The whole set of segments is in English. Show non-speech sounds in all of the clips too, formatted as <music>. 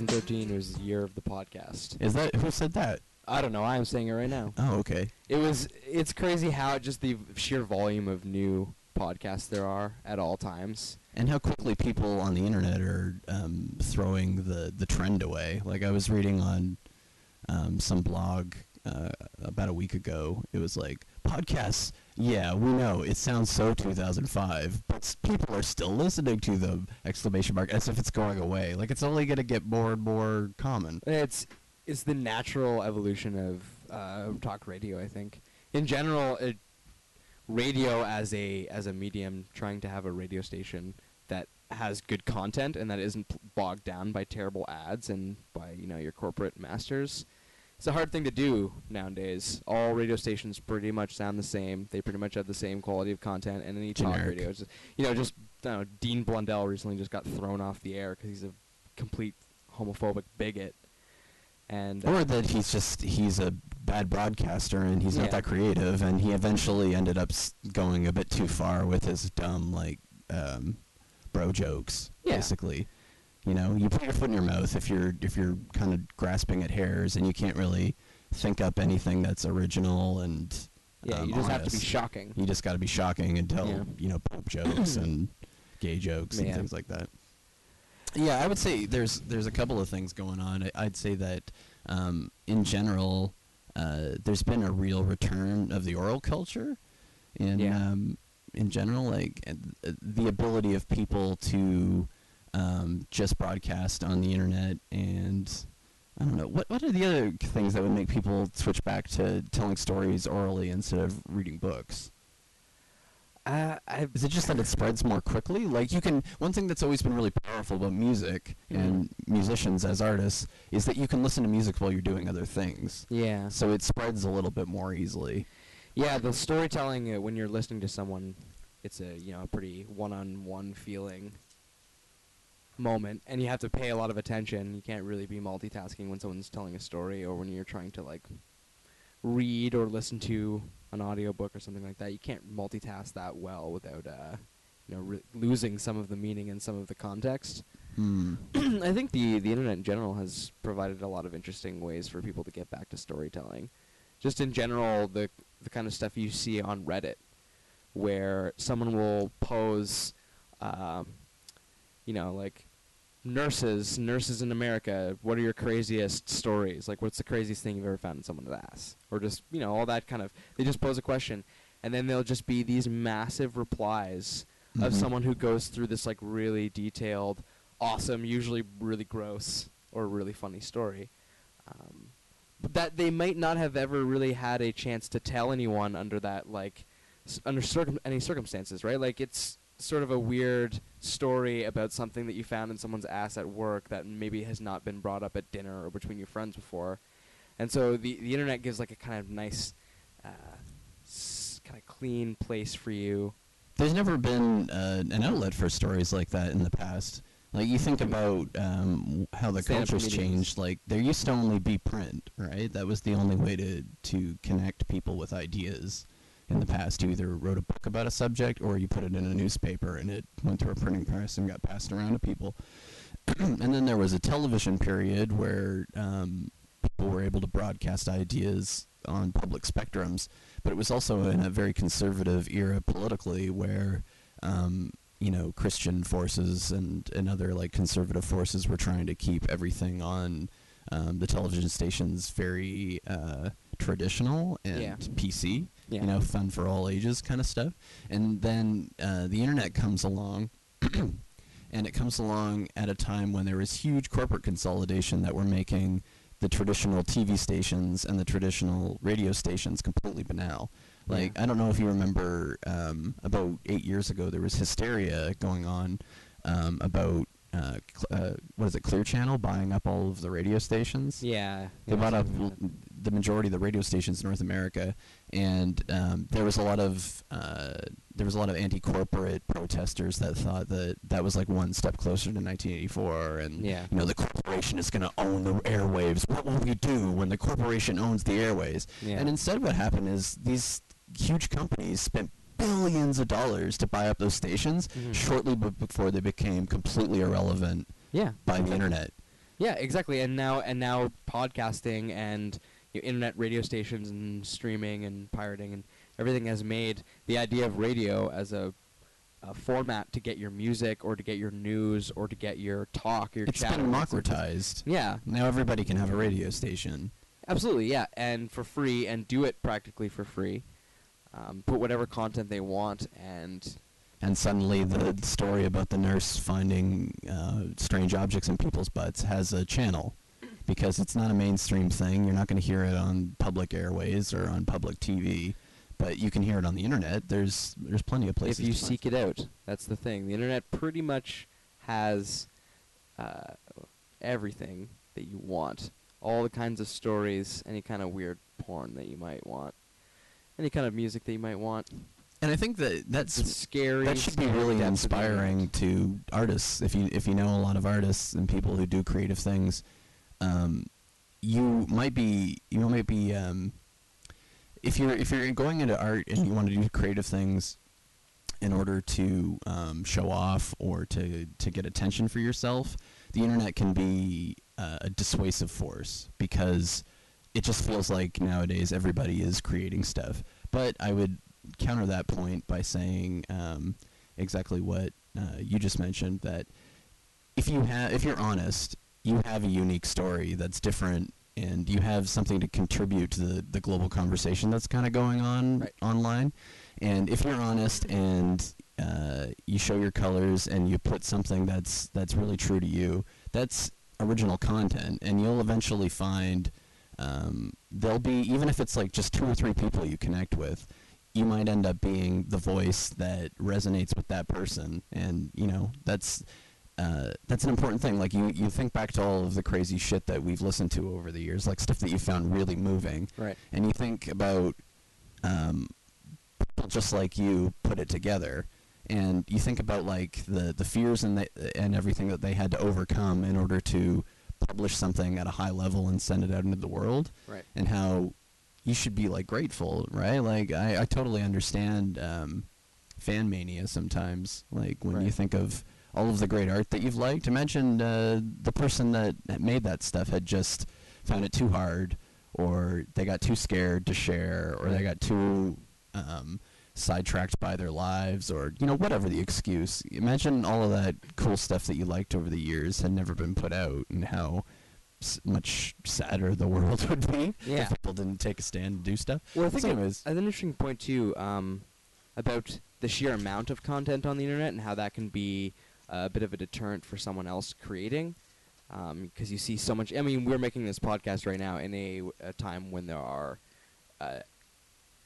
2013 was the year of the podcast. Is that who said that? I don't know. I am saying it right now. Oh, okay. It was. It's crazy how just the sheer volume of new podcasts there are at all times. And how quickly people on the internet are um, throwing the, the trend away. Like I was reading on um, some blog uh, about a week ago. It was like podcasts. Yeah, we know it sounds so 2005, but people are still listening to them! Exclamation mark! As if it's going away. Like it's only going to get more and more common. It's it's the natural evolution of uh, talk radio. I think in general, it, radio as a as a medium, trying to have a radio station that has good content and that isn't bogged down by terrible ads and by you know your corporate masters. It's a hard thing to do nowadays. All radio stations pretty much sound the same. They pretty much have the same quality of content, and any talk radio, is, you know, just know, Dean Blundell recently just got thrown off the air because he's a complete homophobic bigot. And uh, Or that he's just he's a bad broadcaster and he's Yeah. not that creative, and he eventually ended up s- going a bit too far with his dumb like um, bro jokes. Yeah. Basically, you know, you put your foot in your mouth if you're if you're kind of grasping at hairs and you can't really think up anything that's original and yeah, um, you just have to be shocking. You just got to be shocking and tell Yeah. you know poop jokes and <clears throat> gay jokes and things like that. Yeah, I would say there's there's a couple of things going on. I, I'd say that um, in general, uh, there's been a real return of the oral culture, and Yeah. um, in general, like uh, the ability of people to um, just broadcast on the internet and. I don't know. What what are the other things that would make people switch back to telling stories orally instead of reading books? Uh, I Is it just that it spreads more quickly? Like you can one thing that's always been really powerful about music and musicians as artists is that you can listen to music while you're doing other things. yeah So it spreads a little bit more easily. yeah the storytelling uh, when you're listening to someone, it's a you know a pretty one-on-one feeling moment, and you have to pay a lot of attention. You can't really be multitasking when someone's telling a story or when you're trying to like read or listen to an audiobook or something like that. You can't multitask that well without uh, you know re- losing some of the meaning and some of the context. Hmm. <clears throat> I think the the internet in general has provided a lot of interesting ways for people to get back to storytelling. Just in general, the the kind of stuff you see on Reddit, where someone will pose, um, you know, like nurses, nurses in America. What are your craziest stories? Like, what's the craziest thing you've ever found in someone's ass? Or just you know all that kind of. They just pose a question, and then there'll just be these massive replies of Mhm. someone who goes through this like really detailed, awesome, usually really gross or really funny story. Um, that they might not have ever really had a chance to tell anyone under that like s- under circum- any circumstances, right? Like it's sort of a weird story about something that you found in someone's ass at work that maybe has not been brought up at dinner or between your friends before. And so the the internet gives like a kind of nice uh, s- kind of clean place for you There's never been uh, an outlet for stories like that in the past. Like you think about um, how the Stand-up culture's changed. Like there used to only be print, right? That was the only way to to connect people with ideas. In the past, you either wrote a book about a subject or you put it in a newspaper and it went through a printing press and got passed around to people. <clears throat> and then there was a television period where um, people were able to broadcast ideas on public spectrums, but it was also in a very conservative era politically where um, you know Christian forces and, and other like conservative forces were trying to keep everything on um, the television stations very uh, traditional and Yeah. PC, Yeah. you know, fun for all ages kind of stuff. And then uh, the internet comes along. <clears throat> And it comes along at a time when there was huge corporate consolidation that were making the traditional TV stations and the traditional radio stations completely banal. Like Yeah. I don't know if you remember, um, about eight years ago there was hysteria going on um, about uh, cl- uh, what is it, Clear Channel buying up all of the radio stations. Yeah. They yeah, bought up l- the majority of the radio stations in North America, and um, there was a lot of uh, there was a lot of anti-corporate protesters that thought that that was like one step closer to 1984, and Yeah. you know the corporation is going to own the airwaves. What will we do when the corporation owns the airways? Yeah. And instead, what happened is these huge companies spent billions of dollars to buy up those stations Mhm. shortly b- before they became completely irrelevant Yeah. by the internet. Yeah, exactly. And now and now podcasting and you know, internet radio stations and streaming and pirating and everything has made the idea of radio as a, a format to get your music or to get your news or to get your talk, your It's chat. been democratized. Yeah, Now everybody can have a radio station. absolutely. Yeah, and for free and do it practically for free. Um, put whatever content they want and And suddenly the story about the nurse finding uh, strange objects in people's butts has a channel. Because it's not a mainstream thing. You're not going to hear it on public airways or on public TV. But you can hear it on the internet. There's there's plenty of places if you seek it out. That's the thing. The internet pretty much has uh, everything that you want. All the kinds of stories, any kind of weird porn that you might want, any kind of music that you might want. And I think that that's scary. that should be really depths of the internet. inspiring to artists. If you if you know a lot of artists and people who do creative things, um, you might be you might be um, if you're if you're going into art and you want to do creative things in order to um, show off or to to get attention for yourself, the internet can be uh, a dissuasive force because it just feels like nowadays everybody is creating stuff. But I would counter that point by saying um, exactly what uh, you just mentioned that if you have if you're honest, you have a unique story that's different and you have something to contribute to the, the global conversation that's kind of going on Right. online. And if you're honest and uh, you show your colors and you put something that's that's really true to you, that's original content, and you'll eventually find um, there'll be even if it's like just two or three people you connect with, you might end up being the voice that resonates with that person, and you know that's uh, that's an important thing. Like you, you think back to all of the crazy shit that we've listened to over the years, like stuff that you found really moving, Right. and you think about um, people just like you put it together, and you think about like the the fears and the, and everything that they had to overcome in order to publish something at a high level and send it out into the world, Right. and how you should be like grateful, right? Like I, I totally understand um, fan mania sometimes. Like when you think of all of the great art that you've liked. Imagine uh, the person that, that made that stuff had just found it too hard, or they got too scared to share, or they got too um, sidetracked by their lives, or you know whatever the excuse. Imagine all of that cool stuff that you liked over the years had never been put out, and how s- much sadder the <laughs> world would be Yeah. if people didn't take a stand and do stuff. Well, I think So it- anyways, an interesting point too um, about the sheer amount of content on the internet and how that can be a bit of a deterrent for someone else creating. Because you see so much. I mean, we're making this podcast right now in a, a time when there are uh,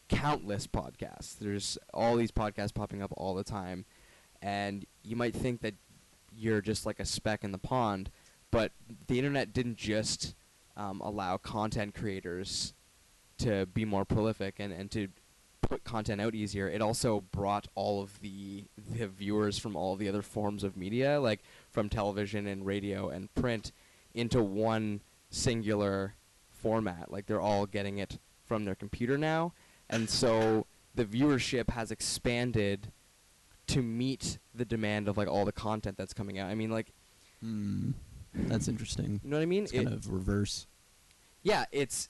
countless podcasts. There's all these podcasts popping up all the time, and you might think that you're just like a speck in the pond, but the internet didn't just um, allow content creators to be more prolific and, and to put content out easier, it also brought all of the the viewers from all the other forms of media, like from television and radio and print, into one singular format. Like they're all getting it from their computer now, and so the viewership has expanded to meet the demand of like all the content that's coming out. I mean, like hmm, that's interesting. you know what I mean? It's kind It- of reverse. yeah, it's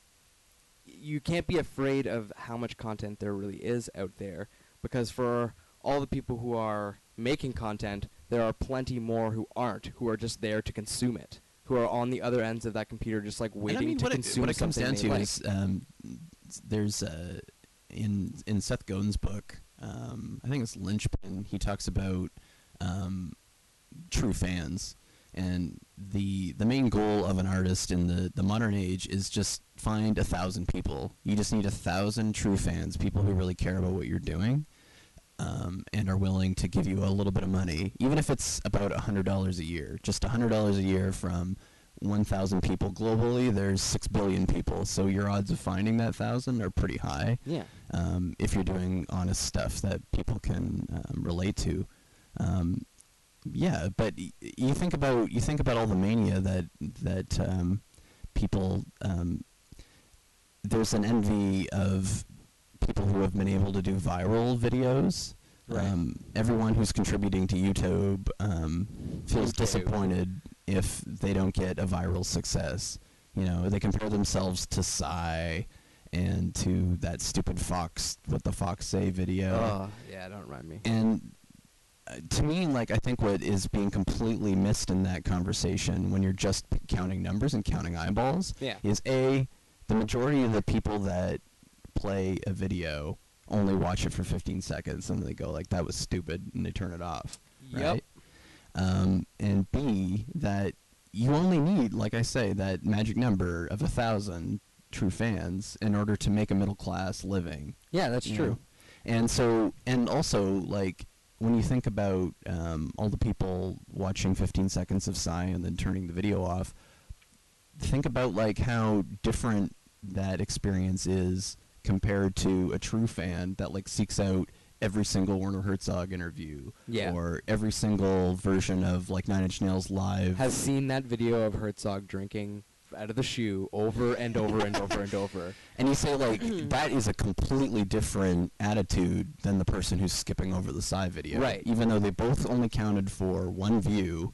you can't be afraid of how much content there really is out there because for all the people who are making content, there are plenty more who aren't, who are just there to consume it, who are on the other ends of that computer just like waiting I mean, to consume it, what it comes down to like. is um, there's uh, in in Seth Godin's book, um, I think it's Linchpin. He talks about um, true fans, and the the main goal of an artist in the the modern age is just find a thousand people. You just need a thousand true fans, people who really care about what you're doing. Um, and are willing to give you a little bit of money, even if it's about a hundred dollars a year. Just a hundred dollars a year from 1,000 people globally. There's six billion people, so your odds of finding that thousand are pretty high. yeah. Um, if you're doing honest stuff that people can um, relate to. Um, yeah, but y- you think about you think about all the mania that that um, people. Um, there's an envy of people who have been able to do viral videos. Right. Um, everyone who's contributing to YouTube um, feels YouTube. disappointed if they don't get a viral success. You know, they compare themselves to Psy and to that stupid Fox with the Fox Say video. Oh, yeah, don't remind me. And uh, to me, like I think what is being completely missed in that conversation when you're just p- counting numbers and counting eyeballs Yeah. is a the majority of the people that play a video only watch it for 15 seconds and they go like that was stupid and they turn it off. Yep. Right? Um, and B that you only need, like I say, that magic number of a thousand true fans in order to make a middle class living. Yeah, that's true. know? And so, and also, like, when you think about um, all the people watching 15 seconds of Psy and then turning the video off, think about, like, how different that experience is compared to a true fan that, like, seeks out every single Werner Herzog interview Yeah. or every single version of, like, Nine Inch Nails live. Has seen that video of Herzog drinking out of the shoe over and over and over and over. <laughs> And you say like <clears throat> that is a completely different attitude than the person who's skipping over the Psy video. Right. Even though they both only counted for one view,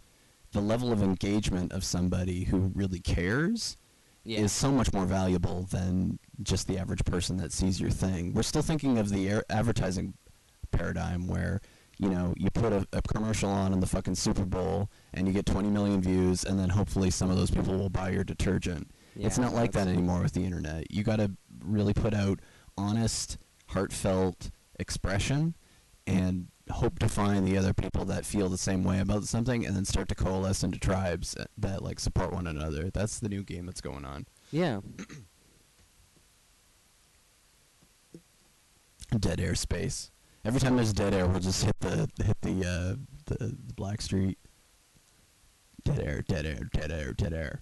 the level of engagement of somebody who really cares Yeah. is so much more valuable than just the average person that sees your thing. We're still thinking of the air advertising paradigm where you know you put a, a commercial on in the fucking Super Bowl and you get 20 million views and then hopefully some of those people will buy your detergent. it's not like that anymore with the internet. You got to really put out honest, heartfelt expression and hope to find the other people that feel the same way about something and then start to coalesce into tribes that like support one another. That's the new game that's going on. Yeah. Dead air space. Every time there's dead air, we'll just hit the hit the uh, the, the Blackstreet. Dead air, dead air, dead air, dead air.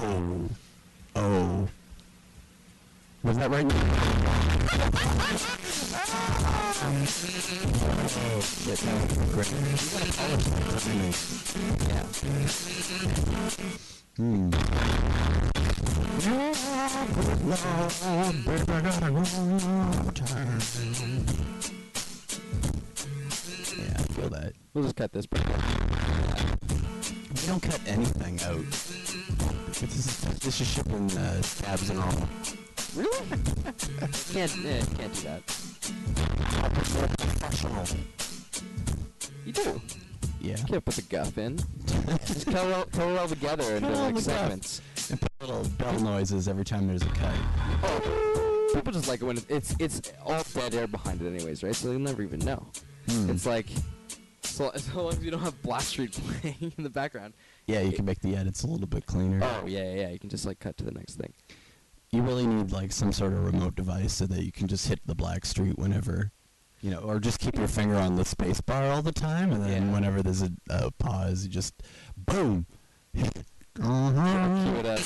Oh, oh. Was that right? <laughs> oh shit! That was great. You gotta apologize, don't you? Hmm. Yeah, I feel that. We'll just cut this. part. We don't cut anything out. This is, this is shipping uh, tabs and all. Really? <laughs> can't eh, can't do that. Professional. You do. Yeah. You can't put the guff in. <laughs> just cut it all, cut it all together into like the guff. segments. And put little bell noises every time there's a cut. Oh, people just like it when it's it's all dead air behind it, anyways, right? So they'll never even know. Hmm. It's like so, <laughs> so long as you don't have Blackstreet playing in the background. yeah, you can make the edits a little bit cleaner. Oh yeah, yeah, yeah. You can just like cut to the next thing. You really need like some sort of remote device so that you can just hit the Blackstreet whenever, you know, or just keep your finger on the space bar all the time, and then Yeah. whenever there's a, a pause, you just boom. Cue it up.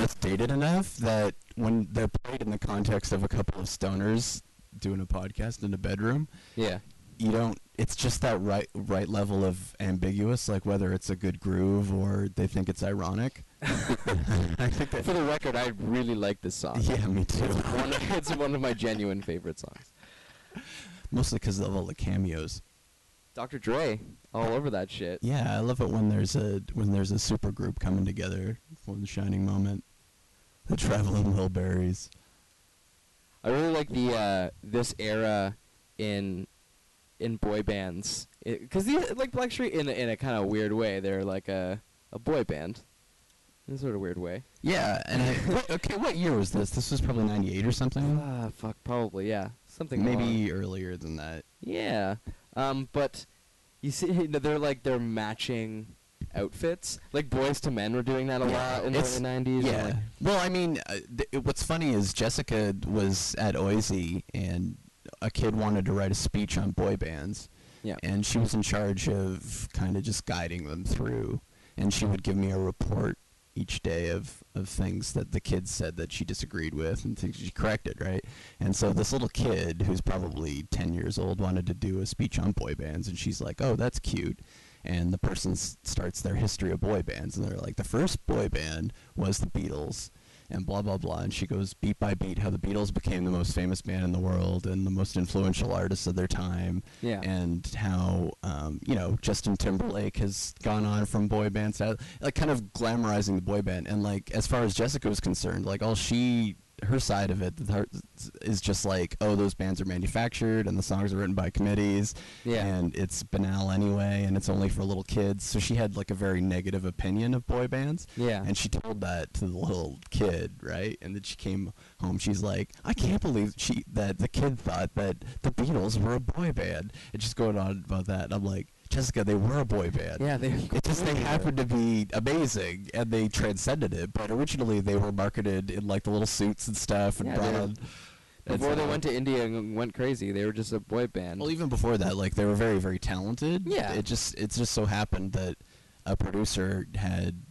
just dated enough that when they're played in the context of a couple of stoners doing a podcast in a bedroom, Yeah. you don't. It's just that right right level of ambiguous, like whether it's a good groove or they think it's ironic. <laughs> <laughs> I think that. For the record, I really like this song. Yeah, me too. It's one, it's one of my genuine favorite songs. Mostly because of all the cameos. Dr. Dre, all over that shit. Yeah, I love it when there's a when there's a super group coming together. for the shining moment. The Traveling Wilburys. I really like the uh, this era in in boy bands because these like Blackstreet in a, in a kind of weird way. They're like a a boy band in a sort of weird way. Yeah, and I, what, <laughs> okay, what year was this? This was probably '98 or something. Ah, fuck, probably yeah, something Maybe earlier than that. Yeah, um, but you see, <laughs> you know, they're like they're matching outfits. Like Boyz II Men were doing that a Yeah, lot in the early '90s. Yeah. like- Well, I mean, uh, th- what's funny is Jessica was at Oise and a kid wanted to write a speech on boy bands. Yeah. And she was in charge of kind of just guiding them through. And she would give me a report each day of, of things that the kids said that she disagreed with and things she corrected, right? And so this little kid who's probably 10 years old wanted to do a speech on boy bands. And she's like, oh, that's cute and the person s- starts their history of boy bands and they're like the first boy band was the beatles and blah blah blah. And she goes beat by beat how the Beatles became the most famous band in the world and the most influential artists of their time, Yeah. and how um, you know Justin Timberlake has gone on from boy bands to like kind of glamorizing the boy band. And like as far as Jessica was concerned, like all she her side of it her- is just like oh those bands are manufactured and the songs are written by committees. Yeah. and it's banal anyway and it's only for little kids. So she had like a very negative opinion of boy bands. Yeah. and she told that to the little kid right? And then she came home. She's like i can't believe she that the kid thought that the beatles were a boy band. And she's going on about that. And i'm like jessica they were a boy band yeah. They. it just they happened to be amazing and they transcended it but originally they were marketed in like the little suits and stuff and Yeah, brought on Before they went to India and went crazy, they were just a boy band. Well, even before that, like they were very, very talented. Yeah. It just it just so happened that a producer had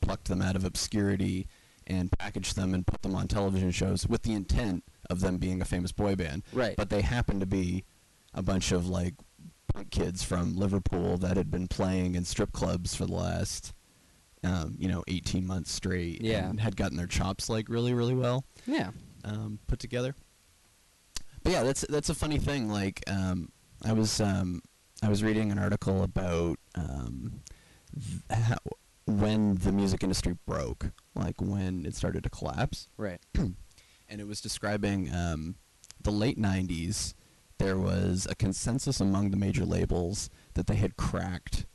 plucked them out of obscurity and packaged them and put them on television shows with the intent of them being a famous boy band. Right. But they happened to be a bunch of like kids from Liverpool that had been playing in strip clubs for the last um, you know, 18 months straight Yeah. and had gotten their chops like really, really well yeah. um, put together. But yeah, that's that's a funny thing. Like um, I was um, I was reading an article about um, how, when the music industry broke, like when it started to collapse, Right. <clears throat> and it was describing um, the late '90s. There was a consensus among the major labels that they had cracked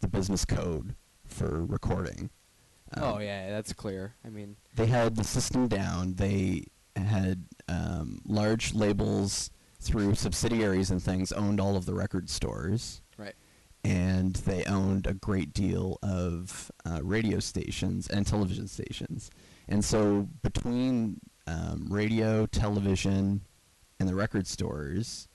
the business code for recording. oh Um, yeah, that's clear. I mean, they had the system down. They had um, large labels through subsidiaries and things owned all of the record stores, right. and they owned a great deal of uh, radio stations and television stations. And so between um, radio, television, and the record stores,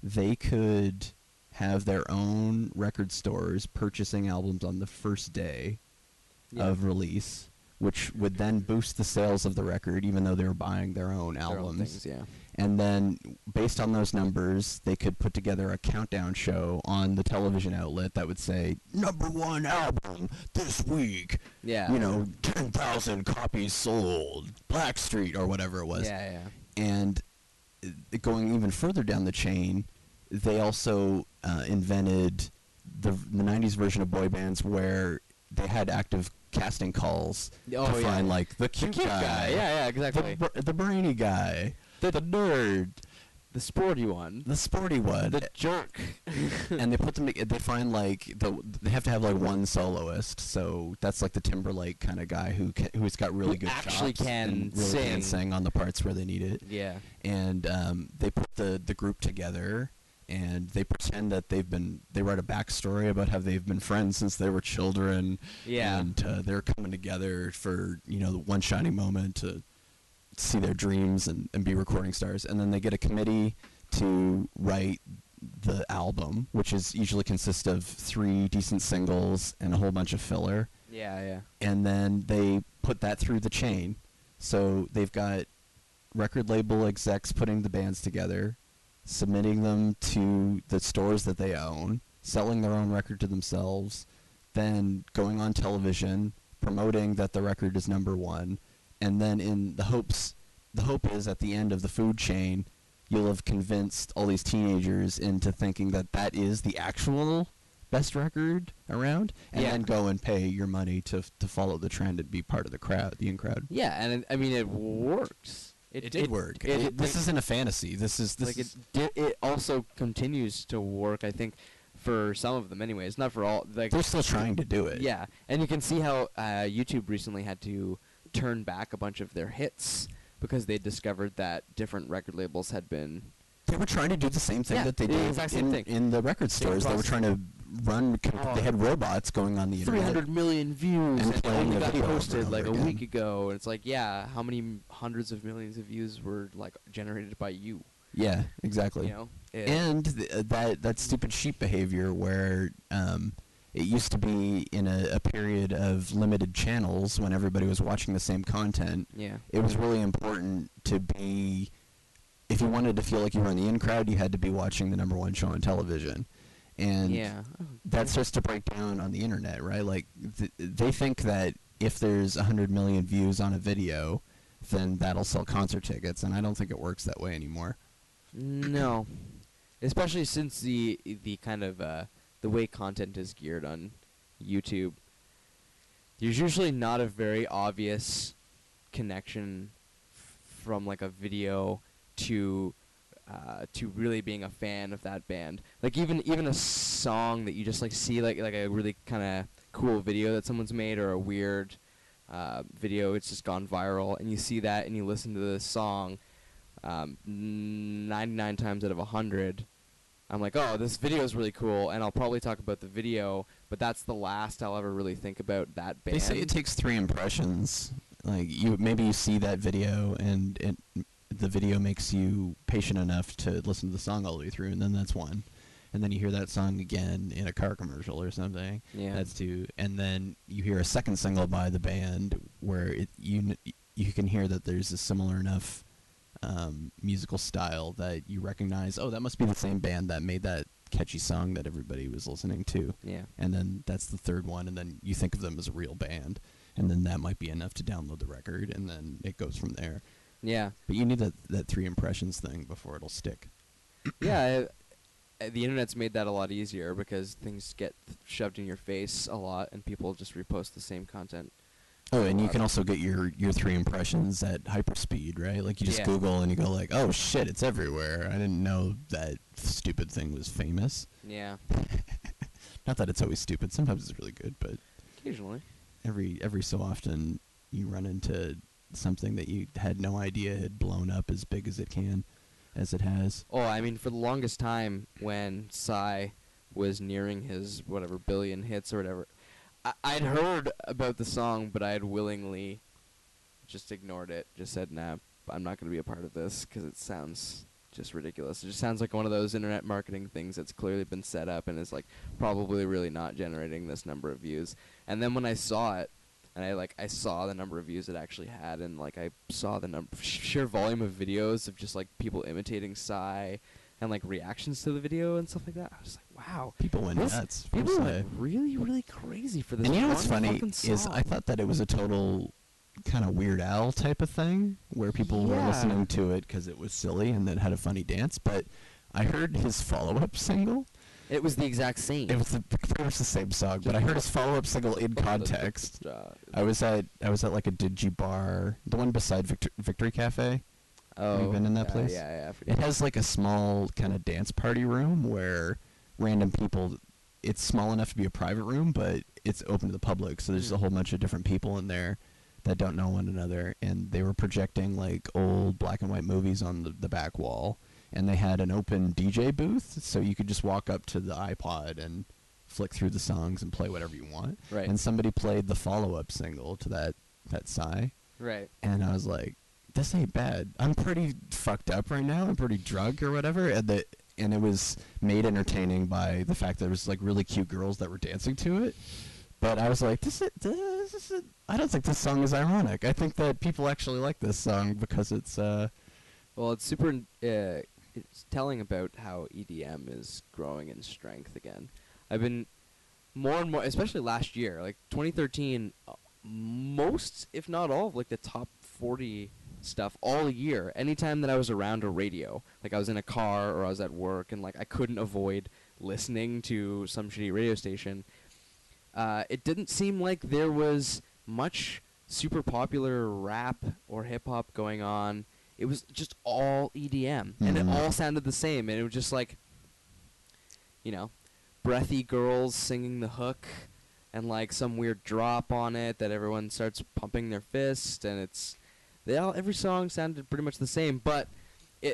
they could have their own record stores purchasing albums on the first day Yeah. of release, which would then boost the sales of the record, even though they were buying their own Their own albums. things, yeah. And then, based on those numbers, they could put together a countdown show on the television outlet that would say, number one album this week. Yeah. You know, 10,000 copies sold, Blackstreet, or whatever it was Yeah, yeah. and going even further down the chain, they also uh, invented the the '90s version of boy bands where they had active casting calls Oh, to yeah. find like the The cute, cute guy. Yeah, yeah, exactly. the, br- the brainy guy, the, nerd, The sporty one. the sporty one, The jerk. <laughs> and they put them. They find like the they have to have like one soloist, so that's like the Timberlake kind of guy who ca who's got really Who good actually chops can and really can sing. sing on the parts where they need it yeah. and um, they put the, the group together and they pretend that they've been they write a backstory about how they've been friends since they were children Yeah. and uh, they're coming together for you know the one shining moment to see their dreams and, and be recording stars and then they get a committee to write the album which is usually consists of three decent singles and a whole bunch of filler Yeah, yeah. and then they put that through the chain. So they've got record label execs putting the bands together, submitting them to the stores that they own, selling their own record to themselves, then going on television, promoting that the record is number one, and then in the hopes, the hope is at the end of the food chain, you'll have convinced all these teenagers into thinking that that is the actual best record around, and Yeah. then go and pay your money to to follow the trend and be part of the crowd, the in crowd. Yeah, and I mean it works. It, did work. It, It- it- this isn't a fantasy. This is this like is it did, it also continues to work. I think for some of them, anyways. Not for all. Like they're still trying to do it. Yeah, and you can see how uh, YouTube recently had to turn back a bunch of their hits because they discovered that different record labels had been. They were trying to do the same thing Yeah, that they the did exact same in, thing. in the record stores. They were trying to run. Oh. They had robots going on the internet. 300 million views And and, playing got posted like a week ago. And it's like, yeah, how many m- hundreds of millions of views were like generated by you? Yeah, exactly. You know, and th- that that stupid sheep behavior where um, it used to be in a, a period of limited channels when everybody was watching the same content. yeah, It was really important to be, if you wanted to feel like you were in the in crowd, you had to be watching the number one show on television, and yeah, that starts to break down on the internet, right? Like th- they think that if there's a hundred million views on a video, then that'll sell concert tickets, and I don't think it works that way anymore. No, especially since the the kind of uh, the way content is geared on YouTube. There's usually not a very obvious connection f- from like a video to uh, to really being a fan of that band. Like even even a song that you just like see like like a really kind of cool video that someone's made or a weird uh, video it's just gone viral and you see that and you listen to the song um, 99 times out of 100 i'm like oh this video is really cool and i'll probably talk about the video but that's the last i'll ever really think about that band They say it takes three impressions. Like you, maybe you see that video, and it, the video makes you patient enough to listen to the song all the way through, and then that's one. And then you hear that song again in a car commercial or something. yeah That's two. And then you hear a second single by the band where it, you you can hear that there's a similar enough um, musical style that you recognize. Oh, that must be the same band that made that catchy song that everybody was listening to. Yeah. And then that's the third one and then you think of them as a real band and then that might be enough to download the record and then it goes from there. Yeah. But you need that that three impressions thing before it'll stick. <coughs> Yeah I, the internet's made that a lot easier because things get shoved in your face a lot and people just repost the same content oh and you can also get your your three impressions at hyperspeed right? Like you just Yeah. google and you go like oh shit it's everywhere. I didn't know that stupid thing was famous. Yeah. <laughs> Not that it's always stupid. Sometimes it's really good but occasionally. every every so often you run into something that you had no idea had blown up as big as it can as it has. Oh, I mean, for the longest time, when Psy was nearing his whatever billion hits or whatever, I- I'd heard about the song, but I had willingly just ignored it. Just said, "Nah, I'm not going to be a part of this because it sounds just ridiculous. It just sounds like one of those internet marketing things that's clearly been set up and is like probably really not generating this number of views." And then when I saw it, and I like I saw the number of views it actually had, and like I saw the number sheer volume of videos of just like people imitating Psy and like reactions to the video and stuff like that. I was like, wow, people went This- nuts people went really really crazy for this. And you know what's funny is. I thought that it was a total kind of Weird Al type of thing where people were listening to it because it was silly and it had a funny dance. But I heard his follow-up single. it was the exact same. It was the, pretty much the same song, but I heard his follow-up single in context. Uh, I was at I was at like a Digi bar, the one beside Victor, Victory Cafe. oh, you been in that yeah, place? Yeah, yeah. It has like a small kind of dance party room where random people. It's small enough to be a private room, but it's open to the public. So there's a Mm. whole bunch of different people in there that don't know one another, and they were projecting like old black and white movies on the, the back wall, and they had an open DJ booth, so you could just walk up to the iPod and flick through the songs and play whatever you want. Right. And somebody played the follow-up single to that that Psy right. and I was like, "This ain't bad. I'm pretty fucked up right now. I'm pretty drunk or whatever." And the and it was made entertaining by the fact that there was like really cute girls that were dancing to it. But I was like, "This is this is I don't think this song is ironic. I think that people actually like this song because it's uh Well, it's super. Uh, it's telling about how EDM is growing in strength again. I've been more and more, especially last year, like 2013. uh, Most, if not all, of like the top 40 stuff all year. Anytime that I was around a radio, like I was in a car or I was at work, and like I couldn't avoid listening to some shitty radio station. Uh, it didn't seem like there was much super popular rap or hip hop going on. It was just all EDM, and it Mhm. all sounded the same. And it was just like, you know, breathy girls singing the hook, and like some weird drop on it that everyone starts pumping their fist, and it's they all every song sounded pretty much the same. But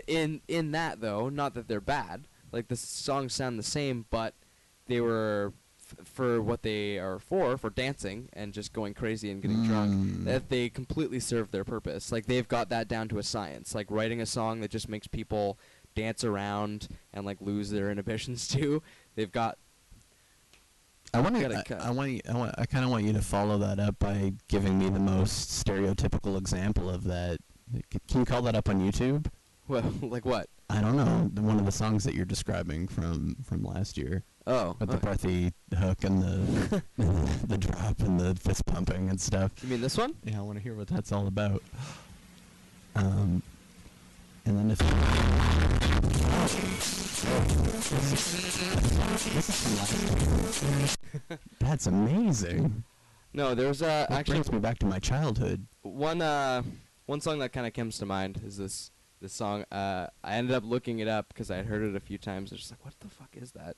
in in that though, not that they're bad. Like the songs sound the same, but they were f- for what they are for, for dancing and just going crazy and getting drunk. Mm. That they completely serve their purpose. Like they've got that down to a science. Like writing a song that just makes people dance around and like lose their inhibitions <laughs> too. They've got I want to. I, I want. I want. I kind of want you to follow that up by giving me the most stereotypical example of that. Can you call that up on YouTube? Well, <laughs> like what? I don't know. The, one of the songs that you're describing from from last year, Oh, with the okay. breathy hook and the <laughs> the drop and the fist pumping and stuff. you mean this one? Yeah, I want to hear what that's all about. Um, and then if this is from last year. That's amazing. No, there's uh That actually brings me back to my childhood. one uh one song that kind of comes to mind is this this song. Uh, I ended up looking it up because I had heard it a few times. I was just like, what the fuck is that?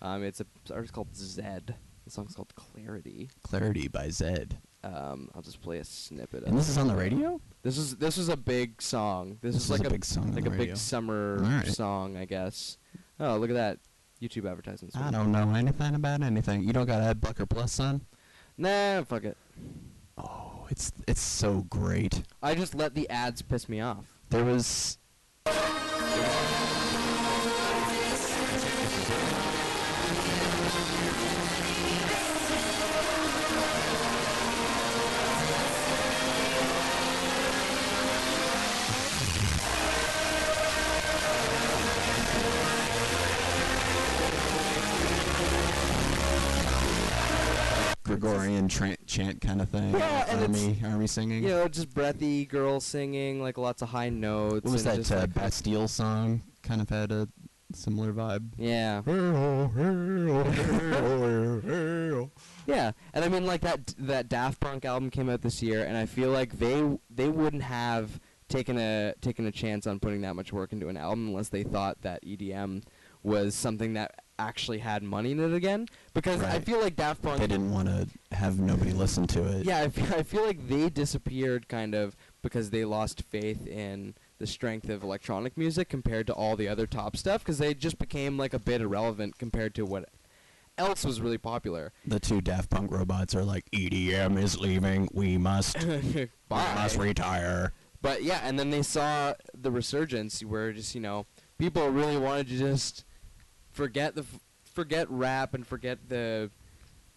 Um, it's a artist called Zedd. The song's called Clarity. Clarity by Zedd. Um, I'll just play a snippet. And of this it. is on the radio? This is this was a big song. This, This is is like a big song like a radio. big summer Alright. song, I guess. Oh, look at that YouTube advertisement. I don't know anything about anything. You don't got Ad Blocker Plus, son? Nah, fuck it. Oh, it's it's so great. I just let the ads piss me off. There was Gregorian tran chant kind of thing. Yeah, and army army singing. You know, just breathy girls singing, like lots of high notes. What was that just uh, like- Bastille song? Kind of had a similar vibe. Yeah. <laughs> Yeah, and I mean like that that Daft Punk album came out this year, and I feel like they they wouldn't have taken a taken a chance on putting that much work into an album unless they thought that EDM was something that actually had money in it again. Because I feel like Daft Punk They didn't want to have nobody listen to it. Yeah, I feel, I feel like they disappeared kind of because they lost faith in the strength of electronic music compared to all the other top stuff because they just became like a bit irrelevant compared to what else was really popular. The two Daft Punk robots are like, EDM is leaving. We must, <laughs> we must retire. But yeah, and then they saw the resurgence where just you know people really wanted to just forget the f- forget rap and forget the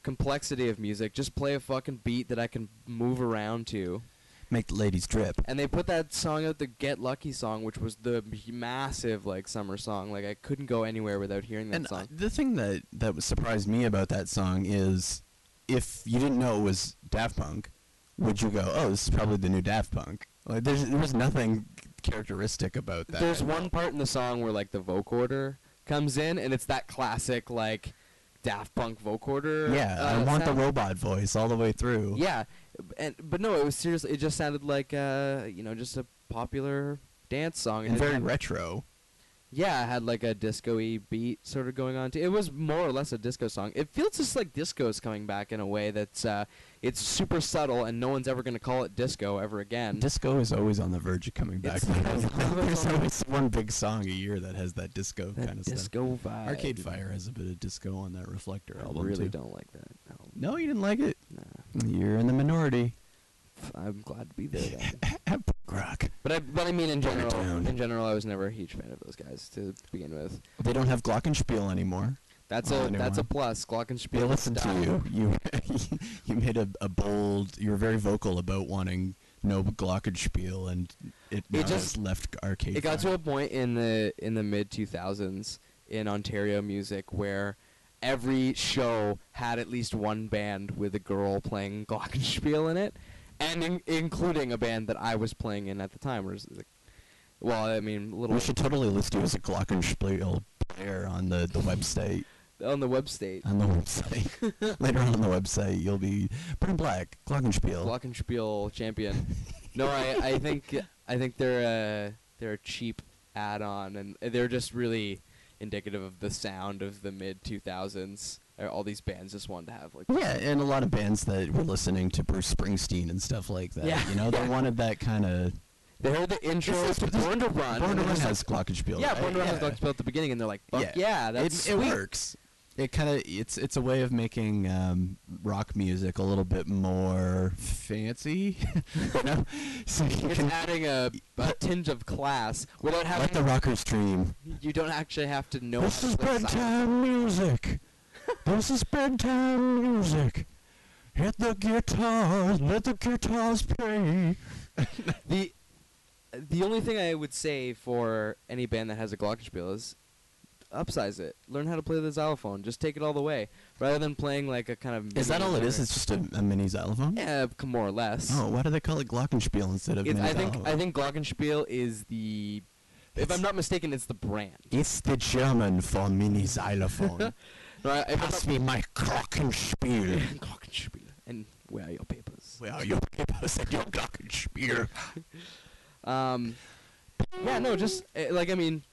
complexity of music. Just play a fucking beat that I can move around to. Make the ladies drip. And they put that song out, the Get Lucky song, which was the massive like summer song. Like I couldn't go anywhere without hearing that And uh, song. the thing that that was- surprised me about that song is, if you didn't know it was Daft Punk, would you go, "Oh, this is probably the new Daft Punk"? Like, there's there was nothing characteristic about that. There's one part in the song where like the vocoder comes in, and it's that classic like Daft Punk vocoder. Yeah, uh, I want sound. the robot voice all the way through. Yeah, and but no, it was seriously. It just sounded like uh, you know, just a popular dance song. and it very had- retro. Yeah, it had like a disco-y beat sort of going on. Too. It was more or less a disco song. It feels just like disco is coming back in a way that's uh, it's super subtle, and no one's ever gonna call it disco ever again. Disco is always on the verge of coming back. It's- <laughs> There's always one big song a year that has that disco that kind of stuff. disco vibe. Arcade Fire has a bit of disco on that Reflector I album really too. don't like that. album. No, you didn't like it. Nah, You're in the minority. I'm glad to be there. Then. <laughs> Rock. But I, but I mean, in general, in general, I was never a huge fan of those guys to begin with. They don't have Glockenspiel anymore. That's a anymore. that's a plus. Glockenspiel. They listen to you. You <laughs> you made a, a bold. You were very vocal about wanting no Glockenspiel, and it, now just- has left Arcade. It got Fire. to a point in the in the mid 2000s in Ontario music where every show had at least one band with a girl playing glockenspiel in it, and in, including a band that I was playing in at the time. Like, well, I mean, little We should totally list you as a Glockenspiel player on the, the website. on the web state. On the website. <laughs> Later on on the website, you'll be Burn Black, Glockenspiel. Glockenspiel champion. no, I, I think I think they're a they're a cheap add-on, and they're just really indicative of the sound of the mid 2000s. All these bands just wanted to have like yeah, and a lot of bands that were listening to Bruce Springsteen and stuff like that. Yeah, You know, they wanted that kind of. They heard the intro This is- to Born to Run. Born to Run has like, Glockenspiel. Yeah, right? Born to Run has Yeah. Glockenspiel at the beginning, and they're like, "Fuck yeah, that's it, it works. It kind of it's it's a way of making um, rock music a little bit more fancy. <laughs> you know, so you It's can adding a, a tinge of class without having. let the rockers dream. you don't actually have to know. This is bedtime music. This is bedtime music. Hit the guitars, let the guitars play. <laughs> The the only thing I would say for any band that has a glockenspiel is upsize it. Learn how to play the xylophone. Just take it all the way, rather than playing like a kind of. Is that all it is? It's just a, a mini xylophone. yeah, more or less. Oh, why do they call it glockenspiel instead of It's, mini I think xylophone? I think glockenspiel is the. If I'm not mistaken, it's the brand. it's the German for mini xylophone. <laughs> No, I- if I'm Pass me my glockenspiel. glockenspiel. And where are your papers? Where are your papers and your glockenspiel? <laughs> Um, yeah, no, just uh, like I mean,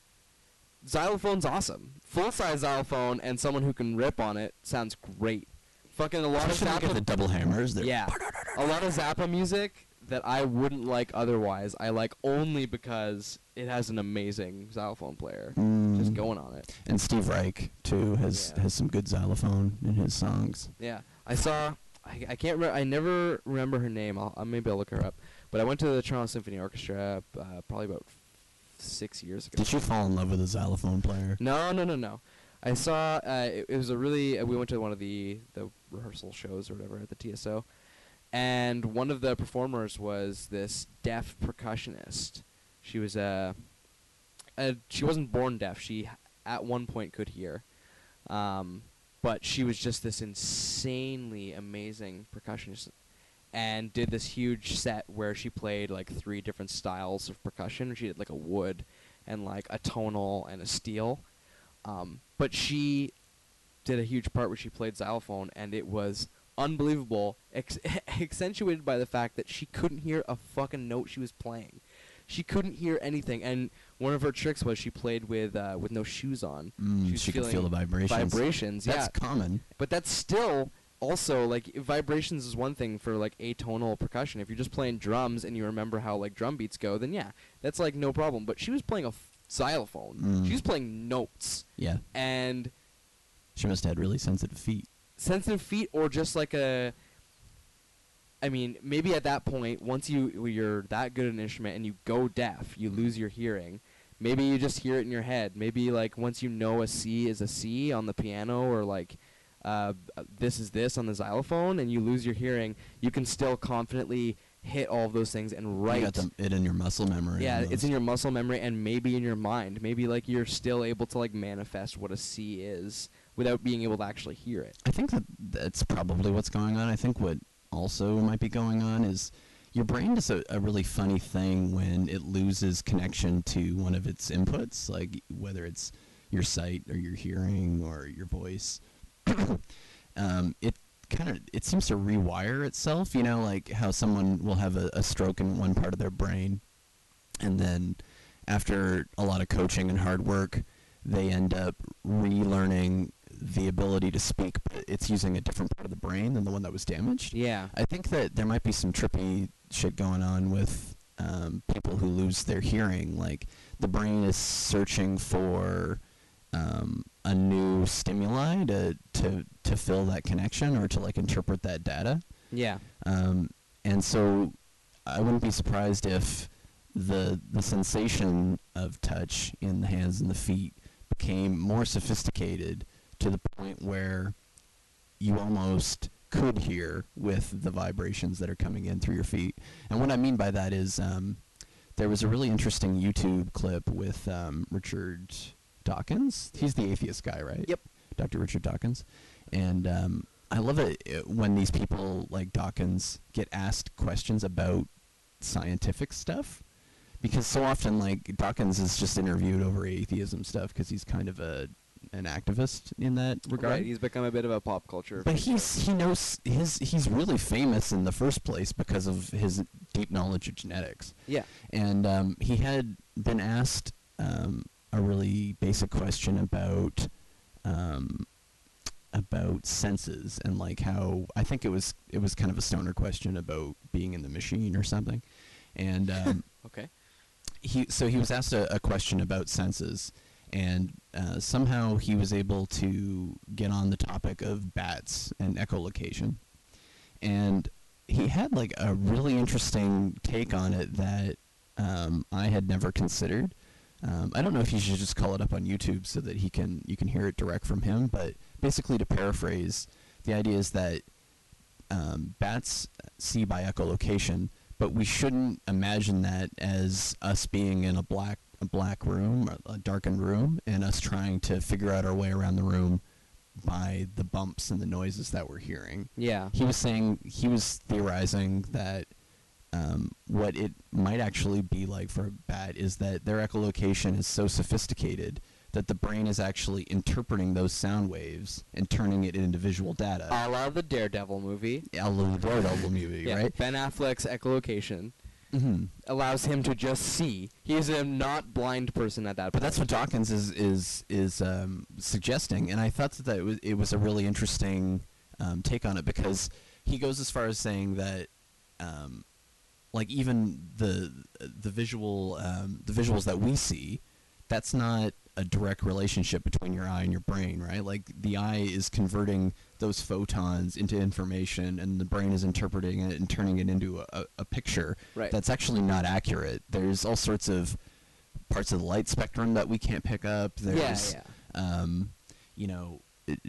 xylophone's awesome. Full size xylophone and someone who can rip on it sounds great. Fucking a lot of Especially look at the double hammers. Yeah, <laughs> a lot of Zappa music that I wouldn't like otherwise. I like only because it has an amazing xylophone player just Mm. going on it. And Steve Reich too has Yeah. has some good xylophone in his songs. Yeah, I saw. I, I can't. Re- I never remember her name. I'll, uh, maybe I'll look her up. But I went to the Toronto Symphony Orchestra uh, probably about f- six years ago. Did you fall in love with a xylophone player? No, no, no, no. I saw. Uh, it, it was a really. Uh, we went to one of the the rehearsal shows or whatever at the TSO, and one of the performers was this deaf percussionist. She was a. Uh, she wasn't born deaf. She at one point could hear, um, but she was just this insanely amazing percussionist, and did this huge set where she played like three different styles of percussion. She did like a wood, and like a tonal and a steel. Um, but she did a huge part where she played xylophone, and it was unbelievable, ex- <laughs> accentuated by the fact that she couldn't hear a fucking note she was playing. She couldn't hear anything, and one of her tricks was she played with uh, with no shoes on. Mm, She she could feel the vibrations. Vibrations, That's yeah. common. But that's still also like vibrations is one thing for like atonal percussion. If you're just playing drums and you remember how like drum beats go, then yeah, that's like no problem. But she was playing a f- xylophone. Mm. She was playing notes Yeah. and She must have had really sensitive feet. Sensitive feet or just like a I mean, maybe at that point, once you you're that good at an instrument and you go deaf, you lose your hearing. Maybe you just hear it in your head. Maybe like once you know a C is a C on the piano or like uh, this is this on the xylophone and you lose your hearing, you can still confidently hit all of those things and You write. got them, it in your muscle memory. yeah, it's in your muscle memory and maybe in your mind. Maybe like you're still able to like manifest what a C is without being able to actually hear it. I think that that's probably what's going on. I think what also might be going on is your brain does a, a really funny thing when it loses connection to one of its inputs, like whether it's your sight or your hearing or your voice. <coughs> um, it kind of it seems to rewire itself. You know, like how someone will have a, a stroke in one part of their brain, and then after a lot of coaching and hard work, they end up relearning the ability to speak, but it's using a different part of the brain than the one that was damaged. Yeah. I think that there might be some trippy shit going on with um, people who lose their hearing. Like the brain is searching for um, a new stimuli to, to to fill that connection or to like interpret that data. Yeah. Um, and so I wouldn't be surprised if the the sensation of touch in the hands and the feet became more sophisticated to the point where you almost could hear with the vibrations that are coming in through your feet. And what I mean by that is um, there was a really interesting YouTube clip with um, Richard Dawkins. He's the atheist guy, right? Yep. Dr. Richard Dawkins. And um, I love it uh, when these people like Dawkins get asked questions about scientific stuff. Because so often, like Dawkins is just interviewed over atheism stuff because he's kind of a an activist in that regard. Right. He's become a bit of a pop culture. But he's he knows his he's really famous in the first place because of his deep knowledge of genetics. yeah. And um, he had been asked um, a really basic question about um, about senses and like how I think it was it was kind of a stoner question about being in the machine or something. And um, <laughs> Okay. he so he was asked a, a question about senses and uh, somehow he was able to get on the topic of bats and echolocation and he had like a really interesting take on it that um, I had never considered. Um, I don't know if you should just call it up on YouTube so that he can you can hear it direct from him. But basically, to paraphrase, the idea is that um, bats see by echolocation, but we shouldn't imagine that as us being in a black a black room, a darkened room, and us trying to figure out our way around the room by the bumps and the noises that we're hearing. Yeah. He was saying he was theorizing that um, what it might actually be like for a bat is that their echolocation is so sophisticated that the brain is actually interpreting those sound waves and turning it into visual data. I love the Daredevil movie. I love the Daredevil movie, Yeah, right? Ben Affleck's echolocation Mm-hmm. allows him to just see. He is a not blind person at that But point. that's what Dawkins is is is um, suggesting, and I thought that, that it was it was a really interesting um, take on it because he goes as far as saying that, um, like even the the visual um, the visuals that we see, that's not a direct relationship between your eye and your brain, right? Like the eye is converting those photons into information, and the brain is interpreting it and turning it into a, a, picture Right. that's actually not accurate. There's all sorts of parts of the light spectrum that we can't pick up. yeah, There's, yeah. um, you know,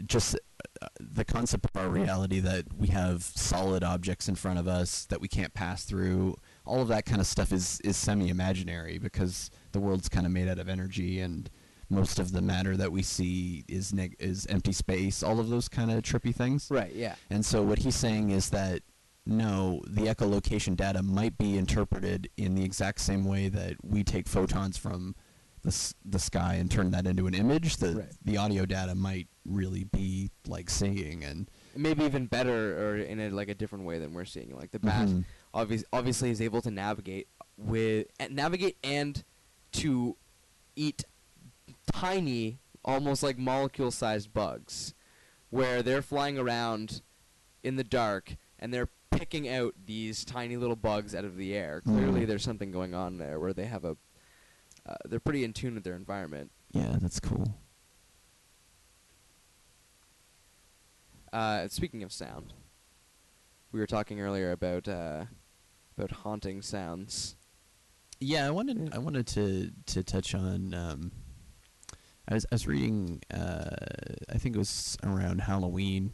just uh, the concept of our reality that we have solid objects in front of us that we can't pass through. All of that kind of stuff is is semi-imaginary because the world's kind of made out of energy and most of the matter that we see is neg- is empty space. All of those kind of trippy things. Right, yeah. And so what he's saying is that no, the echolocation data might be interpreted in the exact same way that we take photons from the s- the sky and turn that into an image. The Right. the audio data might really be like seeing and Maybe even better or in a like a different way than we're seeing. Like the bat Mhm. obvious, obviously is able to navigate with and navigate and to eat tiny, almost like molecule-sized bugs, where they're flying around in the dark and they're picking out these tiny little bugs out of the air. Clearly, Mhm. there's something going on there where they have a. Uh, they're pretty in tune with their environment. yeah, that's cool. Uh, speaking of sound, we were talking earlier about uh, about haunting sounds. Yeah, I wanted. I wanted to to touch on. Um, I was I was reading. Uh, I think it was around Halloween.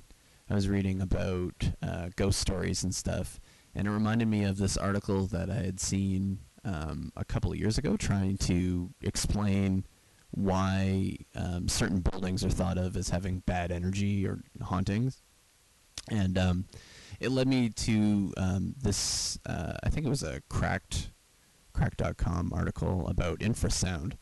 I was reading about uh, ghost stories and stuff, and it reminded me of this article that I had seen um, a couple of years ago, trying to explain why um, certain buildings are thought of as having bad energy or hauntings, and um, it led me to um, this. Uh, I think it was a cracked crack.com article about infrasound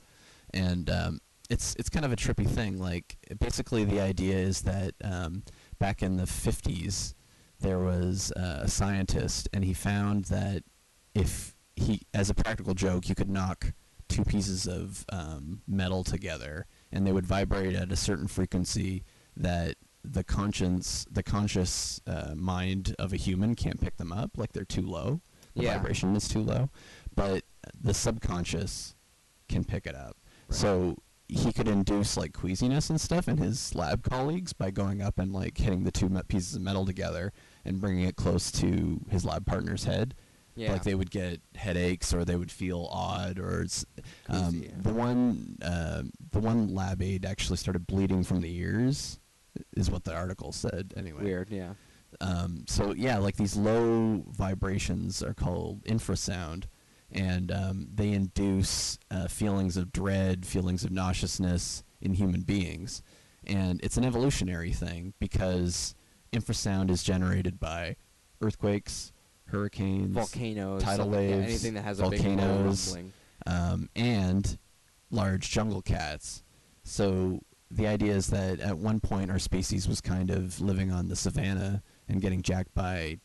and um, it's it's kind of a trippy thing like basically the idea is that um, back in the 50s there was uh, a scientist and he found that if he as a practical joke you could knock two pieces of um, metal together and they would vibrate at a certain frequency that the conscience the conscious uh, mind of a human can't pick them up like they're too low the Yeah. vibration is too low but the subconscious can pick it up Right. so he could induce like queasiness and stuff in his lab colleagues by going up and like hitting the two pieces of metal together and bringing it close to his lab partner's head Yeah. like they would get headaches or they would feel odd or it's, um, Queasy, yeah. the one uh, the one lab aide actually started bleeding from the ears is what the article said anyway Weird, yeah. um, so yeah, like these low vibrations are called infrasound, and um, they induce uh, feelings of dread, feelings of nauseousness in human beings, and it's an evolutionary thing because infrasound is generated by earthquakes, hurricanes, Volcanoes, tidal like- yeah, waves, anything that has a big volcanoes, um, and large jungle cats. So the idea is that at one point our species was kind of living on the savannah and getting jacked by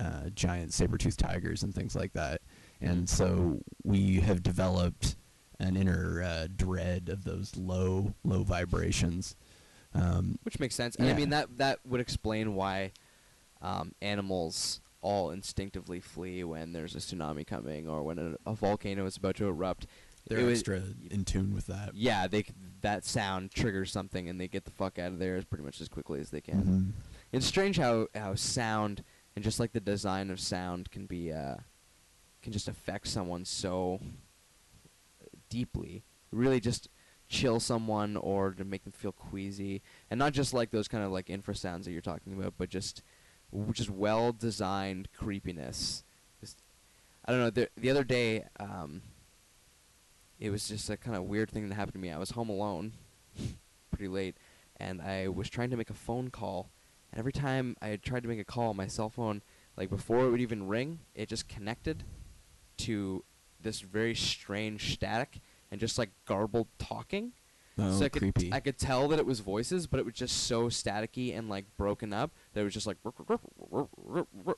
uh, giant saber-toothed tigers and things like that. And so we have developed an inner uh, dread of those low, low vibrations. Um, Which makes sense. And I mean that that would explain why um, animals all instinctively flee when there's a tsunami coming or when a, a volcano is about to erupt. they're It was- extra in tune with that. Yeah, they that sound triggers something and they get the fuck out of there as pretty much as quickly as they can. Mhm. It's strange how how sound and just like the design of sound can be uh can just affect someone so deeply. Really just chill someone or to make them feel queasy and not just like those kind of like infrasounds that you're talking about but just just well designed creepiness Just- I don't know. The the other day, um, it was just a kind of weird thing that happened to me. I was home alone, <laughs> pretty late, and I was trying to make a phone call. And every time I tried to make a call, my cell phone, like before it would even ring, it just connected to this very strange static and just like garbled talking. Oh, so I could creepy. I could tell that it was voices, but it was just so staticky and like broken up that it was just like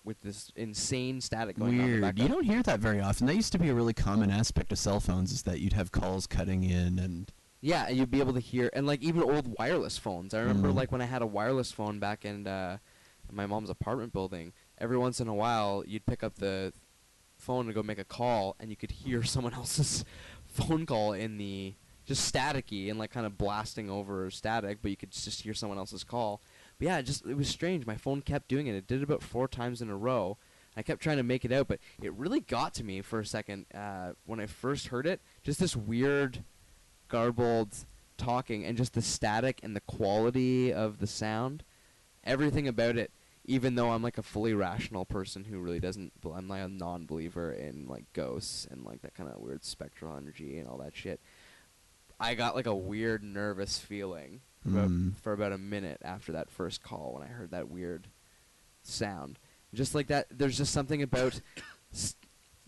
with this insane static going on. Weird. You don't hear that very often. That used to be a really common aspect of cell phones is that you'd have calls cutting in and Yeah, and you'd be able to hear, and like even old wireless phones. I remember Mhm. like when I had a wireless phone back in uh, my mom's apartment building. Every once in a while, you'd pick up the phone to go make a call, and you could hear <laughs> someone else's phone call in the just staticky and like kind of blasting over static, but you could just hear someone else's call. But yeah, it just it was strange. My phone kept doing it. It did it about four times in a row. I kept trying to make it out, but it really got to me for a second uh, when I first heard it. Just this weird, garbled talking, and just the static and the quality of the sound. Everything about it, even though I'm like a fully rational person who really doesn't, I'm like a non-believer in like ghosts and like that kind of weird spectral energy and all that shit. I got like a weird nervous feeling for, about, Mm. for about a minute after that first call when I heard that weird sound. Just like that, there's just something about s-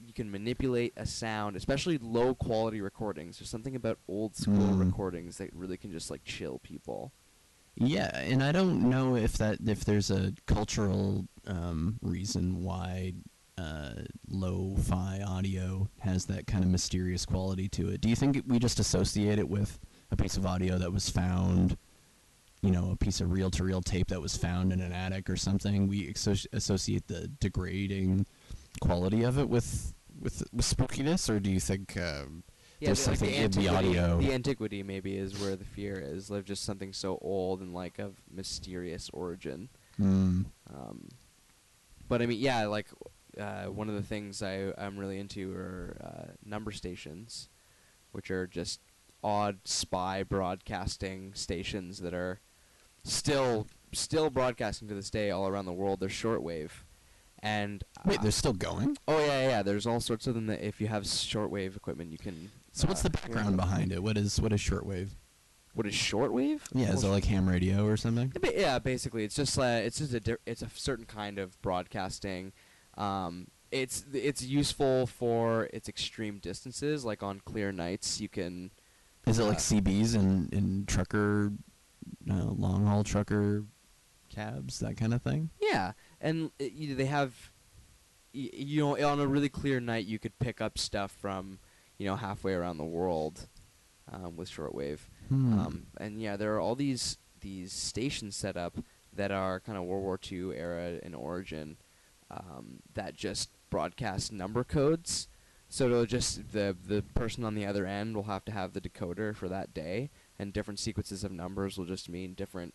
you can manipulate a sound, especially low quality recordings. There's something about old school Mm. recordings that really can just like chill people. Yeah, and I don't know if that if there's a cultural um, reason why uh, lo-fi audio has that kind of mysterious quality to it. Do you think we just associate it with a piece of audio that was found, you know, a piece of reel-to-reel tape that was found in an attic or something? We associ- associate the degrading quality of it with with, with spookiness, or do you think? Um, There's the- like, something in the antiquity- audio. The antiquity maybe is where the fear is. Like just something so old and like of mysterious origin. mm, Um, but I mean, yeah, like uh, one of the things I I'm really into are uh, number stations, which are just odd spy broadcasting stations that are still still broadcasting to this day all around the world. They're shortwave, and wait, uh, they're still going. oh yeah yeah. There's all sorts of them that if you have shortwave equipment, you can. So what's uh, the hear background behind it? What is what is shortwave? What is shortwave? Yeah, is it like ham radio or something? Yeah, ba- Yeah, basically, it's just uh, it's just a di- it's a certain kind of broadcasting. Um, it's it's useful for its extreme distances, like on clear nights, you can. Is it Uh, like CBs and in trucker, uh, long haul trucker cabs, that kind of thing? Yeah, and uh, you, they have, y- you know, on a really clear night, you could pick up stuff from, you know, halfway around the world, um, with shortwave. Hmm. Um, and yeah, there are all these these stations set up that are kind of World War II era in origin um, that just broadcast number codes. So it'll just the the person on the other end will have to have the decoder for that day, and different sequences of numbers will just mean different,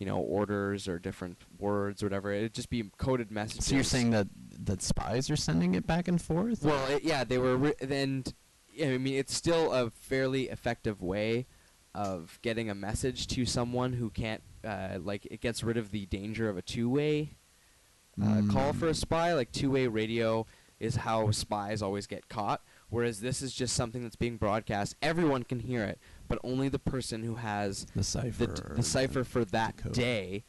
you know, orders or different words or whatever. It'd just be coded messages. so you're saying that that spies are sending it back and forth? Well, it, yeah, they were, ri- and I mean, it's still a fairly effective way of getting a message to someone who can't, uh, like, it gets rid of the danger of a two-way uh, call for a Mm. spy. Like, two-way radio is how spies always get caught, whereas this is just something that's being broadcast. Everyone can hear it, but only the person who has the cipher. the, d- the cipher for that decode. day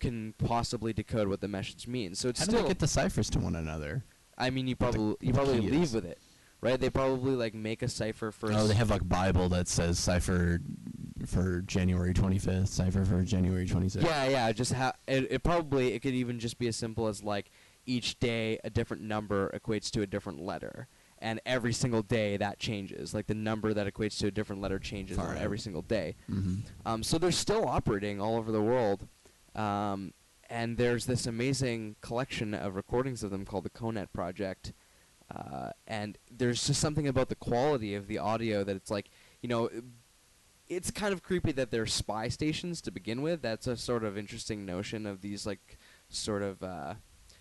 can possibly decode what the message means. So it's How do they get the ciphers to one another? I mean, you probably you probably leave with it, right? They probably like make a cipher for. Oh, they have like Bible that says cipher for January 25th, cipher for January 26th. Yeah, yeah. Just ha- it, it probably it could even just be as simple as like each day a different number equates to a different letter, and every single day that changes. Like the number that equates to a different letter changes Far on out. every single day. Mm-hmm. Um, so they're still operating all over the world. Um, and there's this amazing collection of recordings of them called the Conet Project. Uh, and there's just something about the quality of the audio that it's like, you know, it's kind of creepy that they're spy stations to begin with. That's a sort of interesting notion of these, like, sort of. Uh,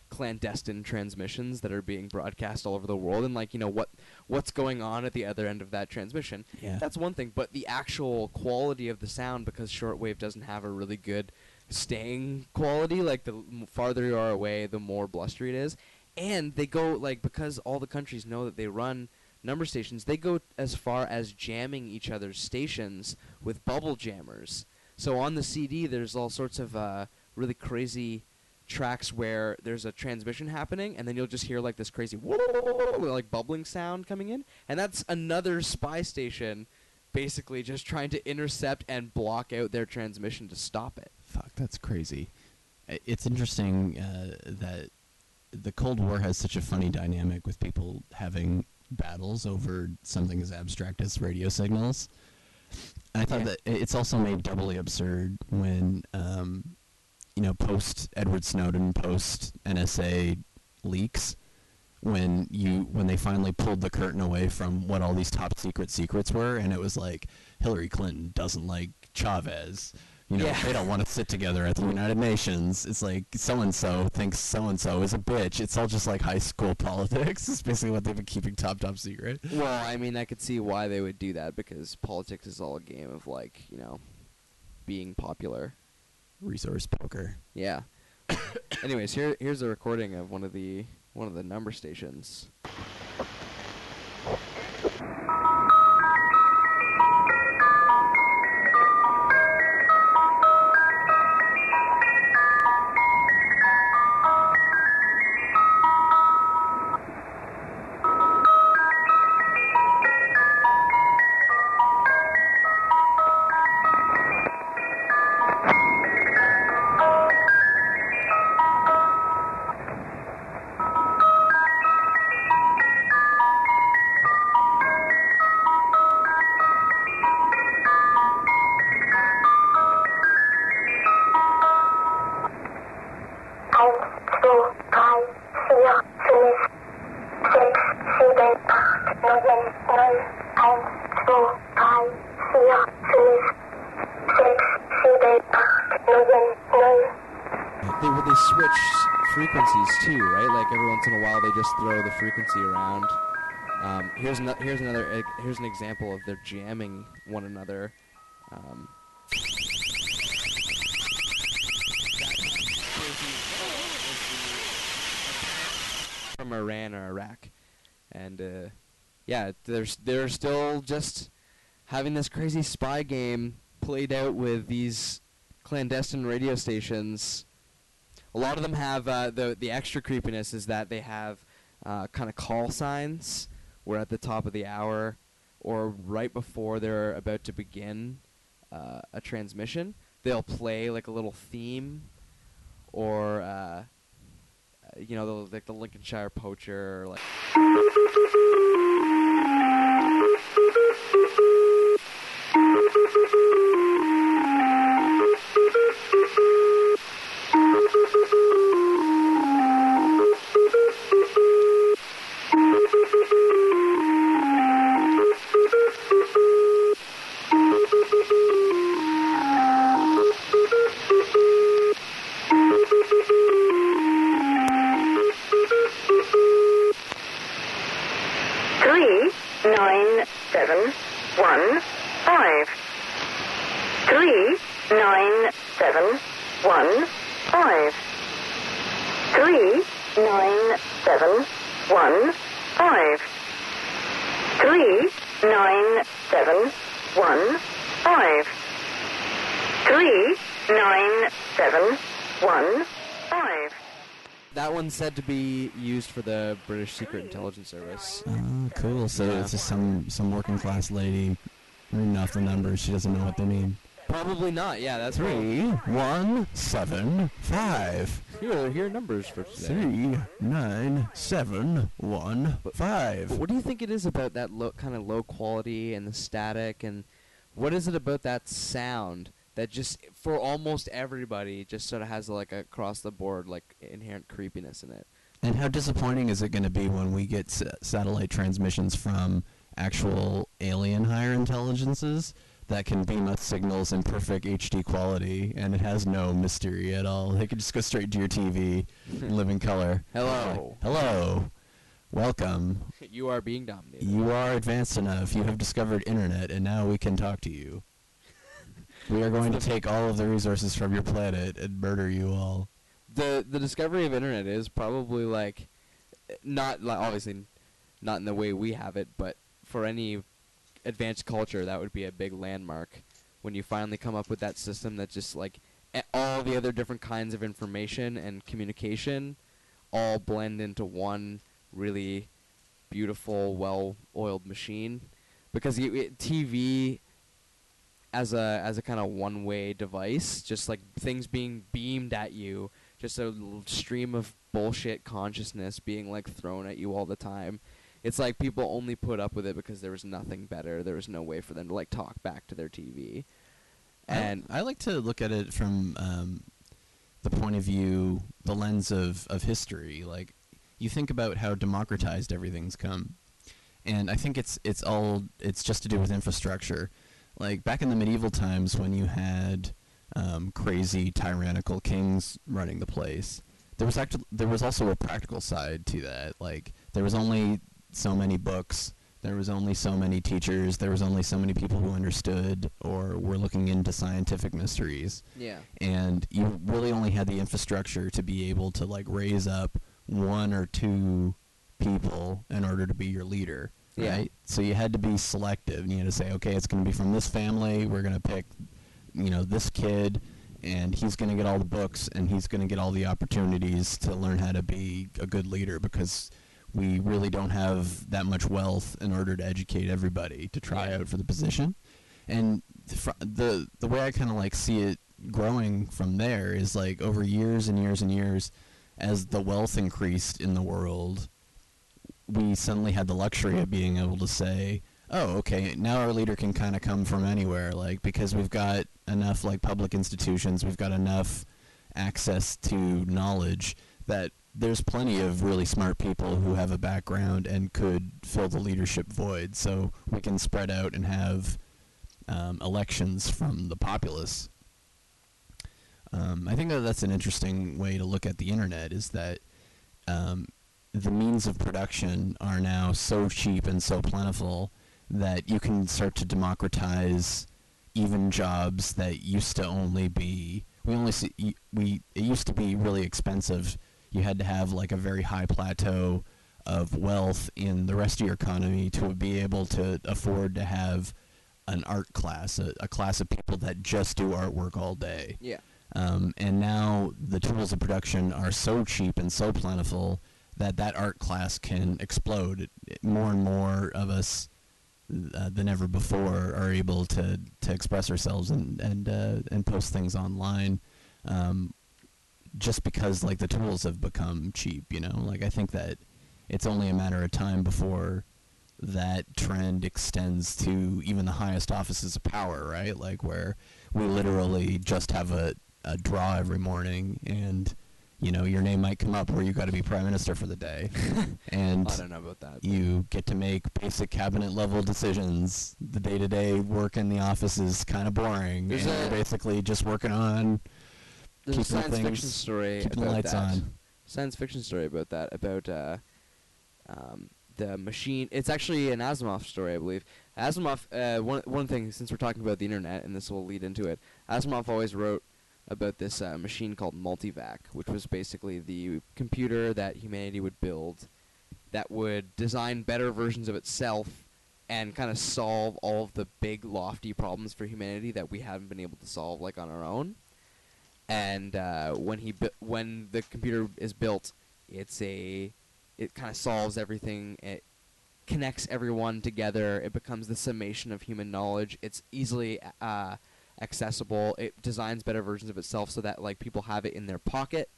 clandestine transmissions that are being broadcast all over the world and like you know what what's going on at the other end of that transmission Yeah. that's one thing, but the actual quality of the sound, because shortwave doesn't have a really good staying quality, like the farther you are away, the more blustery it is. And they go like because all the countries know that they run number stations, they go as far as jamming each other's stations with bubble jammers. So on the CD, there's all sorts of uh, really crazy tracks where there's a transmission happening, and then you'll just hear like this crazy <laughs> like bubbling sound coming in, and that's another spy station, basically just trying to intercept and block out their transmission to stop it. Fuck, that's crazy. It's interesting uh, that the Cold War has such a funny dynamic with people having battles over something as abstract as radio signals. I thought Yeah. that it's also made doubly absurd when, um, you know, post Edward Snowden, post NSA leaks, when you when they finally pulled the curtain away from what all these top secret secrets were, and it was like Hillary Clinton doesn't like Chavez. You know, Yeah. they don't want to sit together at the United Nations. It's like so and so thinks so and so is a bitch. It's all just like high school <laughs> politics. It's basically what they've been keeping top top secret. Well, I mean, I could see why they would do that because politics is all a game of like you know, being popular. Resource poker. Yeah. <coughs> Anyways, here here's a recording of one of the one of the number stations. Switch frequencies too, right? Like every once in a while, they just throw the frequency around. Um, here's no, here's another here's an example of their jamming one another. Um, from Iran or Iraq, and uh, yeah, there's they're still just having this crazy spy game played out with these clandestine radio stations. A lot of them have uh, the the extra creepiness is that they have uh, kind of call signs. Where at the top of the hour or right before they're about to begin uh, a transmission, they'll play like a little theme or uh, uh, you know the, like the Lincolnshire Poacher or like to be used for the British Secret Intelligence Service. Oh, cool. So Yeah. it's just some some working class lady reading off the numbers. She doesn't know what they mean. Probably not. Yeah, that's right. Three, one, seven, five. Here, here are numbers for today. Three, nine, seven, one, But- five. But what do you think it is about that low, kind of low quality and the static, and what is it about that sound that just for almost everybody just sort of has like a across the board like inherent creepiness in it? And how disappointing is it going to be when we get s- satellite transmissions from actual alien higher intelligences that can beam us signals in perfect HD quality and it has no mystery at all? They can just go straight to your TV in <laughs> living color. Hello. Hello. Welcome. <laughs> you are being dominated. You are advanced enough. You have discovered internet and now we can talk to you. We are going to take all of the resources from your planet and murder you all. the the discovery of internet is probably like not like, obviously not in the way we have it, but for any advanced culture, that would be a big landmark when you finally come up with that system that just like all the other different kinds of information and communication all blend into one really beautiful, well-oiled machine. Because it, TV as a as a kind of one-way device, just like things being beamed at you, just a stream of bullshit consciousness being like thrown at you all the time. It's like people only put up with it because there was nothing better. There was no way for them to like talk back to their TV. And I, I like to look at it from um, the point of view, the lens of, of history. Like, you think about how democratized everything's come, and I think it's it's all it's just to do with infrastructure. Like back in the medieval times, when you had um, crazy tyrannical kings running the place, there was actually there was also a practical side to that. Like there was only so many books there was only so many teachers there was only so many people who understood or were looking into scientific mysteries. Yeah, and you really only had the infrastructure to be able to like raise up one or two people in order to be your leader Yeah. right? So you had to be selective. And you had to say okay it's going to be from this family. We're going to pick you know this kid and he's going to get all the books and he's going to get all the opportunities to learn how to be a good leader because we really don't have that much wealth in order to educate everybody to try out for the position. And fr- the the way I kind of like see it growing from there is like over years and years and years as the wealth increased in the world we suddenly had the luxury of being able to say oh okay now our leader can kind of come from anywhere like because we've got enough like public institutions we've got enough access to knowledge that there's plenty of really smart people who have a background and could fill the leadership void. So we can spread out and have um, elections from the populace. Um, I think that that's an interesting way to look at the internet is that um, the means of production are now so cheap and so plentiful that you can start to democratize even jobs that used to only be we only see we it used to be really expensive. You had to have like a very high plateau of wealth in the rest of your economy to be able to afford to have an art class a, a class of people that just do artwork all day. Yeah, um, and now the tools of production are so cheap and so plentiful that that art class can explode. It- it- more and more of us uh, than ever before are able to, to express ourselves and and uh, and post things online, um, just because like the tools have become cheap. You know, like I think that it's only a matter of time before that trend extends to even the highest offices of power, right? Like where we literally just have a, a draw every morning and you know your name might come up where you got to be prime minister for the day <laughs> and I don't know about that. you get to make basic cabinet level decisions the day-to-day work in the office is kind of boring There's and you're basically just working on There's a keeping science fiction things- story keeping the about lights that. on Science fiction story about that about uh, um, the machine. It's actually an Asimov story, I believe. Asimov. Uh, one one thing, since we're talking about the internet, and this will lead into it. Asimov always wrote about this uh, machine called Multivac, which was basically the computer that humanity would build that would design better versions of itself and kind of solve all of the big lofty problems for humanity that we haven't been able to solve like on our own and uh, when he when the computer is built, it's a it kind of solves everything. It connects everyone together. It becomes the summation of human knowledge. It's easily uh, accessible. It designs better versions of itself so that like people have it in their pocket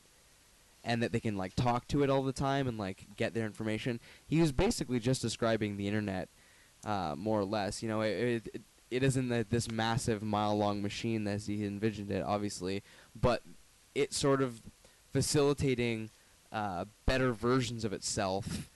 and that they can like talk to it all the time and like get their information. He was basically just describing the internet uh, more or less. You know, it it, it isn't that this massive mile long machine as he envisioned it, obviously, but it sort of facilitating uh, better versions of itself,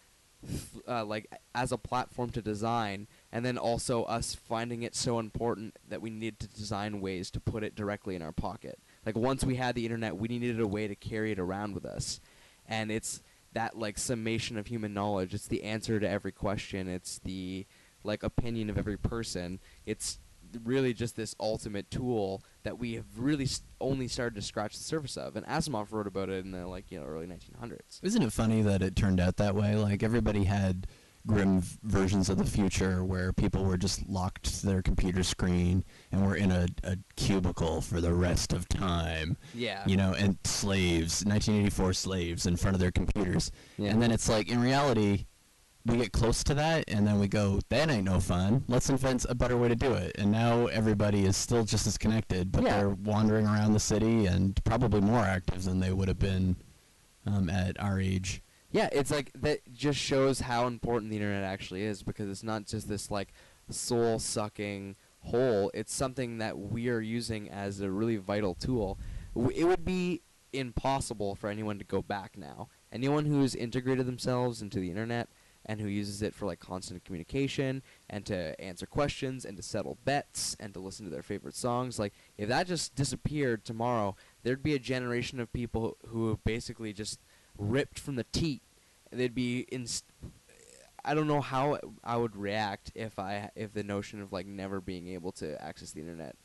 uh, like as a platform to design, and then also us finding it so important that we needed to design ways to put it directly in our pocket. Like once we had the internet, we needed a way to carry it around with us, and it's that like summation of human knowledge. It's the answer to every question. It's the like opinion of every person. It's really just this ultimate tool that we have really s- only started to scratch the surface of. And Asimov wrote about it in the like you know early 1900s. Isn't it funny that it turned out that way? Like everybody had grim versions of the future where people were just locked to their computer screen and were in a, a cubicle for the rest of time. Yeah. You know, and slaves, 1984 slaves in front of their computers. Yeah. And then it's like, in reality, we get close to that, and then we go, that ain't no fun. Let's invent a better way to do it. And now everybody is still just as connected, but Yeah. they're wandering around the city and probably more active than they would have been um, at our age. Yeah, it's like that just shows how important the internet actually is because it's not just this like soul sucking hole. It's something that we are using as a really vital tool. It would be impossible for anyone to go back now. Anyone who's integrated themselves into the internet and who uses it for like constant communication and to answer questions and to settle bets and to listen to their favorite songs, like if that just disappeared tomorrow, there'd be a generation of people who basically just ripped from the teat. They'd be in. I don't know how I would react if I if the notion of like never being able to access the internet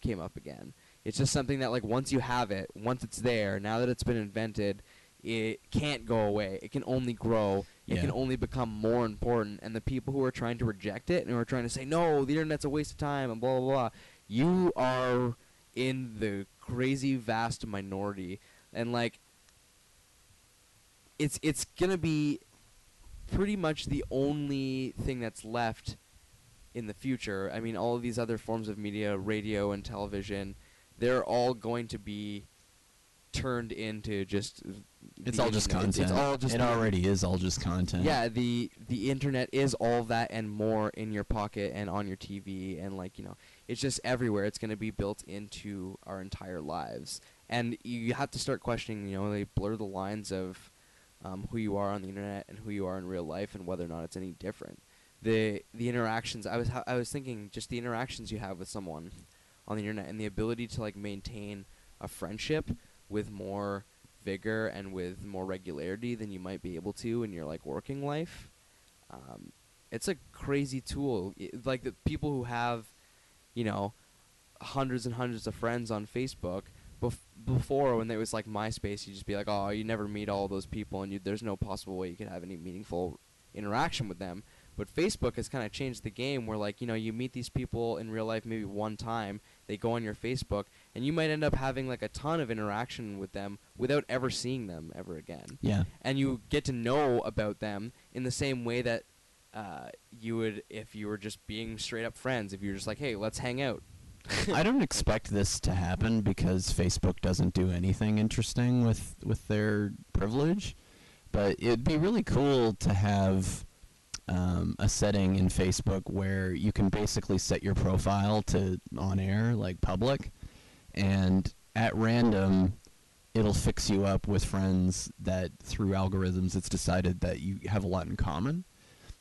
came up again. It's just something that like once you have it, once it's there, now that it's been invented, it can't go away. It can only grow. It Yeah. can only become more important. And the people who are trying to reject it and who are trying to say no, the internet's a waste of time and blah blah blah, you are in the crazy vast minority. And like it's it's gonna be pretty much the only thing that's left in the future. I mean, all of these other forms of media, radio and television, they're all going to be turned into just. It's all just content. It's, it's all just it already is all just content. Yeah, the the internet is all that and more in your pocket and on your TV and like you know, it's just everywhere. It's going to be built into our entire lives, and you have to start questioning. You know, they blur the lines of um, who you are on the internet and who you are in real life, and whether or not it's any different. The the interactions I was ha- I was thinking just the interactions you have with someone on the internet and the ability to like maintain a friendship with more vigor and with more regularity than you might be able to in your like working life. Um, it's a crazy tool. I like the people who have, you know, hundreds and hundreds of friends on Facebook. Bef- before, when it was like MySpace, you'd just be like, "Oh, you never meet all those people, and you, there's no possible way you could have any meaningful interaction with them." But Facebook has kind of changed the game, where like you know you meet these people in real life maybe one time, they go on your Facebook, and you might end up having like a ton of interaction with them without ever seeing them ever again Yeah. and you get to know about them in the same way that uh, you would if you were just being straight up friends. If you were just like, hey, let's hang out. <laughs> I don't expect this to happen because Facebook doesn't do anything interesting with with their privilege, but it'd be really cool to have um, a setting in Facebook where you can basically set your profile to on air, like public, and at random, it'll fix you up with friends that through algorithms it's decided that you have a lot in common.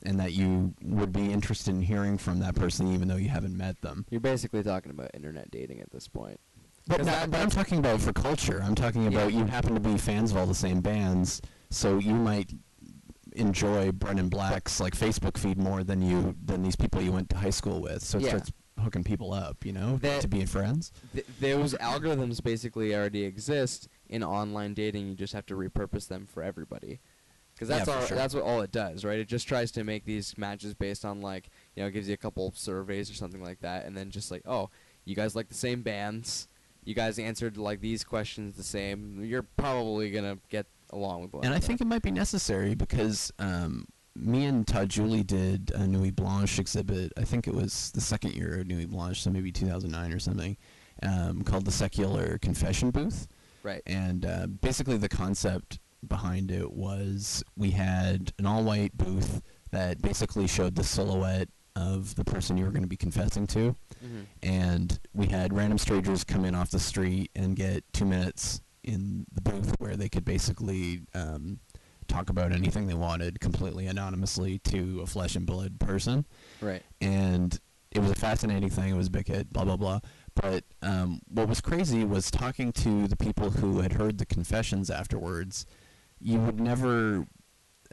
And that you would be interested in hearing from that person, even though you haven't met them. You're basically talking about internet dating at this point. But, no, but I'm talking about for culture. I'm talking about Yeah. you happen to be fans of all the same bands, so you might enjoy Brennan Black's like Facebook feed more than you than these people you went to high school with. So it Yeah. starts hooking people up, you know, That- to being friends. Th- those algorithms basically already exist in online dating. You just have to repurpose them for everybody. Because that's for all. sure. That's what all it does, right? It just tries to make these matches based on like you know, gives you a couple surveys or something like that, and then just like, oh, you guys like the same bands. You guys answered like these questions the same. You're probably gonna get along with one. And I think it might be necessary because um, me and Todd Julie did a Nuit Blanche exhibit. I think it was the second year of Nuit Blanche, so maybe 2009 or something, um, called the Secular Confession Booth. right. And uh, basically, the concept behind it was we had an all white booth that basically showed the silhouette of the person you were going to be confessing to. hmm And we had random strangers come in off the street and get two minutes in the booth where they could basically um, talk about anything they wanted completely anonymously to a flesh and blood person Right. and it was a fascinating thing. It was a big hit, blah blah blah. But um, what was crazy was talking to the people who had heard the confessions afterwards. You would never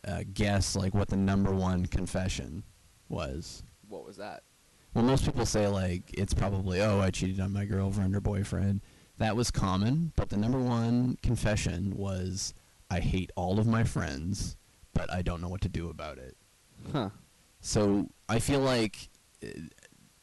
uh, guess like what the number one confession was. What was that? Well, most people say like it's probably oh I cheated on my girlfriend or boyfriend. That was common, but the number one confession was I hate all of my friends, but I don't know what to do about it. Huh. So I feel like uh,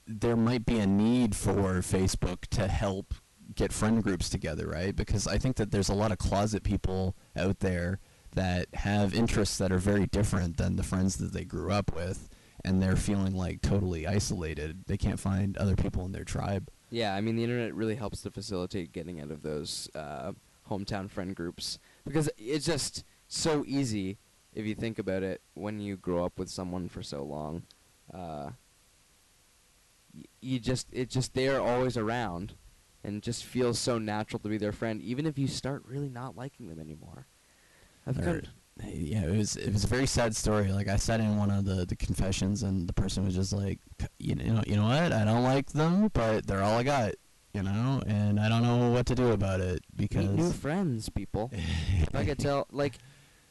there might be a need for Facebook to help get friend groups together, right? Because I think that there's a lot of closet people out there that have interests that are very different than the friends that they grew up with, and they're feeling like totally isolated. They can't find other people in their tribe. Yeah, I mean the internet really helps to facilitate getting out of those uh, hometown friend groups because it's just so easy if you think about it when you grow up with someone for so long. Uh, you just it just they're always around, and it just feels so natural to be their friend, even if you start really not liking them anymore. I've Or- yeah, it was it was a very sad story. Like I sat in one of the, the confessions, and the person was just like, you know, you know what? I don't like them, but they're all I got, you know, and I don't know what to do about it because new friends, people. <laughs> if I could tell, like,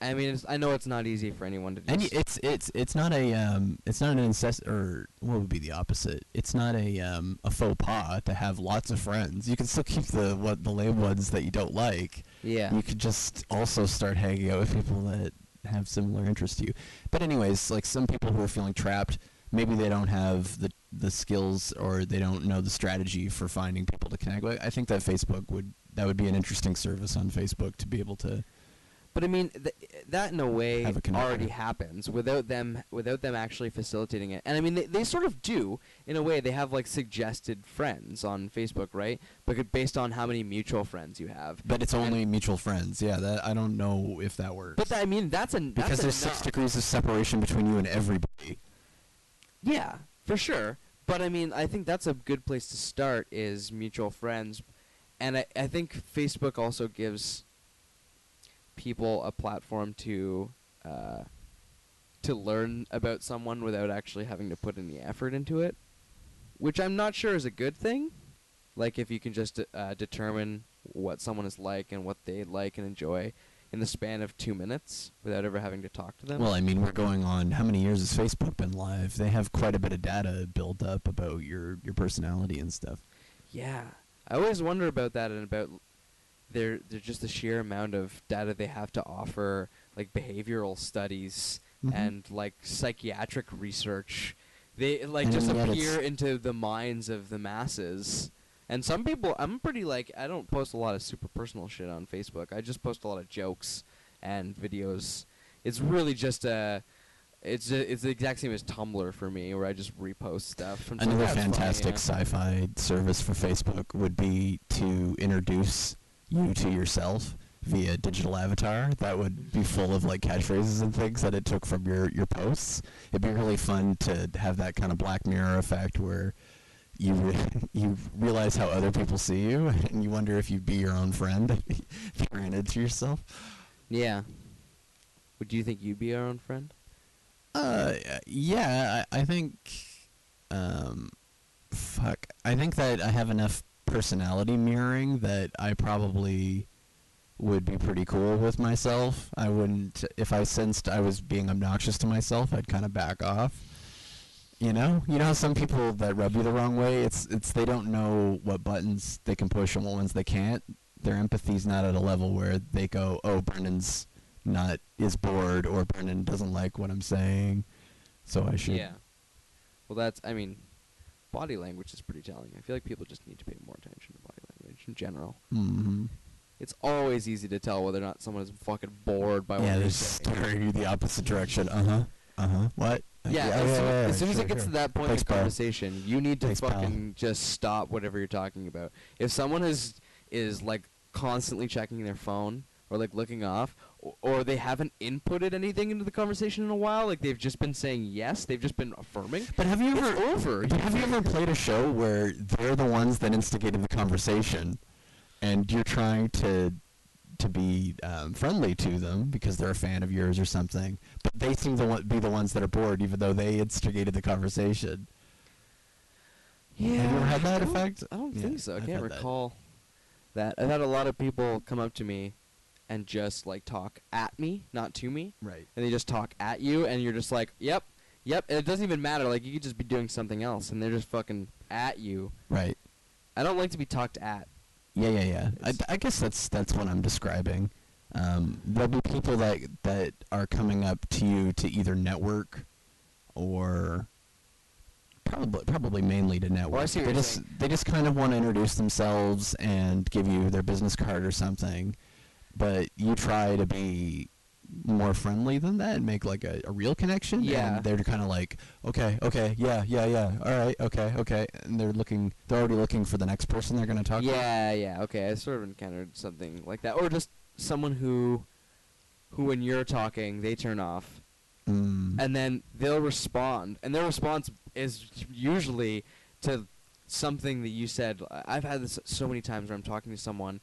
I mean, it's, I know it's not easy for anyone to. And it's it's it's not a um it's not an incest or what would be the opposite? It's not a um a faux pas to have lots of friends. You can still keep the what the lame ones that you don't like. yeah. You could just also start hanging out with people that have similar interests to you. But anyways, like some people who are feeling trapped, maybe they don't have the the skills or they don't know the strategy for finding people to connect with. I think that Facebook would that would be an interesting service on Facebook to be able to But I mean, th- that in a way a already happens without them without them actually facilitating it. And I mean, they, they sort of do in a way. They have like suggested friends on Facebook, right? But based on how many mutual friends you have. but it's And- only mutual friends. Yeah, that I don't know if that works. But that, I mean, that's an because that's there's six degrees of separation between you and everybody. Yeah, for sure. But I mean, I think that's a good place to start is mutual friends, and I, I think Facebook also gives people a platform to uh, to learn about someone without actually having to put any effort into it, which I'm not sure is a good thing. Like if you can just uh, determine what someone is like and what they like and enjoy in the span of two minutes without ever having to talk to them. Well, I mean, we're going on. How many years has Facebook been live? They have quite a bit of data built up about your your personality and stuff. Yeah, I always wonder about that and about their their just the sheer amount of data they have to offer, like behavioral studies Mhm. and like psychiatric research. They like And just appear into the minds of the masses. And some people, I'm pretty like I don't post a lot of super personal shit on Facebook. I just post a lot of jokes and videos. It's really just a. It's a, it's the exact same as Tumblr for me, where I just repost stuff. and it's like, Another "That's funny," fantastic yeah. sci-fi service for Facebook would be to introduce you to yourself via digital avatar. That would be full of like catchphrases and things that it took from your your posts. It'd be really fun to have that kind of Black Mirror effect where you re- <laughs> you realize how other people see you <laughs> and you wonder if you'd be your own friend <laughs> if you ran into yourself. Yeah. Would you think you'd be our own friend? Uh, yeah, I, I think, um, fuck, I think that I have enough personality mirroring that I probably would be pretty cool with myself. I wouldn't, if I sensed I was being obnoxious to myself, I'd kind of back off. You know, you know how some people that rub you the wrong way. It's it's they don't know what buttons they can push and what ones they can't. Their empathy's not at a level where they go, "Oh, Brendan's not is bored," or "Brendan doesn't like what I'm saying," so I should. Yeah. Well, that's. I mean, body language is pretty telling. I feel like people just need to pay more attention to body language in general. hmm It's always easy to tell whether or not someone is fucking bored by yeah, what they're staring you the opposite direction. Uh huh. Uh huh. What? Yeah, yeah, as, yeah, soon, yeah, as soon as it gets sure. to that point Thanks, in pal. conversation, you need to Thanks, pal. fucking just stop whatever you're talking about. If someone is is like constantly checking their phone or like looking off, or, they haven't inputted anything into the conversation in a while, like they've just been saying yes, they've just been affirming. But have you ever over. But have you ever played a show where they're the ones that instigated the conversation, and you're trying to to be um, friendly to them because they're a fan of yours or something, but they seem to want, be the ones that are bored, even though they instigated the conversation. Yeah. Have you ever had that I effect? I don't Yeah, think so. I I've can't had that. recall that. I've had a lot of people come up to me and just like talk at me, not to me, Right. and they just talk at you, and you're just like, "Yep, Yep, and it doesn't even matter. Like you could just be doing something else, and they're just fucking at you. Right. I don't like to be talked at. Yeah, yeah, yeah. I, I guess that's that's what I'm describing. Um, there'll be people that that are coming up to you to either network or probably probably mainly to network. I see they just saying. they just kind of want to introduce themselves and give you their business card or something, but you try to be more friendly than that and make like a, a real connection. Yeah. And they're kind of like, okay, okay, yeah, yeah, yeah, all right, okay, okay, and they're looking, they're already looking for the next person they're going to talk to. Yeah, yeah, okay. I sort of encountered something like that, or just someone who, who when you're talking, they turn off, Mm. and then they'll respond, and their response is usually to something that you said. I've had this so many times where I'm talking to someone,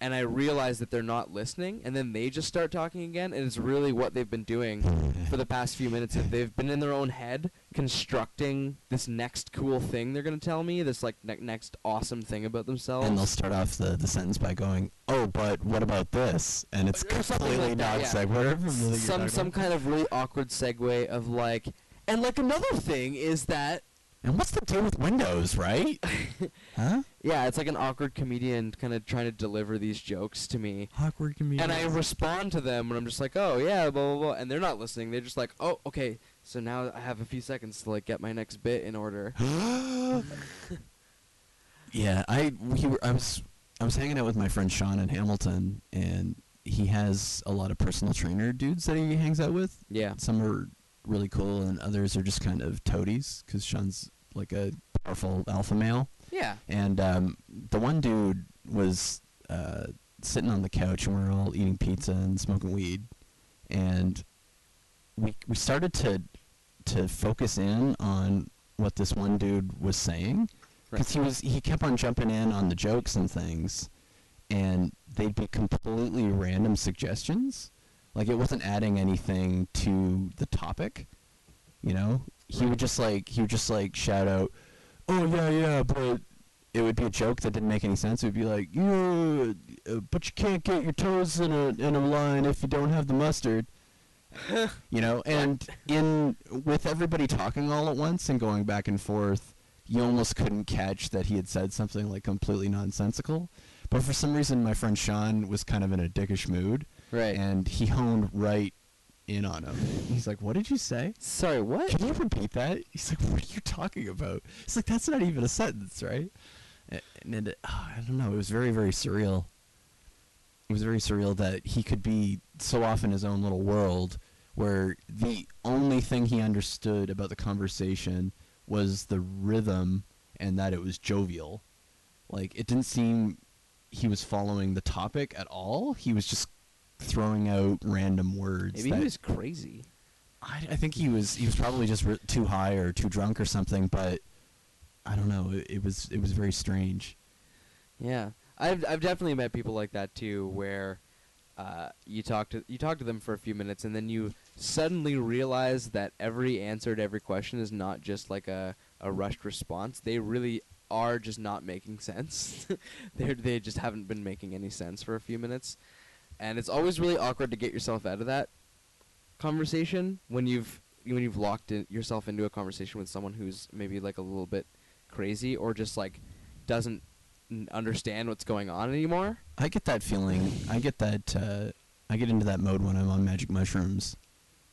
and I realize that they're not listening, and then they just start talking again, and it's really what they've been doing for the past few minutes. That they've been in their own head constructing this next cool thing they're gonna tell me, this like ne- next awesome thing about themselves. and they'll start off the, the sentence by going, "Oh, but what about this?" And it's Or completely like that, not yeah. segue. from the thing you're some some about. kind of really awkward segue of like, and like another thing is that And what's the deal with Windows, right? <laughs> huh? yeah, it's like an awkward comedian kind of trying to deliver these jokes to me. Awkward comedian. And I respond to them, and I'm just like, "Oh yeah, blah blah blah," and they're not listening. They're just like, "Oh, okay." So now I have a few seconds to like get my next bit in order. <gasps> <laughs> yeah, I we were, I was I was hanging out with my friend Sean in Hamilton, and he has a lot of personal trainer dudes that he hangs out with. Yeah. Some are really cool, and others are just kind of toadies because Sean's like a powerful alpha male. Yeah. And um, the one dude was uh, sitting on the couch, and we were all eating pizza and smoking weed, and we we started to to focus in on what this one dude was saying because he was he kept on jumping in on the jokes and things, and they'd be completely random suggestions, like it wasn't adding anything to the topic, you know. He would just like he would just like shout out, "Oh yeah, yeah," but it would be a joke that didn't make any sense. It would be like, "Yeah, uh, but you can't get your toes in a in a line if you don't have the mustard." <laughs> you know, and in with everybody talking all at once and going back and forth, you almost couldn't catch that he had said something like completely nonsensical. But for some reason, my friend Sean was kind of in a dickish mood, Right. and he honed right in on him. He's like, "What did you say? Sorry, what? Can you repeat that?" He's like, "What are you talking about?" He's like, "That's not even a sentence, right?" A- And it, oh, uh, I don't know. It was very, very surreal. It was very surreal that he could be so off in his own little world, where the only thing he understood about the conversation was the rhythm and that it was jovial. Like it didn't seem he was following the topic at all. He was just throwing out random words. Maybe that- he was crazy. I, I think he was he was probably just re- too high or too drunk or something, but I don't know. It, it was it was very strange. Yeah, I've I've definitely met people like that too, where uh, you talk to you talk to them for a few minutes, and then you suddenly realize that every answer to every question is not just like a a rushed response. They really are just not making sense. <laughs> they they just haven't been making any sense for a few minutes, and it's always really awkward to get yourself out of that conversation when you've when you've locked in, yourself into a conversation with someone who's maybe like a little bit crazy or just like doesn't n- understand what's going on anymore. I get that feeling. I get that. Uh, I get into that mode when I'm on magic mushrooms.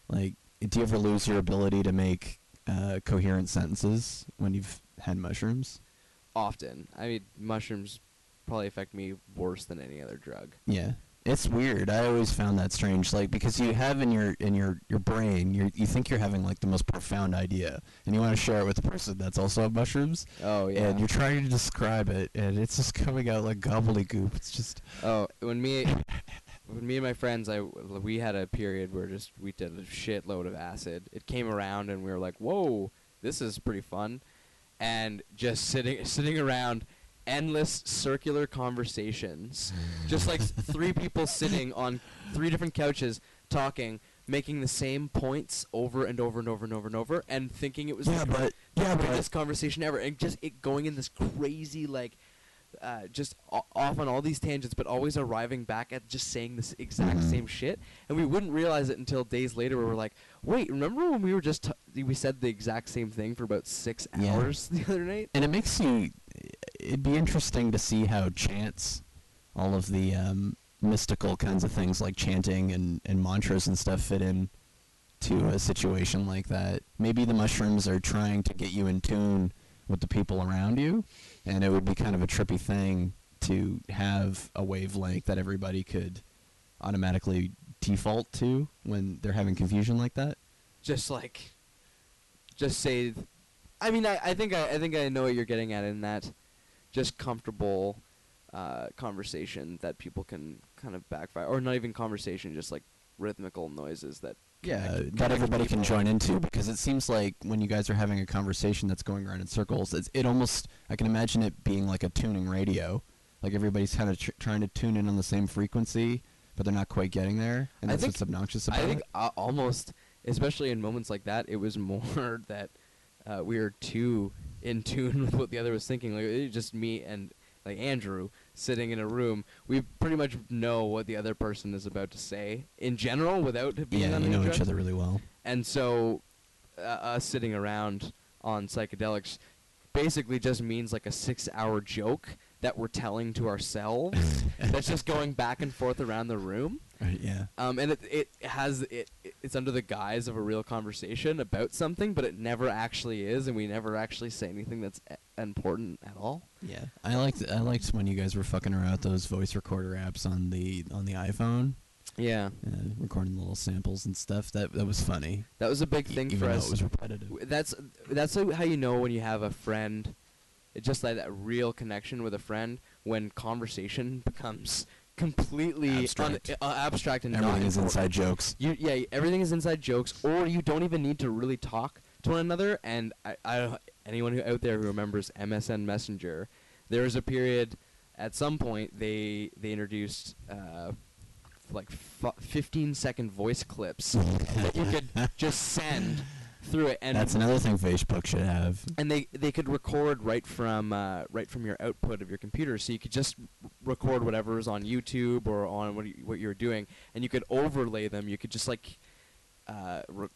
Like, do you ever lose your ability to make uh, coherent sentences when you've had mushrooms? Often, I mean, mushrooms probably affect me worse than any other drug. Yeah. It's weird. I always found that strange, like because you have in your in your your brain, you you think you're having like the most profound idea, and you want to share it with the person that's also on mushrooms, Oh yeah. and you're trying to describe it, and it's just coming out like gobbledygook. It's just Oh, when me, when me and my friends, I we had a period where just we did a shitload of acid. It came around, and we were like, "Whoa, this is pretty fun," and just sitting sitting around, endless circular conversations, just like <laughs> three people sitting on three different couches talking. Making the same points over and over and over and over and over, and thinking it was yeah, the but yeah, but conversation ever, and just it going in this crazy like uh, just o- off on all these tangents, but always arriving back at just saying this exact Mhm. same shit, and we wouldn't realize it until days later. Where we're like, "Wait, remember when we were just t- we said the exact same thing for about six Yeah. hours <laughs> the other night?" And it makes you. It'd be interesting to see how chants, all of the um, mystical kinds of things like chanting and, and mantras and stuff fit in to a situation like that. Maybe the mushrooms are trying to get you in tune with the people around you, and it would be kind of a trippy thing to have a wavelength that everybody could automatically default to when they're having confusion like that. just like just say I mean I, I think I, I think I know what you're getting at in that just comfortable uh, conversation that people can kind of backfire or not even conversation just like rhythmical noises that yeah, connect- that everybody can join into because it seems like when you guys are having a conversation that's going around in circles, it's, it almost I can imagine it being like a tuning radio, like everybody's kind of tr- trying to tune in on the same frequency, but they're not quite getting there, and I that's think- what's obnoxious about I think it. uh, almost especially in moments like that it was <laughs> more that uh, we were too in tune <laughs> with what the other was thinking. Like it was just me and like Andrew sitting in a room. We pretty much know what the other person is about to say in general without it being Yeah, on you know each other really well. And so, uh, us sitting around on psychedelics basically just means like a six-hour joke that we're telling to ourselves. <laughs> that's just going back and forth around the room. Right, yeah. Um, and it it has it it's under the guise of a real conversation about something, but it never actually is, and we never actually say anything that's e- important at all. Yeah, I liked I liked when you guys were fucking around those voice recorder apps on the on the iPhone, Yeah, uh, recording little samples and stuff. That that was funny. that was a big e- thing even for us. it was repetitive. That's that's how you know when you have a friend. It's just like that real connection with a friend when conversation becomes completely Abstract. un- uh, abstract and Everything is important. inside jokes. You yeah, everything is inside jokes, or you don't even need to really talk to one another. And I, I anyone who out there who remembers MSN Messenger, there was a period at some point they they introduced uh, like f- 15 second voice clips <laughs> that you could just send through it, and That's another thing Facebook should have. and they they could record right from uh, right from your output of your computer, so you could just record whatever is on YouTube or on what you, what you're doing, and you could overlay them. You could just like uh, re-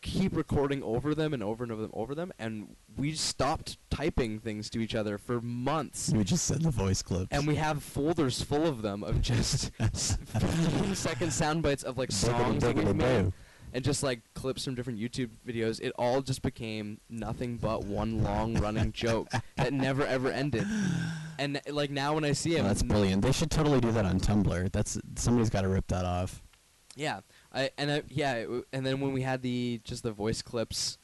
keep recording over them and over and over them over them, and we stopped typing things to each other for months. We just send the voice clips. And we have folders full of them of just <laughs> s- 15 second sound bites of like songs that we've made and just like clips from different YouTube videos, it all just became nothing but one long running joke that never ever ended. And like now when I see him, Oh, that's brilliant. They should totally do that on Tumblr. That's somebody's got to rip that off. yeah, I and I, yeah, it w- and then when we had the just the voice clips,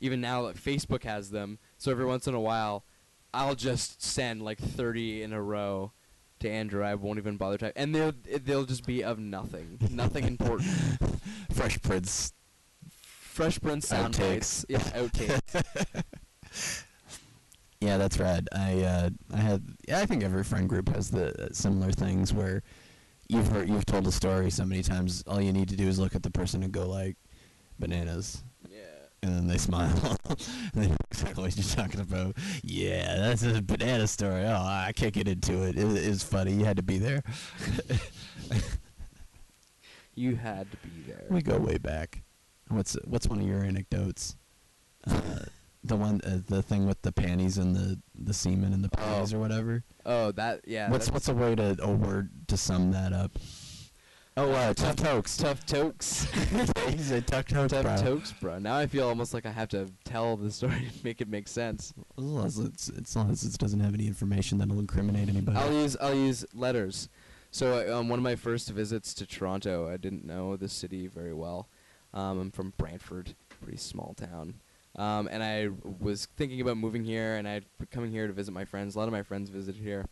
even now like, Facebook has them, so every once in a while, I'll just send like thirty in a row. To Andrew, I won't even bother typing. and they'll they'll just be of nothing, nothing <laughs> important. Fresh Prince. Fresh Prince sound Outtakes. bites, yeah, outtakes. <laughs> Yeah, that's rad. I uh, I had yeah, I think every friend group has the uh, similar things where you've heard you've told a story so many times. All you need to do is look at the person and go like bananas. And then they smile. and <laughs> they know <laughs> exactly what you're talking about. Yeah, that's a banana story. Oh, I can't get into it. It, it was funny. You had to be there. <laughs> You had to be there. We go way back. What's what's one of your anecdotes? Uh, the one, uh, the thing with the panties and the the semen and the panties Oh. or whatever. oh, that yeah. what's what's a way to a word to sum that up? Oh, uh, tough tokes. tough tokes? <laughs> <laughs> he said tough tokes, tough bro. tokes, bro. Now I feel almost like I have to tell the story <laughs> to make it make sense. As long as it's, as long as it doesn't have any information that'll incriminate anybody. I'll use I'll use letters. So uh, um, one of my first visits to Toronto, I didn't know the city very well. Um, I'm from Brantford, pretty small town. Um, and I was thinking about moving here, and I'd be coming here to visit my friends. A lot of my friends visit here.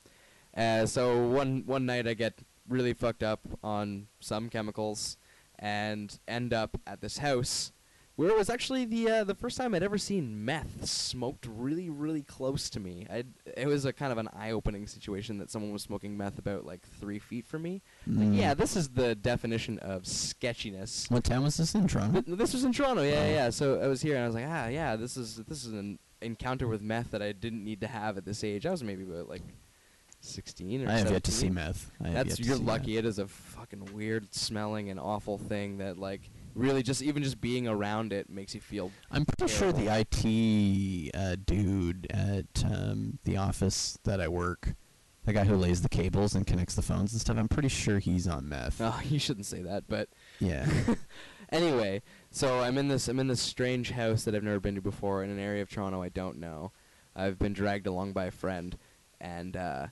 Uh, so one one night I get really fucked up on some chemicals, and end up at this house where it was actually the uh, the first time I'd ever seen meth smoked really really close to me. I it was a kind of an eye opening situation that someone was smoking meth about like three feet from me. Like, Mm. yeah, this is the definition of sketchiness. What town was this in Toronto? Th- This was in Toronto, yeah, Oh. yeah, yeah. So I was here, and I was like, ah, yeah, this is this is an encounter with meth that I didn't need to have at this age. I was maybe about like 16 or I have yet to see meth. I That's you're lucky. meth. It is a fucking weird smelling and awful thing that like really just even just being around it makes you feel I'm pretty sure the IT uh, dude at um, the office that I work, the guy who lays the cables and connects the phones and stuff, I'm pretty sure he's on meth. Oh, <laughs> you shouldn't say that, but Yeah. <laughs> anyway, so I'm in this I'm in this strange house that I've never been to before in an area of Toronto I don't know. I've been dragged along by a friend, and uh,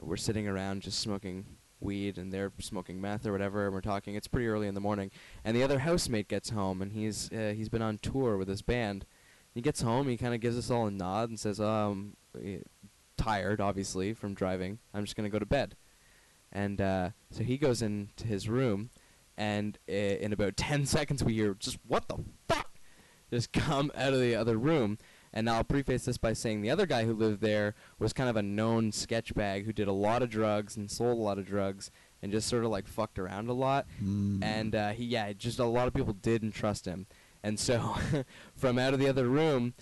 we're sitting around just smoking weed, and they're smoking meth or whatever, and we're talking. It's pretty early in the morning, and the other housemate gets home, and he's uh, he's been on tour with his band. He gets home, he kind of gives us all a nod and says, "Um, tired, obviously, from driving. I'm just gonna go to bed." And uh, so he goes into his room, and i- in about <laughs> 10 seconds we hear just what the fuck just come out of the other room and i'll preface this by saying the other guy who lived there was kind of a known sketch bag who did a lot of drugs and sold a lot of drugs and just sort of like fucked around a lot. Mm. and uh, he yeah just a lot of people didn't trust him. And so <laughs> from out of the other room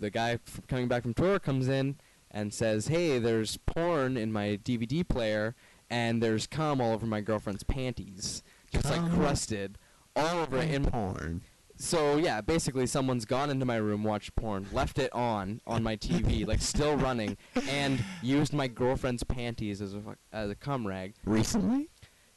the guy f- coming back from tour comes in and says hey there's porn in my dvd player and there's cum all over my girlfriend's panties. Just like crusted all over it in porn. So yeah, basically someone's gone into my room, watched porn, left it on on my TV, <laughs> like still running, and used my girlfriend's panties as a fuck- as a cum rag. Recently?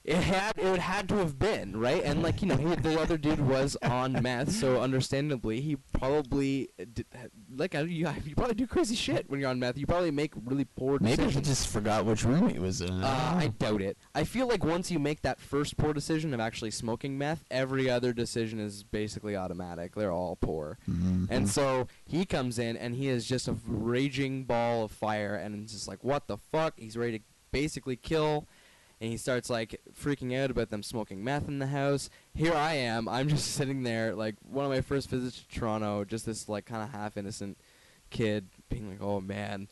It had it had to have been right, and like you know, he, the other dude was on meth, so understandably he probably did, like I- you, you probably do crazy shit when you're on meth. You probably make really poor decisions. Maybe he just forgot which room he was in. Uh, I doubt it. I feel like once you make that first poor decision of actually smoking meth, every other decision is basically automatic. They're all poor. Mhm. And so he comes in and he is just a raging ball of fire and it's just like, what the fuck? He's ready to basically kill. And he starts like freaking out about them smoking meth in the house. Here I am. I'm <laughs> just sitting there, like one of my first visits to Toronto, just this like kind of half innocent kid being like, oh man,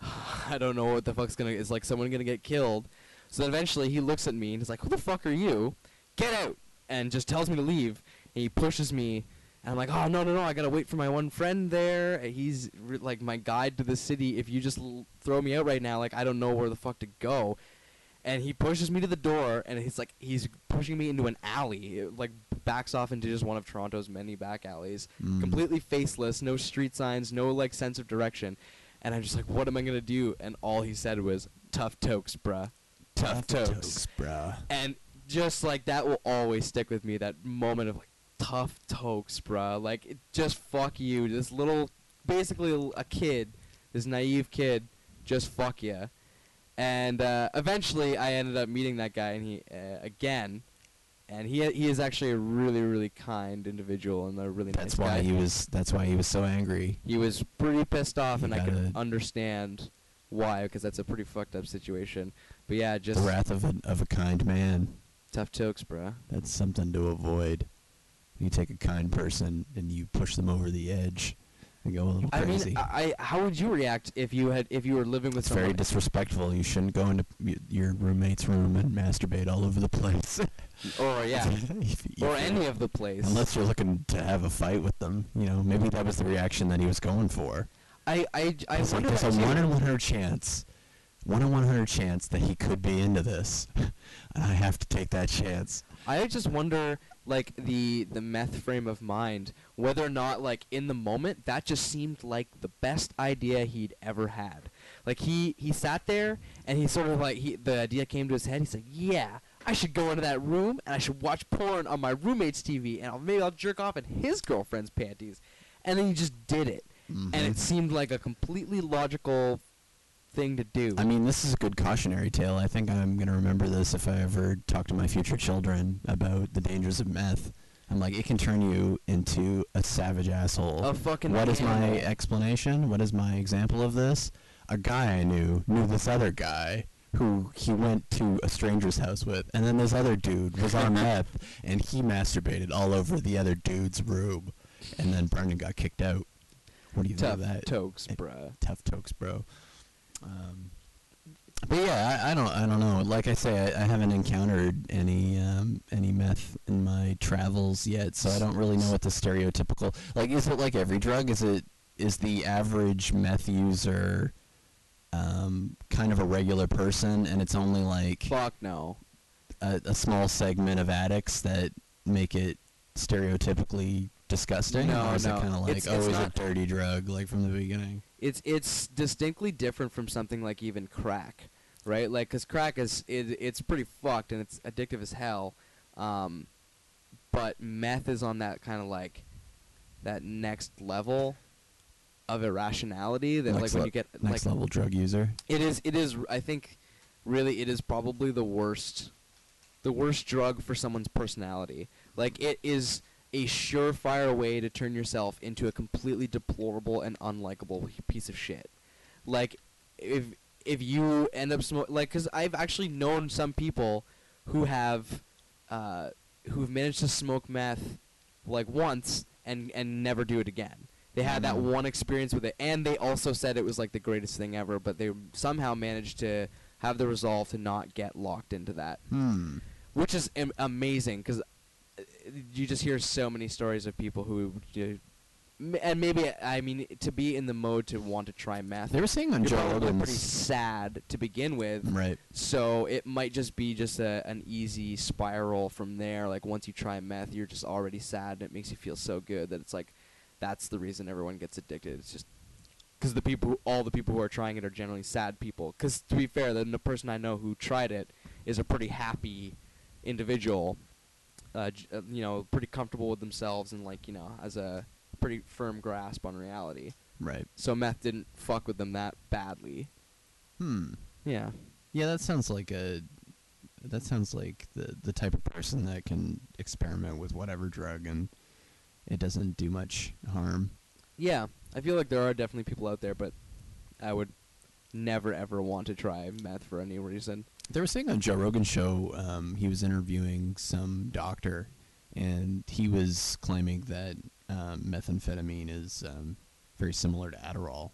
<sighs> I don't know what the fuck's gonna. Is like someone gonna get killed? So then eventually he looks at me and he's like, who the fuck are you? Get out! And just tells me to leave. And he pushes me and I'm like, oh no no no! I gotta wait for my one friend there. He's re- like my guide to the city. If you just l- throw me out right now, like I don't know where the fuck to go. And he pushes me to the door, and he's like, he's pushing me into an alley. It, like backs off into just one of Toronto's many back alleys, Mm. completely faceless, no street signs, no like sense of direction. And I'm just like, what am I gonna do? And all he said was, "Tough tokes, bruh. Tough, tokes." bruh. And just like that will always stick with me. That moment of like tough tokes, bruh. Like it, just fuck you. This little, basically a kid, this naive kid, just fuck you. And uh, eventually, I ended up meeting that guy, and he uh, again, and he he is actually a really really kind individual and a really That's nice why guy. he was. That's why he was so angry. He was pretty pissed off, and I can understand why, because that's a pretty fucked up situation. But yeah, just the wrath of a of a kind man. tough tokes, bro. That's something to avoid. You take a kind person and you push them over the edge. Go a little I crazy. mean, I, I how would you react if you had if you were living with it's someone? very disrespectful. You shouldn't go into your roommate's room and masturbate all over the place. <laughs> or yeah, <laughs> If you- or any of the place. Unless you're looking to have a fight with them, you know, maybe that was the reaction that he was going for. I I I It's like wonder there's a one in one hundred chance, one in one hundred chance that he could be into this, <laughs> and I have to take that chance. I just wonder, like the the meth frame of mind, whether or not, like in the moment, that just seemed like the best idea he'd ever had. Like he he sat there and he sort of like he the idea came to his head. He's like, yeah, I should go into that room and I should watch porn on my roommate's TV and I'll, maybe I'll jerk off in his girlfriend's panties, and then he just did it, and Mhm. it seemed like a completely logical thing to do. I mean, this is a good cautionary tale. I think I'm gonna remember this if I ever talk to my future children about the dangers of meth. I'm like, it can turn you into a savage asshole. a fucking What is my explanation? What is my example of this? A guy I knew knew this other guy who he went to a stranger's house with, and then this other dude was on <laughs> meth, and he masturbated all over the other dude's room, and then Brendan got kicked out. What do you tough think of that? tokes, Eh, bruh. Tough tokes, bro. Um, but yeah, I, I don't, I don't know. Like I say, I, I haven't encountered any, um, any meth in my travels yet, so I don't really know what the stereotypical. Like, is it like every drug? Is it is the average meth user um, kind of a regular person, and it's only like Fuck no. a, a small segment of addicts that make it stereotypically disgusting? No, or is no. it kind of like It's- it's always not- a dirty drug, like from the beginning? It's it's distinctly different from something like even crack, right? Like, cause crack is it, it's pretty fucked and it's addictive as hell. Um, but meth is on that kind of like that next level of irrationality that Next like when le- you get like Next like level drug user. It is. It is. I think, really, it is probably the worst, the worst drug for someone's personality. Like it is a surefire way to turn yourself into a completely deplorable and unlikable piece of shit. Like if if you end up smoking, like, because I've actually known some people who have, uh, who've managed to smoke meth, like once and and never do it again. They had that Mm. one experience with it, and they also said it was like the greatest thing ever. But they somehow managed to have the resolve to not get locked into that, Hmm. which is am- amazing because you just hear so many stories of people who, do, m- and maybe I mean to be in the mode to want to try meth. They were saying on Joe probably pretty sad to begin with, Right. so it might just be just a, an easy spiral from there. Like once you try meth, you're just already sad, and it makes you feel so good that it's like that's the reason everyone gets addicted. It's just because the people, who, all the people who are trying it, are generally sad people. Because to be fair, the, the person I know who tried it is a pretty happy individual. Uh, uh, you know, pretty comfortable with themselves and like you know has a pretty firm grasp on reality. Right. So meth didn't fuck with them that badly. Hmm. Yeah. Yeah, that sounds like a. That sounds like the the type of person that can experiment with whatever drug and it doesn't do much harm. Yeah, I feel like there are definitely people out there, but I would never ever want to try meth for any reason. They were saying on Joe Rogan's show, um, he was interviewing some doctor, and he was claiming that um, methamphetamine is um, very similar to Adderall.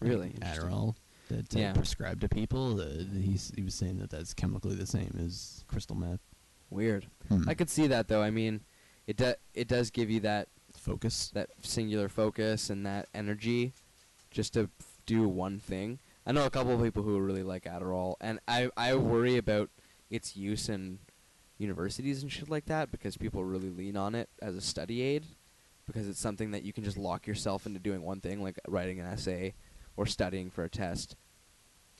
Really? Adderall that uh, Yeah. prescribed to people. Uh, he's, he was saying that that's chemically the same as crystal meth. Weird. Hmm. I could see that though. I mean, it do- it does give you that focus. that singular focus and that energy just to f- do one thing. I know a couple of people who really like Adderall, and I I worry about its use in universities and shit like that because people really lean on it as a study aid because it's something that you can just lock yourself into doing one thing like writing an essay or studying for a test.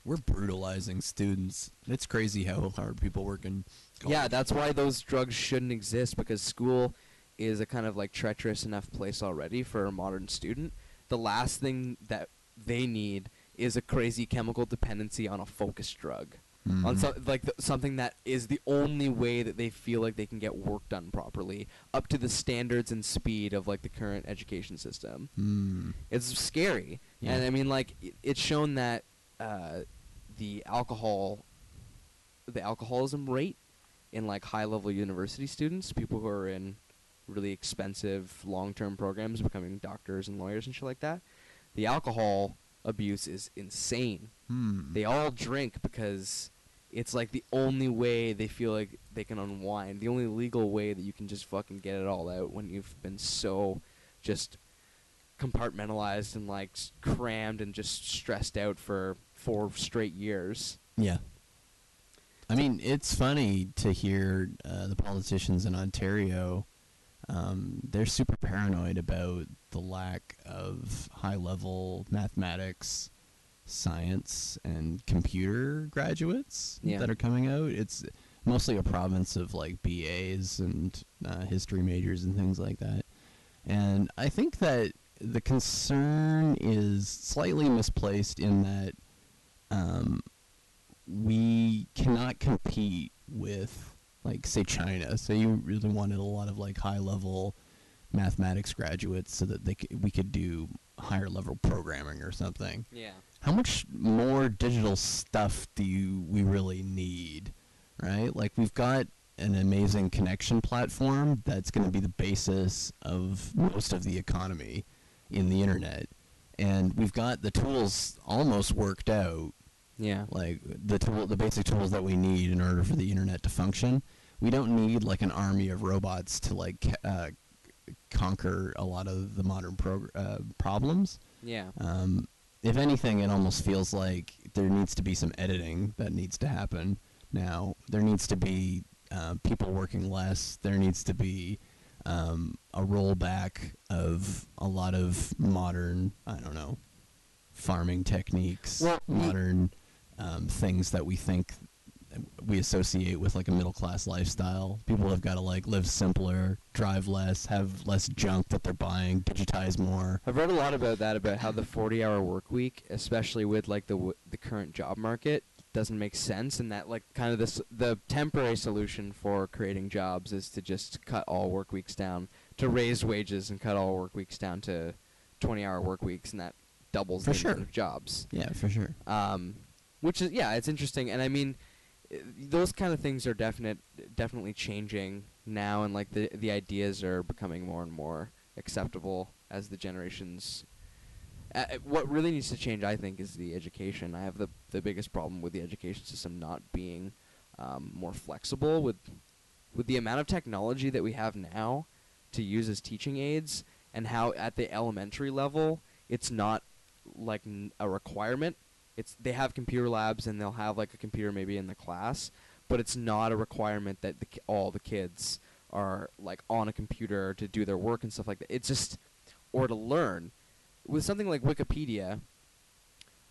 We're brutalizing students. It's crazy how hard people work in. Yeah, that's why those drugs shouldn't exist because school is a kind of like treacherous enough place already for a modern student. The last thing that they need is a crazy chemical dependency on a focus drug. On Mhm. so, like th- something that is the only way that they feel like they can get work done properly up to the standards and speed of like the current education system. Hmm. It's scary, Yeah. and I mean, like i- it's shown that uh, the alcohol, the alcoholism rate in like high level university students, people who are in really expensive long term programs, becoming doctors and lawyers and shit like that, the alcohol abuse is insane. Hmm. They all drink because it's like the only way they feel like they can unwind, the only legal way that you can just fucking get it all out when you've been so just compartmentalized and like crammed and just stressed out for four straight years. Yeah. I mean, it's funny to hear uh, the politicians in Ontario. Um, they're super paranoid about the lack of high level mathematics, science, and computer graduates Yeah. that are coming out. It's mostly a province of like BAs and uh, history majors and things like that. And I think that the concern is slightly misplaced in that um, we cannot compete with, like, say, China. So you really wanted a lot of like high level mathematics graduates so that they c- we could do higher level programming or something. Yeah. How much more digital stuff do you we really need? Right? Like we've got an amazing connection platform that's going to be the basis of most of the economy in the internet. And we've got the tools almost worked out Yeah. like the tool the basic tools that we need in order for the internet to function we don't need like an army of robots to like uh, conquer a lot of the modern prog- uh, problems Yeah. um, if anything, it almost feels like there needs to be some editing that needs to happen now. There needs to be uh, people working less. There needs to be um, a rollback of a lot of modern, I don't know, farming techniques, Well, modern um, things that we think we associate with like a middle class lifestyle. People have got to like live simpler, drive less, have less junk that they're buying, digitize more. I've read a lot about that about how the 40-hour work week, especially with like the w- the current job market, doesn't make sense, and that like kind of this the temporary solution for creating jobs is to just cut all work weeks down, to raise wages and cut all work weeks down to 20-hour work weeks, and that doubles For the sure. amount of jobs. Yeah, for sure. Um, which is yeah, it's interesting, and I mean, those kind of things are definite, definitely changing now, and like the the ideas are becoming more and more acceptable as the generations. Uh, what really needs to change, I think, is the education. I have the the biggest problem with the education system not being um, more flexible with with the amount of technology that we have now to use as teaching aids, and how at the elementary level it's not like n- a requirement. It's they have computer labs and they'll have like a computer maybe in the class, but it's not a requirement that the, all the kids are like on a computer to do their work and stuff like that. It's just or to learn with something like Wikipedia.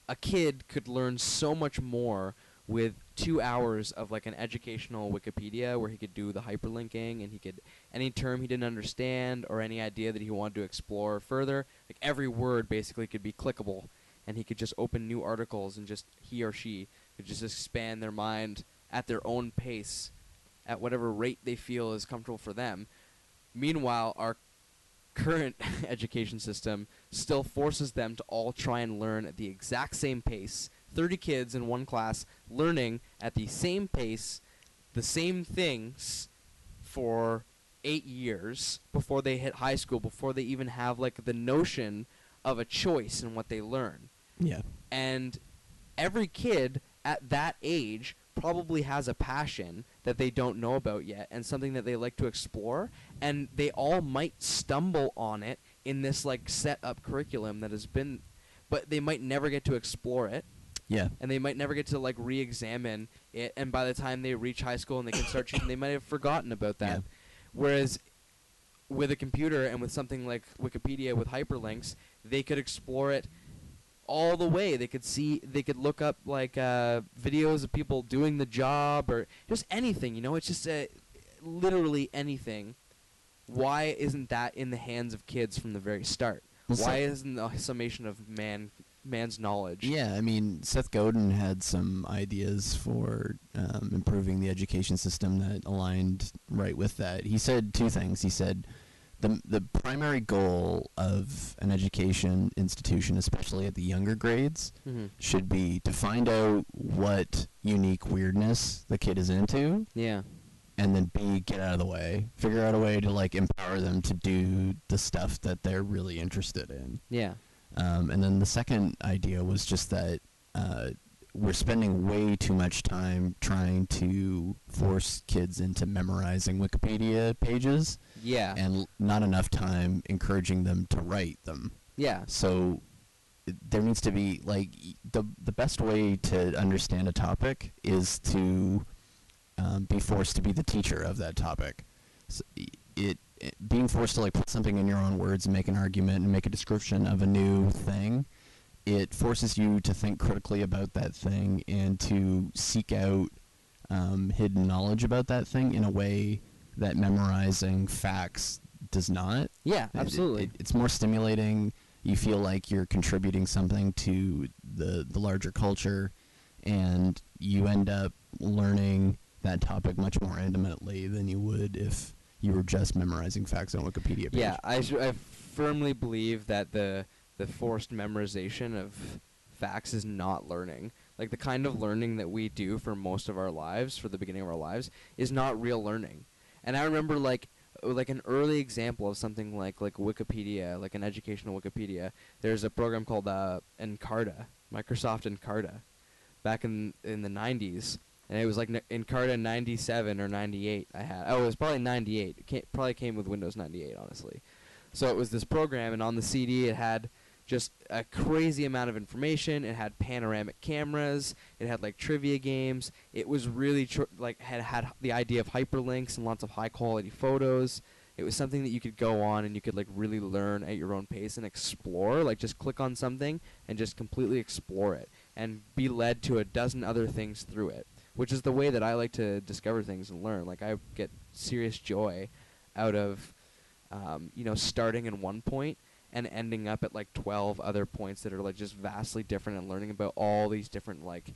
A kid could learn so much more with two hours of like an educational Wikipedia where he could do the hyperlinking and he could any term he didn't understand or any idea that he wanted to explore further, like every word basically could be clickable and he could just open new articles and just he or she could just expand their mind at their own pace at whatever rate they feel is comfortable for them. Meanwhile, our current <laughs> education system still forces them to all try and learn at the exact same pace. 30 kids in one class learning at the same pace, the same things for 8 years before they hit high school, before they even have like the notion of a choice in what they learn Yeah. and every kid at that age probably has a passion that they don't know about yet and something that they like to explore and they all might stumble on it in this like set up curriculum that has been but they might never get to explore it Yeah. and they might never get to like re-examine it and by the time they reach high school and they can start they might have forgotten about that Yeah. whereas with a computer and with something like wikipedia with hyperlinks they could explore it all the way. They could see they could look up like uh, videos of people doing the job or just anything you know? It's just uh, literally anything. Why isn't that in the hands of kids from the very start? Well, why isn't the summation of man man's knowledge? Yeah, I mean, Seth Godin had some ideas for um, improving the education system that aligned right with that. He said two things. He said the the primary goal of an education institution, especially at the younger grades, Mhm. should be to find out what unique weirdness the kid is into, yeah and then B, get out of the way. Figure out a way to like empower them to do the stuff that they're really interested in. yeah Um, and then the second idea was just that uh, we're spending way too much time trying to force kids into memorizing Wikipedia pages yeah and not enough time encouraging them to write them. yeah So there needs to be like the the best way to understand a topic is to um, be forced to be the teacher of that topic. So it, it being forced to like put something in your own words and make an argument and make a description of a new thing. It forces you to think critically about that thing and to seek out um, hidden knowledge about that thing in a way that memorizing facts does not. yeah It- it- absolutely it- it's more stimulating. You feel like you're contributing something to the the larger culture, and you end up learning that topic much more intimately than you would if you were just memorizing facts on Wikipedia page. Yeah, I firmly believe that the the forced memorization of facts is not learning. Like the kind of learning that we do for most of our lives, for the beginning of our lives, is not real learning. And I remember like uh, like an early example of something like like Wikipedia, like an educational Wikipedia. There's a program called uh, Encarta, Microsoft Encarta, back in in the 90s. And it was like Encarta 97 or 98 I had. Oh, it was probably 98. It probably came with Windows 98, honestly. So it was this program, and on the CD it had just a crazy amount of information. It had panoramic cameras. It had like trivia games. It was really tr- like had had the idea of hyperlinks and lots of high quality photos. It was something that you could go on and you could like really learn at your own pace and explore. Like just click on something and just completely explore it and be led to a dozen other things through it. Which is the way that I like to discover things and learn. Like I get serious joy out of um, you know starting in one point and ending up at like 12 other points that are like just vastly different and learning about all these different like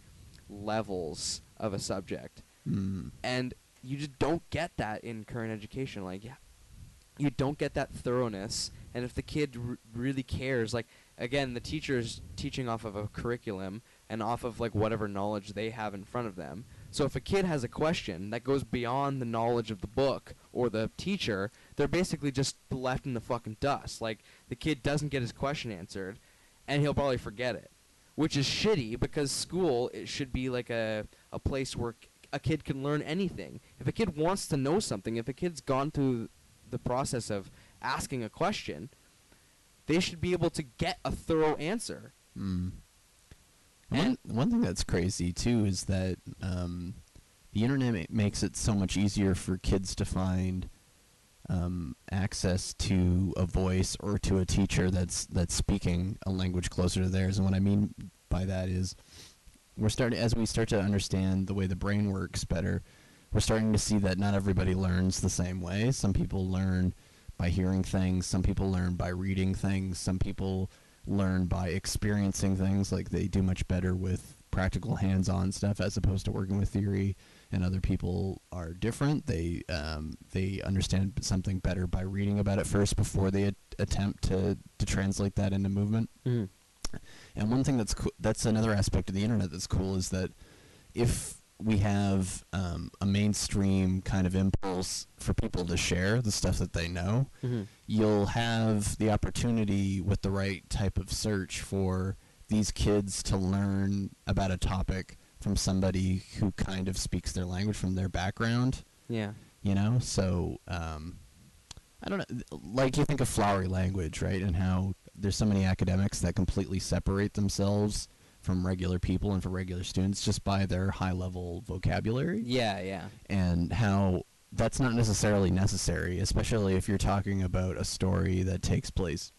levels of a subject. Mm. and you just don't get that in current education. Like yeah, you don't get that thoroughness. And if the kid r- really cares like again the teacher's teaching off of a curriculum and off of like whatever knowledge they have in front of them. So if a kid has a question that goes beyond the knowledge of the book or the teacher they're basically just left in the fucking dust like the kid doesn't get his question answered and he'll probably forget it which is shitty because school it should be like a, a place where c- a kid can learn anything. If a kid wants to know something, if a kid's gone through the process of asking a question, they should be able to get a thorough answer. Mm. And- One one thing that's crazy too is that um, the internet ma- makes it so much easier for kids to find um, access to a voice or to a teacher that's that's speaking a language closer to theirs. And what I mean by that is, we're starting as we start to understand the way the brain works better. We're starting to see that not everybody learns the same way. Some people learn by hearing things. Some people learn by reading things. Some people learn by experiencing things. Like they do much better with practical hands-on stuff as opposed to working with theory. And other people are different. They um, they understand something better by reading about it first before they at- attempt to to translate that into movement. And one thing that's co- that's another aspect of the internet that's cool is that if we have um, a mainstream kind of impulse for people to share the stuff that they know, Mm-hmm. you'll have the opportunity with the right type of search for these kids to learn about a topic from somebody who kind of speaks their language from their background Yeah. you know so um, i don't know like you think of flowery language right and how there's so many academics that completely separate themselves from regular people and for regular students just by their high level vocabulary Yeah, yeah. and how that's not necessarily necessary especially if you're talking about a story that takes place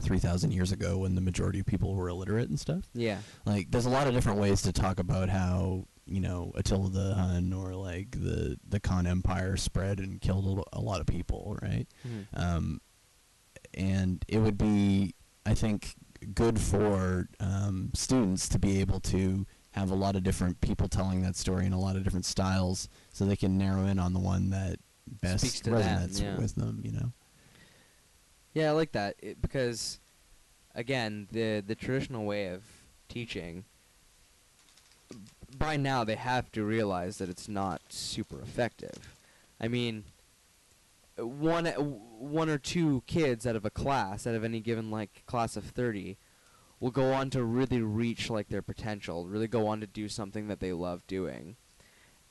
3000 years ago when the majority of people were illiterate and stuff Yeah. like there's a lot of different ways to talk about how you know Attila the Hun or like the the Khan Empire spread and killed a, lo- a lot of people, right? Mhm. Um, and it would be, I think, good for um, students to be able to have a lot of different people telling that story in a lot of different styles, so they can narrow in on the one that best to them, resonates yeah. with them. You know. Yeah, I like that it, because, again, the the traditional way of teaching. By now, they have to realize that it's not super effective. I mean, one uh, one or two kids out of a class, out of any given like class of thirty, will go on to really reach like their potential, really go on to do something that they love doing.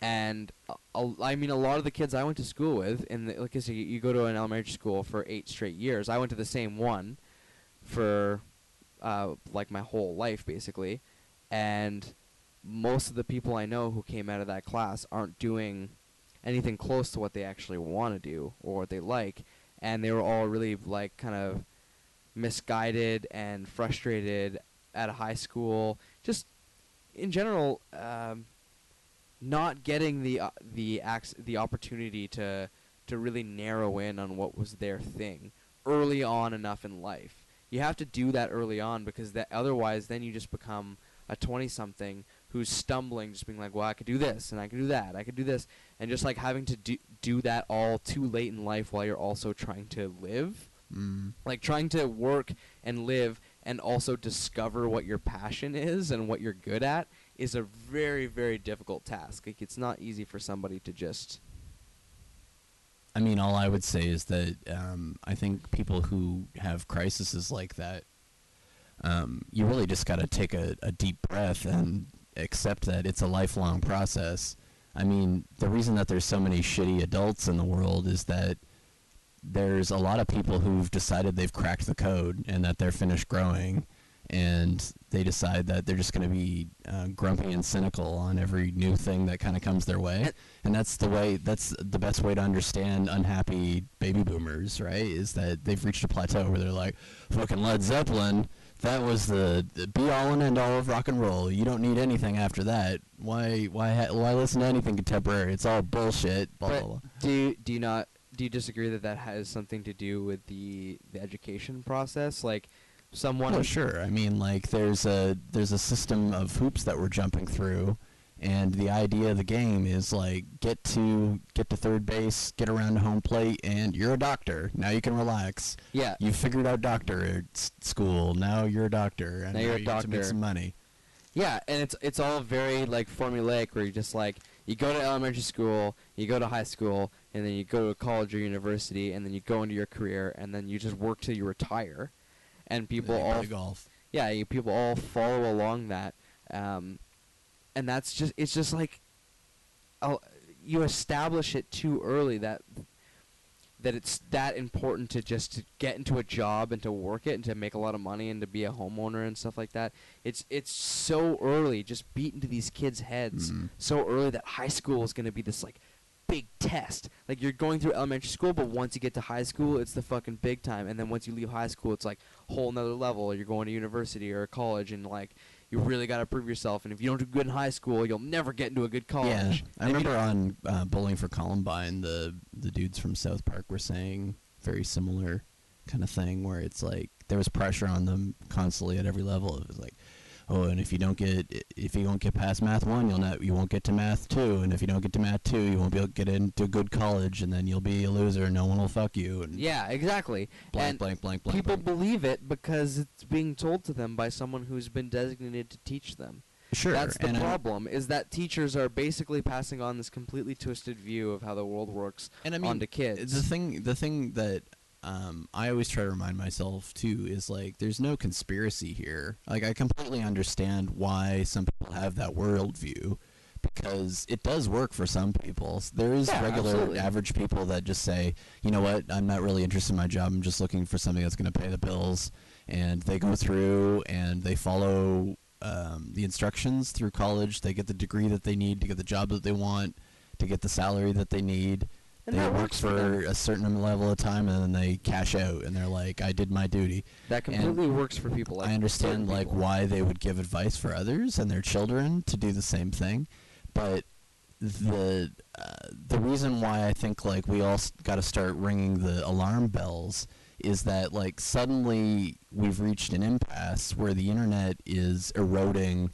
And I mean, a lot of the kids I went to school with, in the, like I said, you, you go to an elementary school for eight straight years. I went to the same one for uh, like my whole life, basically. And most of the people I know who came out of that class aren't doing anything close to what they actually want to do or what they like. And they were all really like kind of misguided and frustrated at high school. Just in general, um, not getting the uh, the acc- the opportunity to to really narrow in on what was their thing early on enough in life. You have to do that early on because that otherwise then you just become a 20 something who's stumbling just being like, "Well, I could do this and I could do that. I could do this." And just like having to do do that all too late in life while you're also trying to live Mm. like trying to work and live and also discover what your passion is and what you're good at is a very very difficult task like it's not easy for somebody to just I mean, all I would say is that um, I think people who have crises like that, um, you really just got to take a, a deep breath and accept that it's a lifelong process. I mean, the reason that there's so many shitty adults in the world is that there's a lot of people who've decided they've cracked the code and that they're finished growing, and they decide that they're just going to be uh, grumpy and cynical on every new thing that kind of comes their way. And- that's the way. That's the best way to understand unhappy baby boomers, right? Is that they've reached a plateau where they're like, "Fucking Led Zeppelin." That was the, the be all and end all of rock and roll. You don't need anything after that. Why why ha- why listen to anything contemporary? It's all bullshit. Blah But blah blah. do you, do you not do you disagree that that has something to do with the the education process? Like someone. Oh, sure. I mean, like there's a there's a system of hoops that we're jumping through, and the idea of the game is like get to get to third base, get around to home plate, and you're a doctor. Now you can relax. Yeah. You figured out doctor at s- school. Now you're a doctor, and Now you're a you get to make some money. Yeah, and it's it's all very like formulaic where you just like you go to elementary school, you go to high school, and then you go to college or university, and then you go into your career, and then you just work till you retire, and people all golf. yeah, you, people all follow along that, um, and that's just it's just like, oh, you establish it too early that that it's that important to just to get into a job and to work it and to make a lot of money and to be a homeowner and stuff like that. It's it's so early, just beat into these kids' heads Mhm. so early that high school is going to be this like big test. Like you're going through elementary school, but once you get to high school, it's the fucking big time. And then once you leave high school, it's like whole nother level. You're going to university or college, and like you really got to prove yourself. And if you don't do good in high school, you'll never get into a good college. Yeah, I And remember on uh, Bowling for Columbine, the the dudes from South Park were saying very similar kind of thing, where it's like there was pressure on them constantly at every level. It was like, oh, and if you don't get if you don't get past math one, you'll not you won't get to math two, and if you don't get to math two, you won't be able to get into a good college, and then you'll be a loser, and no one will fuck you, and Yeah, exactly. blank, and blank, blank, blank. people blank. believe it because it's being told to them by someone who's been designated to teach them. sure, That's the and I- problem. Is that teachers are basically passing on this completely twisted view of how the world works and I mean, onto kids. The thing, the thing that um, I always try to remind myself too is like, there's no conspiracy here. Like, I completely understand why some people have that worldview because it does work for some people. There is Yeah, regular absolutely. average people that just say, you know what, I'm not really interested in my job. I'm just looking for something that's going to pay the bills, and they go through and they follow um, the instructions through college. They get the degree that they need to get the job that they want, to get the salary that they need And they that work works for a certain level of time and then they cash out and they're like i did my duty that and completely works for people. Like i understand like people. why they would give advice for others and their children to do the same thing but the uh, the reason why i think like we all got to start ringing the alarm bells is that like suddenly we've reached an impasse where the internet is eroding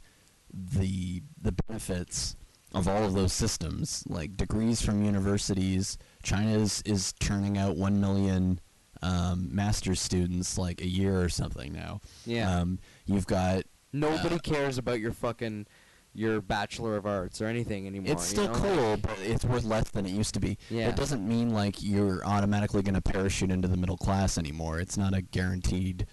the the benefits of all of those systems, like degrees from universities. China is, is churning out one million um, master's students like a year or something now. Yeah. Um, you've got Nobody uh, cares about your fucking your bachelor of arts or anything anymore. it's you still know? cool, but it's worth less than it used to be. Yeah. It doesn't mean like you're automatically going to parachute into the middle class anymore. It's not a guaranteed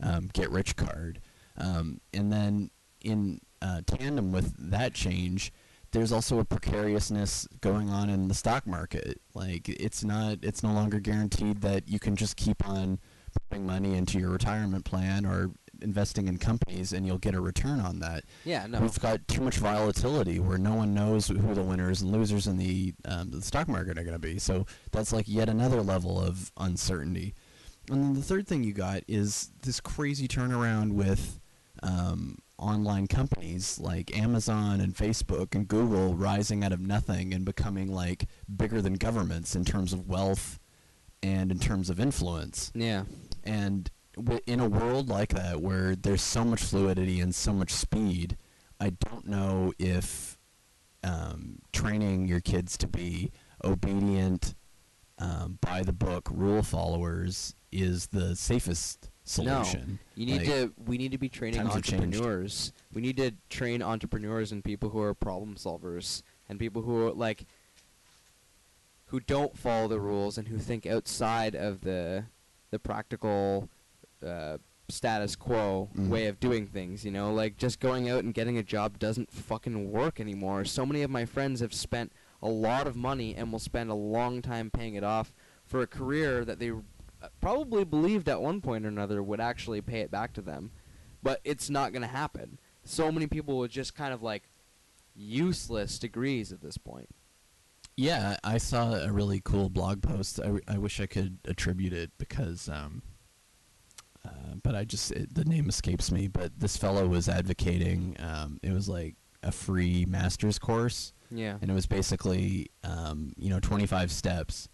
um, get rich card. Um, and then in uh, tandem with that change, there's also a precariousness going on in the stock market. Like it's not, it's no longer guaranteed that you can just keep on putting money into your retirement plan or investing in companies and you'll get a return on that. Yeah, no. We've got too much volatility where no one knows who the winners and losers in the um, the stock market are going to be. So that's like yet another level of uncertainty. And then the third thing you got is this crazy turnaround with um, online companies like Amazon and Facebook and Google rising out of nothing and becoming like bigger than governments in terms of wealth and in terms of influence. Yeah. And w- in a world like that, where there's so much fluidity and so much speed, I don't know if um, training your kids to be obedient, um, by the book rule followers is the safest solution. You need Like, to. We need to be training times have changed. entrepreneurs. We need to train entrepreneurs and people who are problem solvers and people who are like who don't follow the rules and who think outside of the the practical uh, status quo Mhm. way of doing things. You know, like just going out and getting a job doesn't fucking work anymore. So many of my friends have spent a lot of money and will spend a long time paying it off for a career that they probably believed at one point or another would actually pay it back to them. But it's not going to happen. So many people with just kind of like useless degrees at this point. Yeah, I saw a really cool blog post. I, w- I wish I could attribute it because, um, uh, but I just it, the name escapes me. But this fellow was advocating. Um, it was like a free master's course, Yeah. and it was basically um, you know 25 steps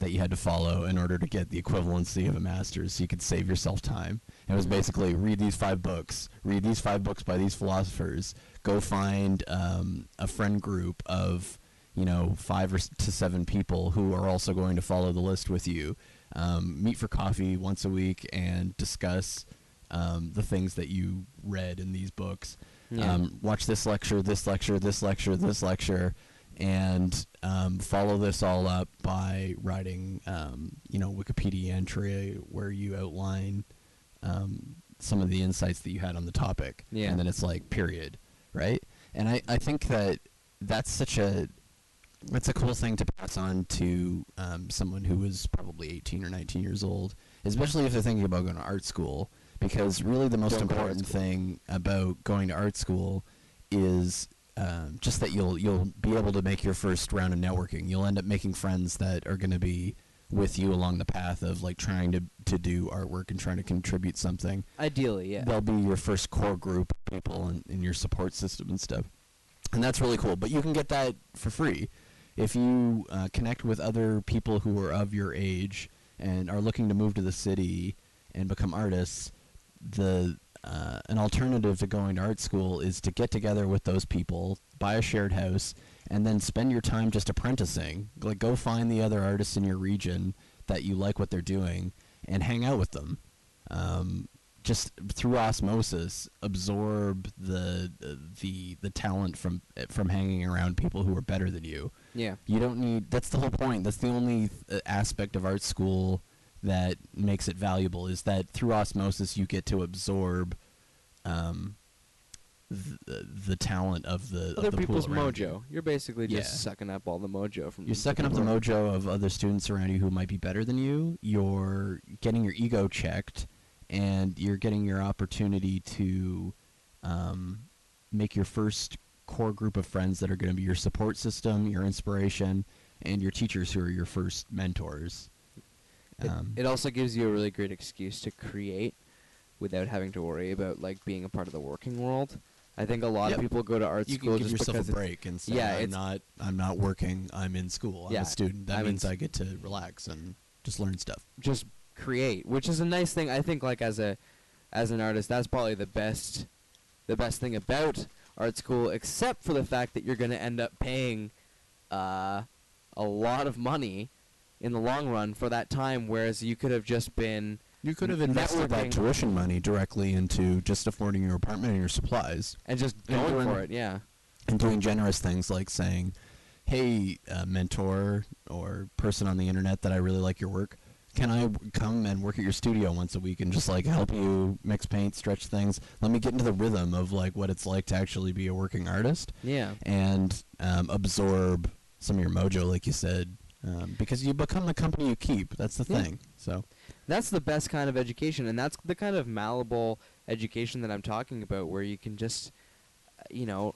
that you had to follow in order to get the equivalency of a master's, so you could save yourself time. It was basically read these five books, read these five books by these philosophers, go find um, a friend group of you know five or s- to seven people who are also going to follow the list with you. Um, meet for coffee once a week and discuss um, the things that you read in these books Yeah. um, watch this lecture, this lecture, this lecture, this lecture, and um, follow this all up by writing, um, you know, Wikipedia entry where you outline um, some of the insights that you had on the topic, Yeah. and then it's like period, right? And I, I think that that's such a that's a cool thing to pass on to um, someone who is probably 18 or 19 years old, especially if they're thinking about going to art school. Because really, the most Don't go to art important thing about going to art school is um, just that you'll you'll be able to make your first round of networking. You'll end up making friends that are going to be with you along the path of like trying to to do artwork and trying to contribute something. Ideally, yeah. They'll be your first core group of people in, in your support system and stuff. And that's really cool. But you can get that for free if you uh, connect with other people who are of your age and are looking to move to the city and become artists. The uh, an alternative to going to art school is to get together with those people, buy a shared house, and then spend your time just apprenticing. Like go find the other artists in your region that you like what they're doing and hang out with them. Um, just through osmosis, absorb the the the talent from from hanging around people who are better than you. yeah. You don't need. That's the whole point. That's the only uh, aspect of art school that makes it valuable is that through osmosis you get to absorb um, the, the talent of the Other of the people's mojo. you. You're basically just Yeah. sucking up all the mojo from You're sucking up the mojo of other students around you who might be better than you. You're getting your ego checked, and you're getting your opportunity to um, make your first core group of friends that are going to be your support system, your inspiration, and your teachers who are your first mentors. It, Um, it also gives you a really great excuse to create without having to worry about like being a part of the working world. I think a lot Yep. of people go to art you school can give just yourself because a break and say, yeah, "I'm not, I'm not working. I'm in school. I'm Yeah, a student. That I'm means I get to relax and just learn stuff." just create, which is a nice thing. I think like as a as an artist, that's probably the best the best thing about art school, except for the fact that you're going to end up paying uh, a lot of money in the long run for that time, whereas you could have just been You could have invested that tuition money directly into just affording your apartment and your supplies, and just And going doing- for it. Yeah, and doing generous things like saying, "Hey, uh, mentor or person on the internet that I really like your work, can I w- come and work at your studio once a week and just like help you mix paint, stretch things? Let me get into the rhythm of like what it's like to actually be a working artist yeah. and um, absorb some of your mojo, like you said." Um, because you become the company you keep. That's the Yeah. thing. So That's the best kind of education, and that's the kind of malleable education that I'm talking about, where you can just, uh, you know,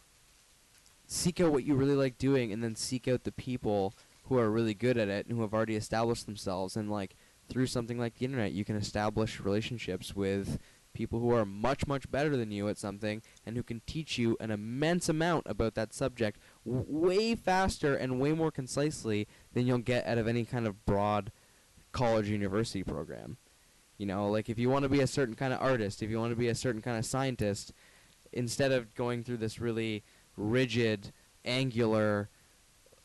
seek out what you really like doing, and then seek out the people who are really good at it and who have already established themselves, and like through something like the internet, you can establish relationships with people who are much much better than you at something and who can teach you an immense amount about that subject way faster and way more concisely than you'll get out of any kind of broad college university program. You know, like if you want to be a certain kind of artist, if you want to be a certain kind of scientist, instead of going through this really rigid, angular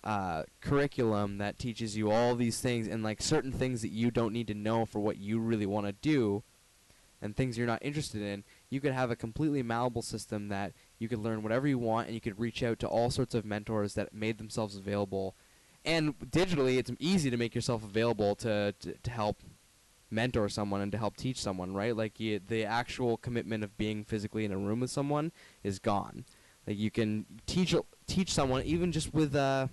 uh, curriculum that teaches you all these things and like certain things that you don't need to know for what you really want to do and things you're not interested in, you could have a completely malleable system that you could learn whatever you want and you could reach out to all sorts of mentors that made themselves available. And digitally, it's easy to make yourself available to, to, to help mentor someone and to help teach someone, right? Like you, the actual commitment of being physically in a room with someone is gone. Like you can teach teach someone even just with uh,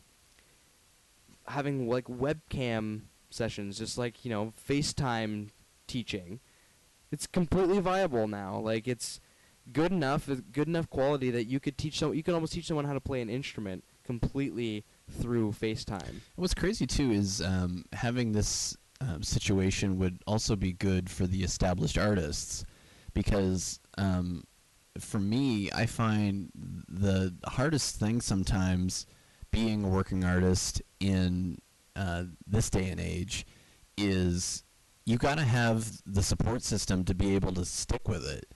having like webcam sessions, just like you know FaceTime teaching. It's completely viable now. Like it's good enough, good enough quality that you could teach some. You can almost teach someone how to play an instrument completely through FaceTime. What's crazy too is um, having this um, situation would also be good for the established artists because um, for me, I find the hardest thing sometimes being a working artist in uh, this day and age is you got to have the support system to be able to stick with it.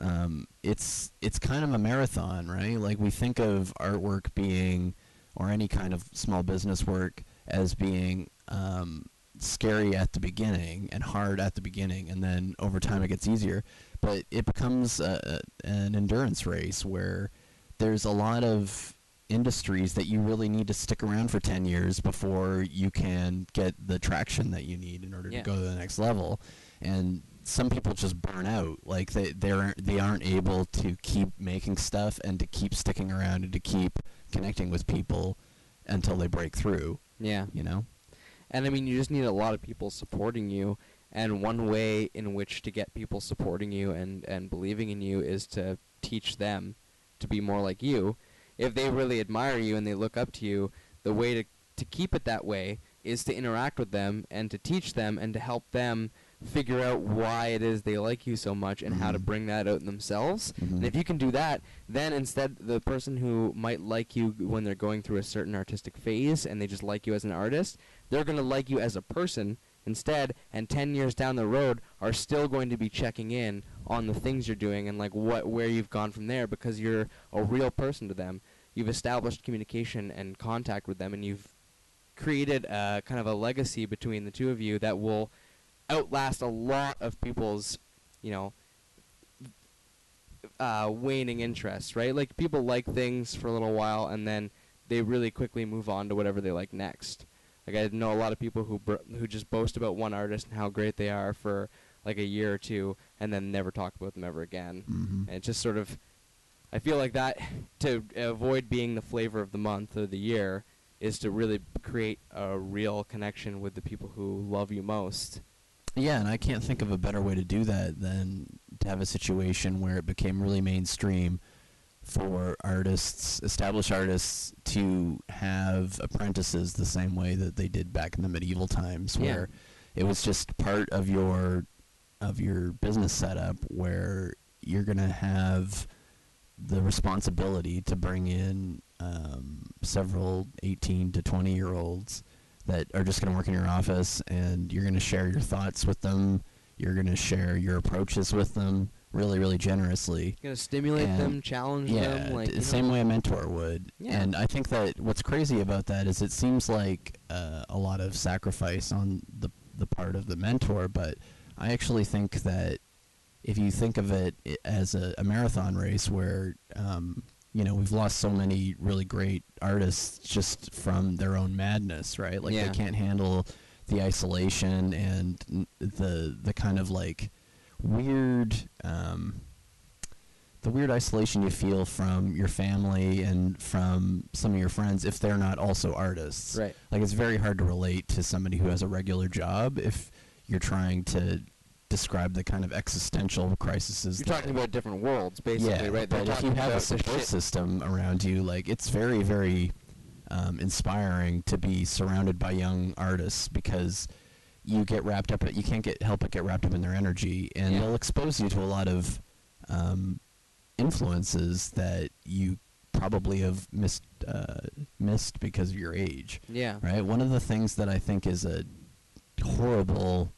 Um, it's it's kind of a marathon, right? Like we think of artwork being, or any kind of small business work as being um, scary at the beginning and hard at the beginning, and then over time it gets easier. But it becomes a, a, an endurance race where there's a lot of industries that you really need to stick around for 10 years before you can get the traction that you need in order Yeah. to go to the next level and some people just burn out like they they're they aren't able to keep making stuff and to keep sticking around and to keep connecting with people until they break through Yeah. you know And I mean, you just need a lot of people supporting you. And one way in which to get people supporting you and, and believing in you is to teach them to be more like you. If they really admire you and they look up to you, the way to, to keep it that way is to interact with them and to teach them and to help them figure out why it is they like you so much and how to Mhm. bring that out in themselves. Mhm. And if you can do that, then instead the person who might like you when they're going through a certain artistic phase and they just like you as an artist, they're going to like you as a person instead and 10 years down the road are still going to be checking in on the things you're doing and like what where you've gone from there because you're a real person to them. You've established communication and contact with them and you've created a kind of a legacy between the two of you that will outlast a lot of people's, you know, uh, waning interest, right? Like people like things for a little while and then they really quickly move on to whatever they like next. Like I know a lot of people who br- who just boast about one artist and how great they are for like a year or two and then never talk about them ever again. Mhm. And it's just sort of I feel like that to avoid being the flavor of the month or the year is to really create a real connection with the people who love you most. Yeah, and I can't think of a better way to do that than to have a situation where it became really mainstream for artists, established artists, to have apprentices the same way that they did back in the medieval times, Yeah. where it was just part of your of your business setup where you're gonna have the responsibility to bring in um, several 18 to 20 year olds that are just going to work in your office and you're going to share your thoughts with them. You're going to share your approaches with them really, really generously. Gonna stimulate And- them, challenge Yeah, them, like the you know? same way a mentor would. Yeah. And I think that what's crazy about that is it seems like uh, a lot of sacrifice on the the part of the mentor, but I actually think that if you think of it as a, a marathon race where um, you know we've lost so many really great artists just from their own madness, right? Like Yeah. they can't handle the isolation and the the kind of like weird um, the weird isolation you feel from your family and from some of your friends if they're not also artists. Right. Like it's very hard to relate to somebody who has a regular job if you're trying to describe the kind of existential crises. You're talking about different worlds, basically, yeah, right? But if you have a support system around you, like it's very, very um, inspiring to be surrounded by young artists because you get wrapped up. You can't get help but get wrapped up in their energy, and Yeah. they'll expose you to a lot of um, influences that you probably have missed uh, missed because of your age Yeah. right? One of the things that I think is a horrible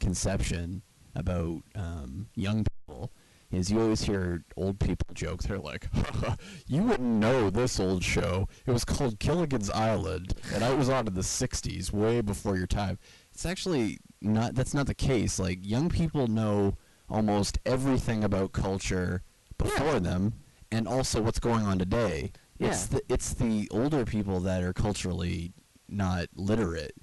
misconception about um, young people is you always hear old people joke. They're like, <laughs> "You wouldn't know this old show. It was called Gilligan's Island, and I was on in the '60s, way before your time." It's actually not. That's not the case. Like young people know almost everything about culture before them, and also what's going on today. It's the it's the older people that are culturally not literate.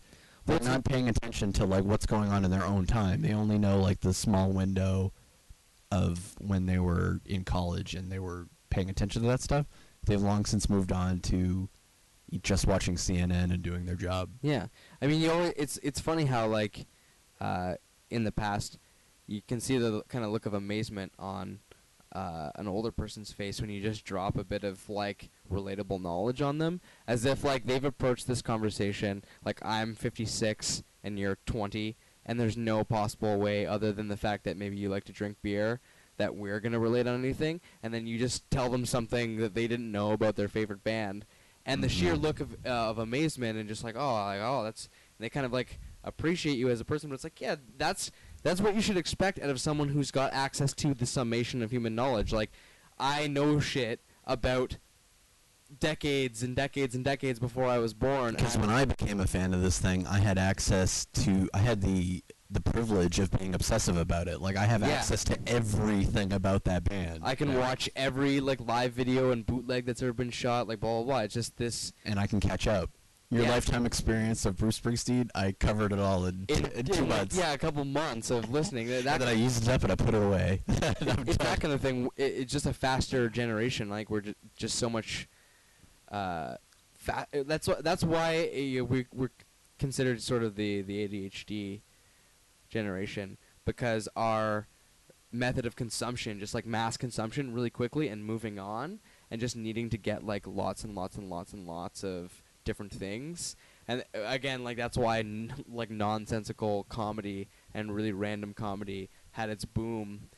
They're not paying attention to like what's going on in their own time. They only know like the small window of when they were in college and they were paying attention to that stuff. They've long since moved on to just watching CNN and doing their job. Yeah, I mean, you always, it's it's funny how like uh, in the past you can see the kind of look of amazement on uh, an older person's face when you just drop a bit of like relatable knowledge on them, as if like they've approached this conversation like I'm 56 and you're 20, and there's no possible way other than the fact that maybe you like to drink beer that we're gonna relate on anything, and then you just tell them something that they didn't know about their favorite band, and the sheer Mhm. look of uh, of amazement and just like oh like oh that's they kind of like appreciate you as a person, but it's like yeah that's that's what you should expect out of someone who's got access to the summation of human knowledge. Like I know shit about decades and decades and decades before I was born. Because when I became a fan of this thing, I had access to, I had the the privilege of being obsessive about it. Like I have Yeah. access to everything about that band. I can Yeah. watch every like live video and bootleg that's ever been shot, like blah blah blah. It's just this and I can catch up. Your Yeah. lifetime experience of Bruce Springsteen, I covered it all in, in, in two in, like, months. yeah, a couple months of listening. That, And that then I used it up and I put it away. <laughs> I'm it's done. that kind of thing. It, it's just a faster generation. Like we're ju- just so much. Uh, fa- that's what. That's why uh, we we're considered sort of the the ADHD generation because our method of consumption, just like mass consumption, really quickly and moving on, and just needing to get like lots and lots and lots and lots of different things. And uh, again, like that's why n- like nonsensical comedy and really random comedy had its boom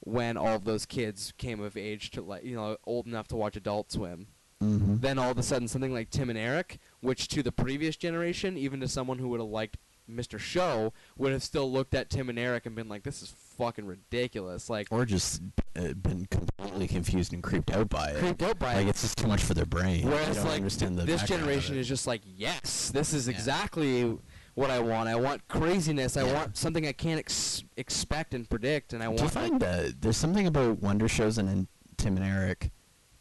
when all of those kids came of age to like you know old enough to watch Adult Swim. Mhm. Then all of a sudden something like Tim and Eric, which to the previous generation, even to someone who would have liked Mr. Show, would have still looked at Tim and Eric and been like, "This is fucking ridiculous!" Like or just uh, been completely confused and creeped out by it. creeped out by like it. it's just too much for their brain. Whereas like understand the this generation is just like, yes, this is Yeah. exactly what I want. I want craziness. I Yeah. want something I can't ex- expect and predict, and I Do want. you find that there's something about Wonder Showzen and, and Tim and Eric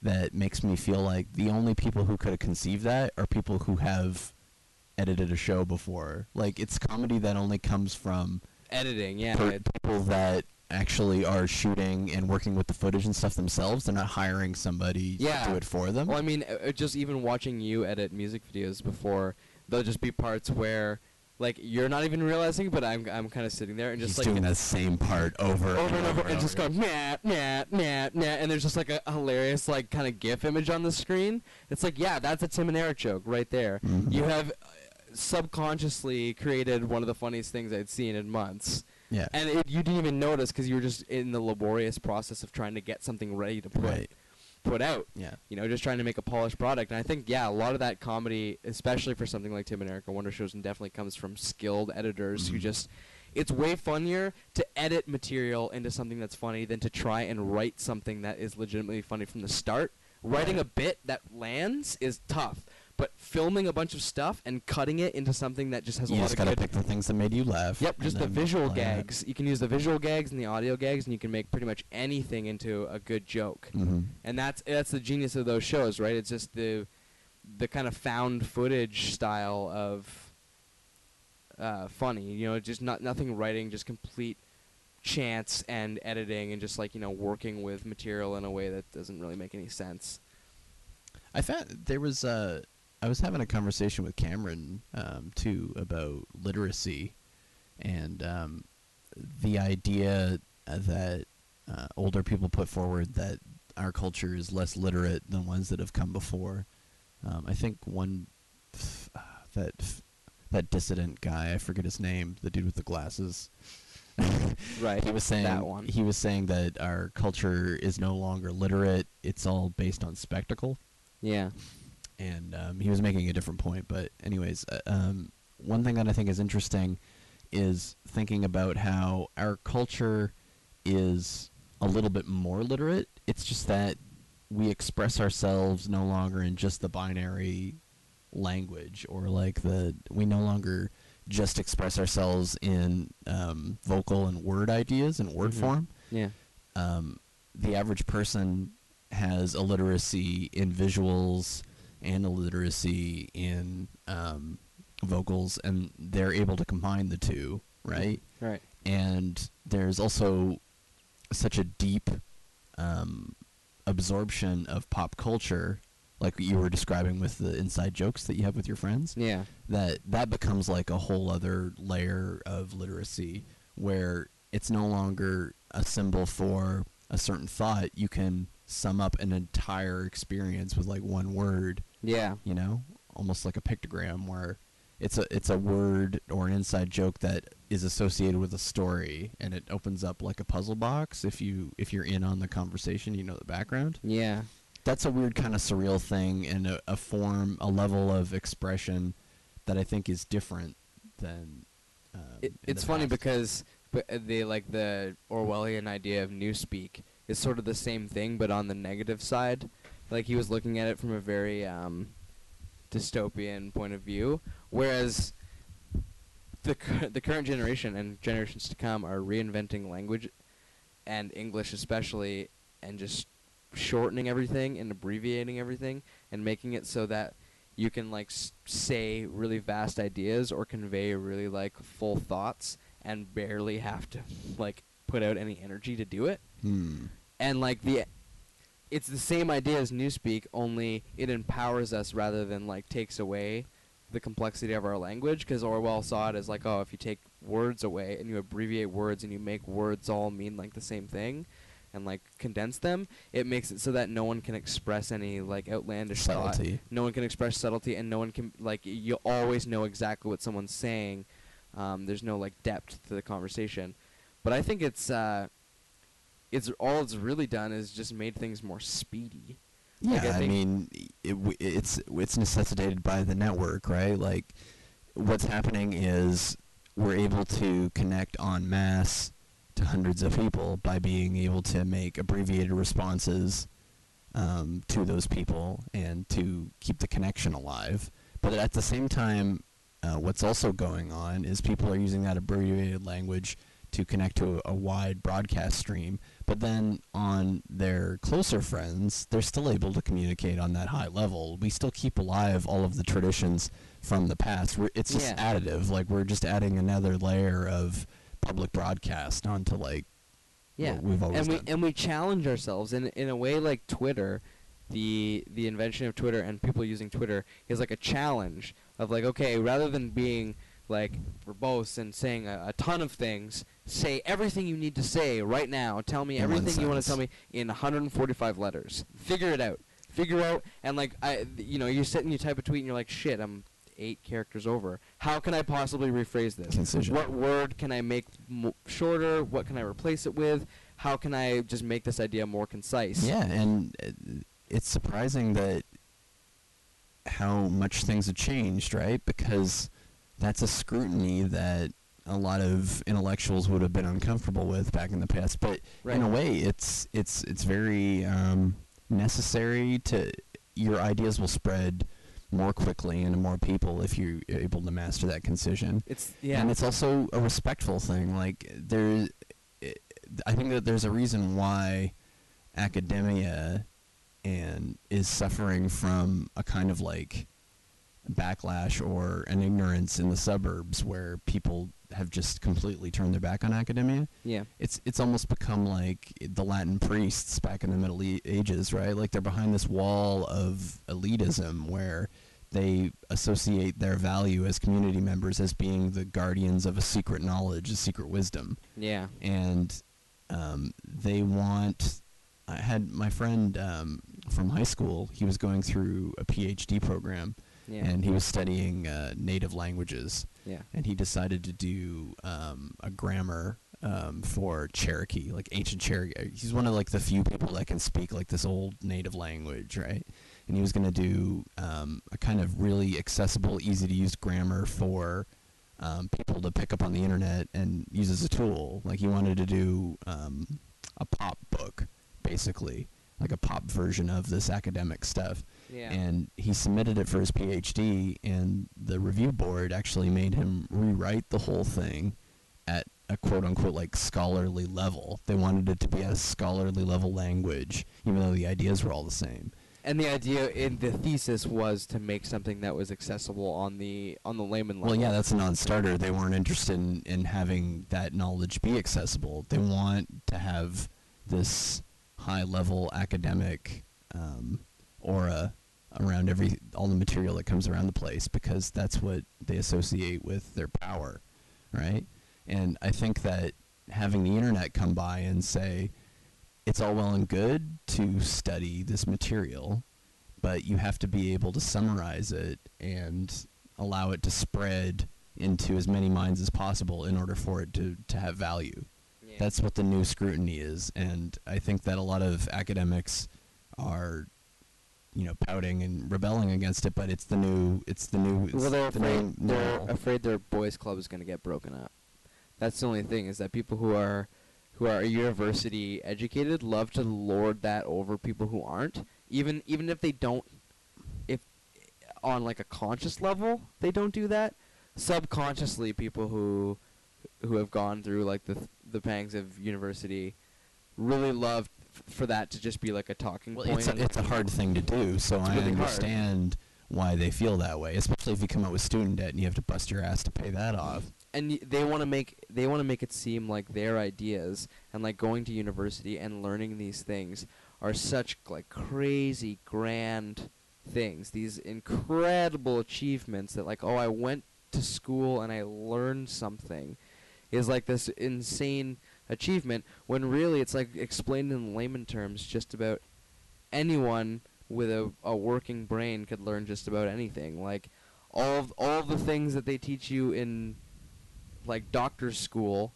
that makes me feel like the only people who could have conceived that are people who have edited a show before. Like it's comedy that only comes from editing, yeah. per- people that actually are shooting and working with the footage and stuff themselves. They're not hiring somebody Yeah. to do it for them. Well, I mean, uh, uh, just even watching you edit music videos before, there'll just be parts where, like, you're not even realizing, but I'm I'm kind of sitting there and just He's like doing that same part over, over and over, and just going nah nah nah nah, and there's just like a hilarious like kind of GIF image on the screen. It's like, yeah, that's a Tim and Eric joke right there. Mhm. You have uh, subconsciously created one of the funniest things I'd seen in months. Yeah. And it, you didn't even notice because you were just in the laborious process of trying to get something ready to put Right. Put out Yeah. you know, just trying to make a polished product. And I think, yeah, a lot of that comedy, especially for something like Tim and Eric or Wonder Showzen, and definitely comes from skilled editors who Mhm. just. It's way funnier to edit material into something that's funny than to try and write something that is legitimately funny from the start. Writing a bit that lands is tough, but filming a bunch of stuff and cutting it into something that just has You a lot of. You just gotta pick the things that made you laugh. Yep, just the visual gags. You can use the visual gags and the audio gags, and you can make pretty much anything into a good joke. Mhm. And that's that's the genius of those shows, right? It's just the the kind of found footage style of uh, funny. You know, just not nothing writing, just complete chance and editing, and just like you know working with material in a way that doesn't really make any sense. I found there was uh, I was having a conversation with Cameron um, too about literacy, and um, the idea that uh, older people put forward that our culture is less literate than ones that have come before. Um, I think one f- <sighs> uh, that f- that dissident guy, I forget his name, the dude with the glasses. <laughs> Right, He was saying that one. he was saying that our culture is no longer literate. It's all based on spectacle Yeah. And um, he was making a different point. But anyways, uh, um, one thing that I think is interesting is thinking about how our culture is a little bit more literate. It's just that we express ourselves no longer in just the binary language, or like the we no longer just express ourselves in um, vocal and word ideas and word Mhm. form Yeah. um, the average person has a literacy in visuals and a literacy in um, vocals, and they're able to combine the two, right? Right. And there's also such a deep um, absorption of pop culture like you were describing with the inside jokes that you have with your friends Yeah. that that becomes like a whole other layer of literacy where it's no longer a symbol for a certain thought you can sum up an entire experience with like one word Yeah. you know almost like a pictogram where it's a it's a word or an inside joke that is associated with a story and it opens up like a puzzle box if you if you're in on the conversation you know the background Yeah. that's a weird kind of surreal thing and a, a form a level of expression that i think is different than um, It, it's funny because but uh, the like the Orwellian idea of newspeak is sort of the same thing, but on the negative side. Like he was looking at it from a very um, dystopian point of view, whereas the the current generation and generations to come are reinventing language and English especially, and just shortening everything and abbreviating everything and making it so that you can like s- say really vast ideas or convey really like full thoughts and barely have to <laughs> like put out any energy to do it Hmm. And like the it's the same idea as newspeak only it empowers us rather than like takes away the complexity of our language because orwell saw it as like oh if you take words away and you abbreviate words and you make words all mean like the same thing and like condense them it makes it so that no one can express any like outlandish thought. Subtlety. no one can express subtlety and no one can like you always know exactly what someone's saying. Um, there's no like depth to the conversation. But i think it's uh it's all it's really done is just made things more speedy Yeah, Like, I I, mean, it, w- it's it's necessitated by the network, right? Like, what's happening is we're able to connect en masse to hundreds of people by being able to make abbreviated responses um, to those people and to keep the connection alive. But at the same time, uh, what's also going on is people are using that abbreviated language to connect to a, a wide broadcast stream. But then on their closer friends, they're still able to communicate on that high level. We still keep alive all of the traditions from the past. We're, it's just Yeah. additive. Like we're just adding another layer of public broadcast onto like yeah what we've always and we done. and we challenge ourselves in in a way like twitter the the invention of twitter and people using twitter is like a challenge of like okay rather than being like verbose and saying a, a ton of things say everything you need to say right now tell me In everything you want to tell me in 145 letters figure it out figure out and like i you know you sit and you type a tweet and you're like shit i'm eight characters over how can i possibly rephrase this Concision. what word can I make mo- shorter? What can I replace it with? How can I just make this idea more concise? Yeah, and uh, it's surprising that how much things have changed, right? Because that's a scrutiny that a lot of intellectuals would have been uncomfortable with back in the past. But in a way, it's it's it's very um, necessary to your ideas will spread more quickly and to more people if you're able to master that concision. It's yeah. And it's also a respectful thing. Like there, I think that there's a reason why academia and is suffering from a kind of like backlash or an ignorance in the suburbs where people have just completely turned their back on academia. yeah. It's it's almost become like the Latin priests back in the Middle E- Ages, right? Like they're behind this wall of elitism where they associate their value as community members as being the guardians of a secret knowledge, a secret wisdom, Yeah. and um, they want. I had my friend um, from high school. He was going through a PhD program, Yeah. and he was studying uh, native languages yeah. and he decided to do um, a grammar um, for Cherokee, like ancient Cherokee. He's one of like the few people that can speak like this old native language, right? And he was going to do um, a kind of really accessible, easy to use grammar for um, people to pick up on the internet and use as a tool. Like he wanted to do um, a pop book, basically, like a pop version of this academic stuff Yeah. and he submitted it for his PhD, and the review board actually made him rewrite the whole thing at a quote unquote like scholarly level. They wanted it to be a scholarly level language, even though the ideas were all the same. and the idea in the thesis was to make something that was accessible on the on the layman level. Well, yeah, that's a non-starter. They weren't interested in, in having that knowledge be accessible. They want to have this high-level academic um, aura around every all the material that comes around the place because that's what they associate with their power, right? And I think that having the internet come by and say it's all well and good to study this material, but you have to be able to summarize it and allow it to spread into as many minds as possible in order for it to, to have value. That's what the new scrutiny is, and I think that a lot of academics are, you know, pouting and rebelling against it. But it's the new, it's the new, it's well, they're the afraid new they're normal. afraid their boys' club is going to get broken up. That's the only thing is that people who are who are university educated love to lord that over people who aren't. Even even if they don't, if on like a conscious level they don't do that. Subconsciously, people who who have gone through like the th- the pangs of university really love for that to just be like a talking Well, point. it's a, it's a hard thing to do, so It's I really hard. understand why they feel that way. Especially if you come out with student debt and you have to bust your ass to pay that off. and y- they want to make they want to make it seem like their ideas and like going to university and learning these things are such like crazy grand things these incredible achievements that like oh I went to school and I learned something is like this insane achievement when really it's like explained in layman terms just about anyone with a, a working brain could learn just about anything like all of, all of the things that they teach you in like doctor's school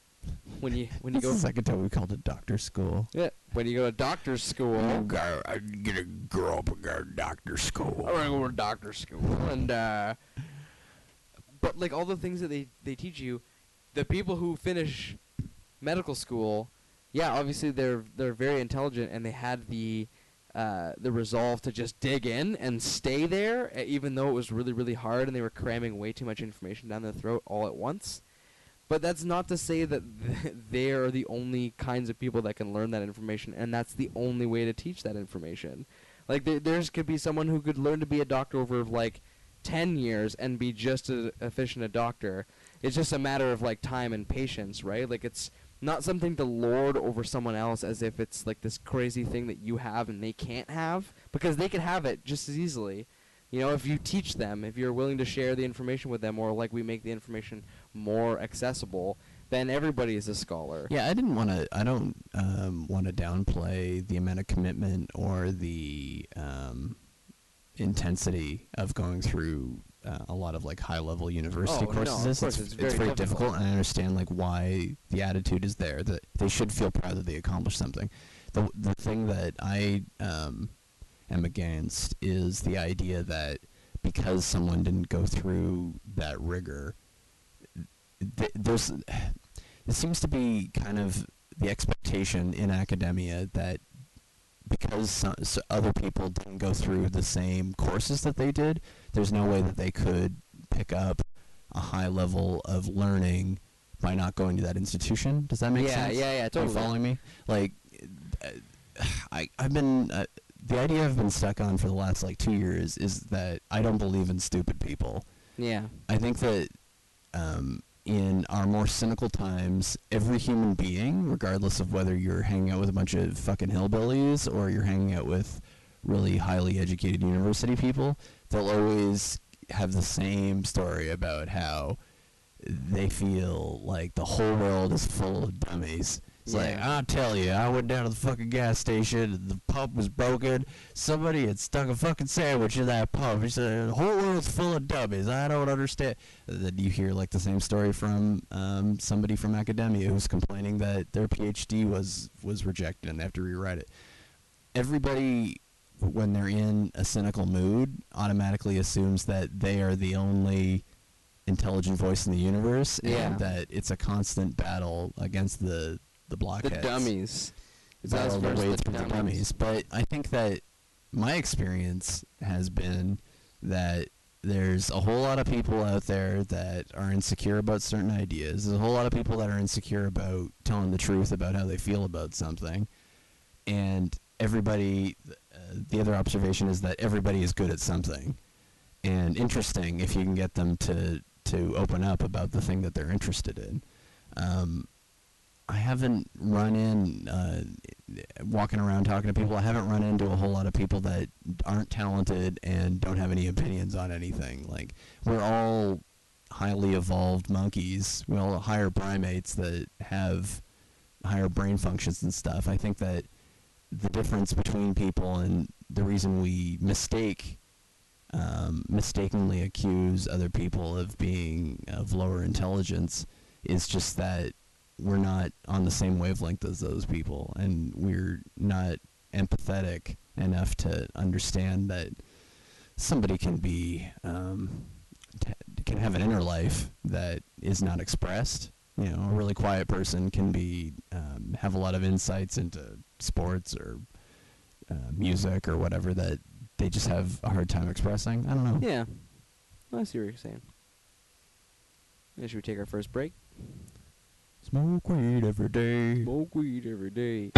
when you when you go the second time we called it doctor school. yeah when you go to doctor's school I get to grow up and go to doctor school. I want to go to doctor's school and uh but like all the things that they they teach you the people who finish medical school yeah obviously they're they're very intelligent and they had the uh, the resolve to just dig in and stay there, even though it was really, really hard and they were cramming way too much information down their throat all at once. But that's not to say that th- <laughs> they are the only kinds of people that can learn that information, and that's the only way to teach that information. Like there, there's could be someone who could learn to be a doctor over like ten years and be just as efficient a doctor. It's just a matter of like time and patience, right? Like it's not something to lord over someone else as if it's like this crazy thing that you have and they can't have because they could have it just as easily. You know, if you teach them, if you're willing to share the information with them, or like we make the information more accessible, then everybody is a scholar. Yeah, I didn't want to. I don't um, want to downplay the amount of commitment or the um, intensity of going through uh, a lot of like high level university Oh, courses. of is. course, it's, it's very very difficult. difficult, and I understand like why the attitude is there. That they should feel proud that they accomplished something. The the thing that I um, am against is the idea that because someone didn't go through that rigor, th- there's it seems to be kind of the expectation in academia that because some, s other people didn't go through the same courses that they did, there's no way that they could pick up a high level of learning by not going to that institution. Does that make Yeah, sense? yeah, yeah, Are you totally. following me? Like, I I've been uh, the idea I've been stuck on for the last like two years is that I don't believe in stupid people. Yeah. I think that um, in our more cynical times, every human being, regardless of whether you're hanging out with a bunch of fucking hillbillies or you're hanging out with really highly educated university people, they'll always have the same story about how they feel like the whole world is full of dummies. It's like, I'll tell you, I went down to the fucking gas station, the pump was broken, somebody had stuck a fucking sandwich in that pump. He said, the whole world's full of dummies, I don't understand. Then you hear like the same story from um, somebody from academia who's complaining that their PhD was, was rejected and they have to rewrite it. Everybody, when they're in a cynical mood, automatically assumes that they are the only intelligent voice in the universe Yeah. and that it's a constant battle against the the blockheads. The dummies. It's battle the way the through the dummies. dummies. But I think that my experience has been that there's a whole lot of people out there that are insecure about certain ideas. There's a whole lot of people that are insecure about telling the truth about how they feel about something. And everybody, the other observation is that everybody is good at something. And interesting if you can get them to, to open up about the thing that they're interested in. Um, I haven't run in uh, walking around talking to people. I haven't run into a whole lot of people that aren't talented and don't have any opinions on anything. Like we're all highly evolved monkeys. We all higher primates that have higher brain functions and stuff. I think that the difference between people and the reason we mistake um, mistakenly accuse other people of being of lower intelligence is just that we're not on the same wavelength as those people. And we're not empathetic enough to understand that somebody can be um, can have an inner life that is not expressed. You know a really quiet person can be um, have a lot of insights into sports or uh, music or whatever that they just have a hard time expressing i don't know Yeah. I see what you're saying. Yeah, should we take our first break? smoke weed every day Smoke weed every day.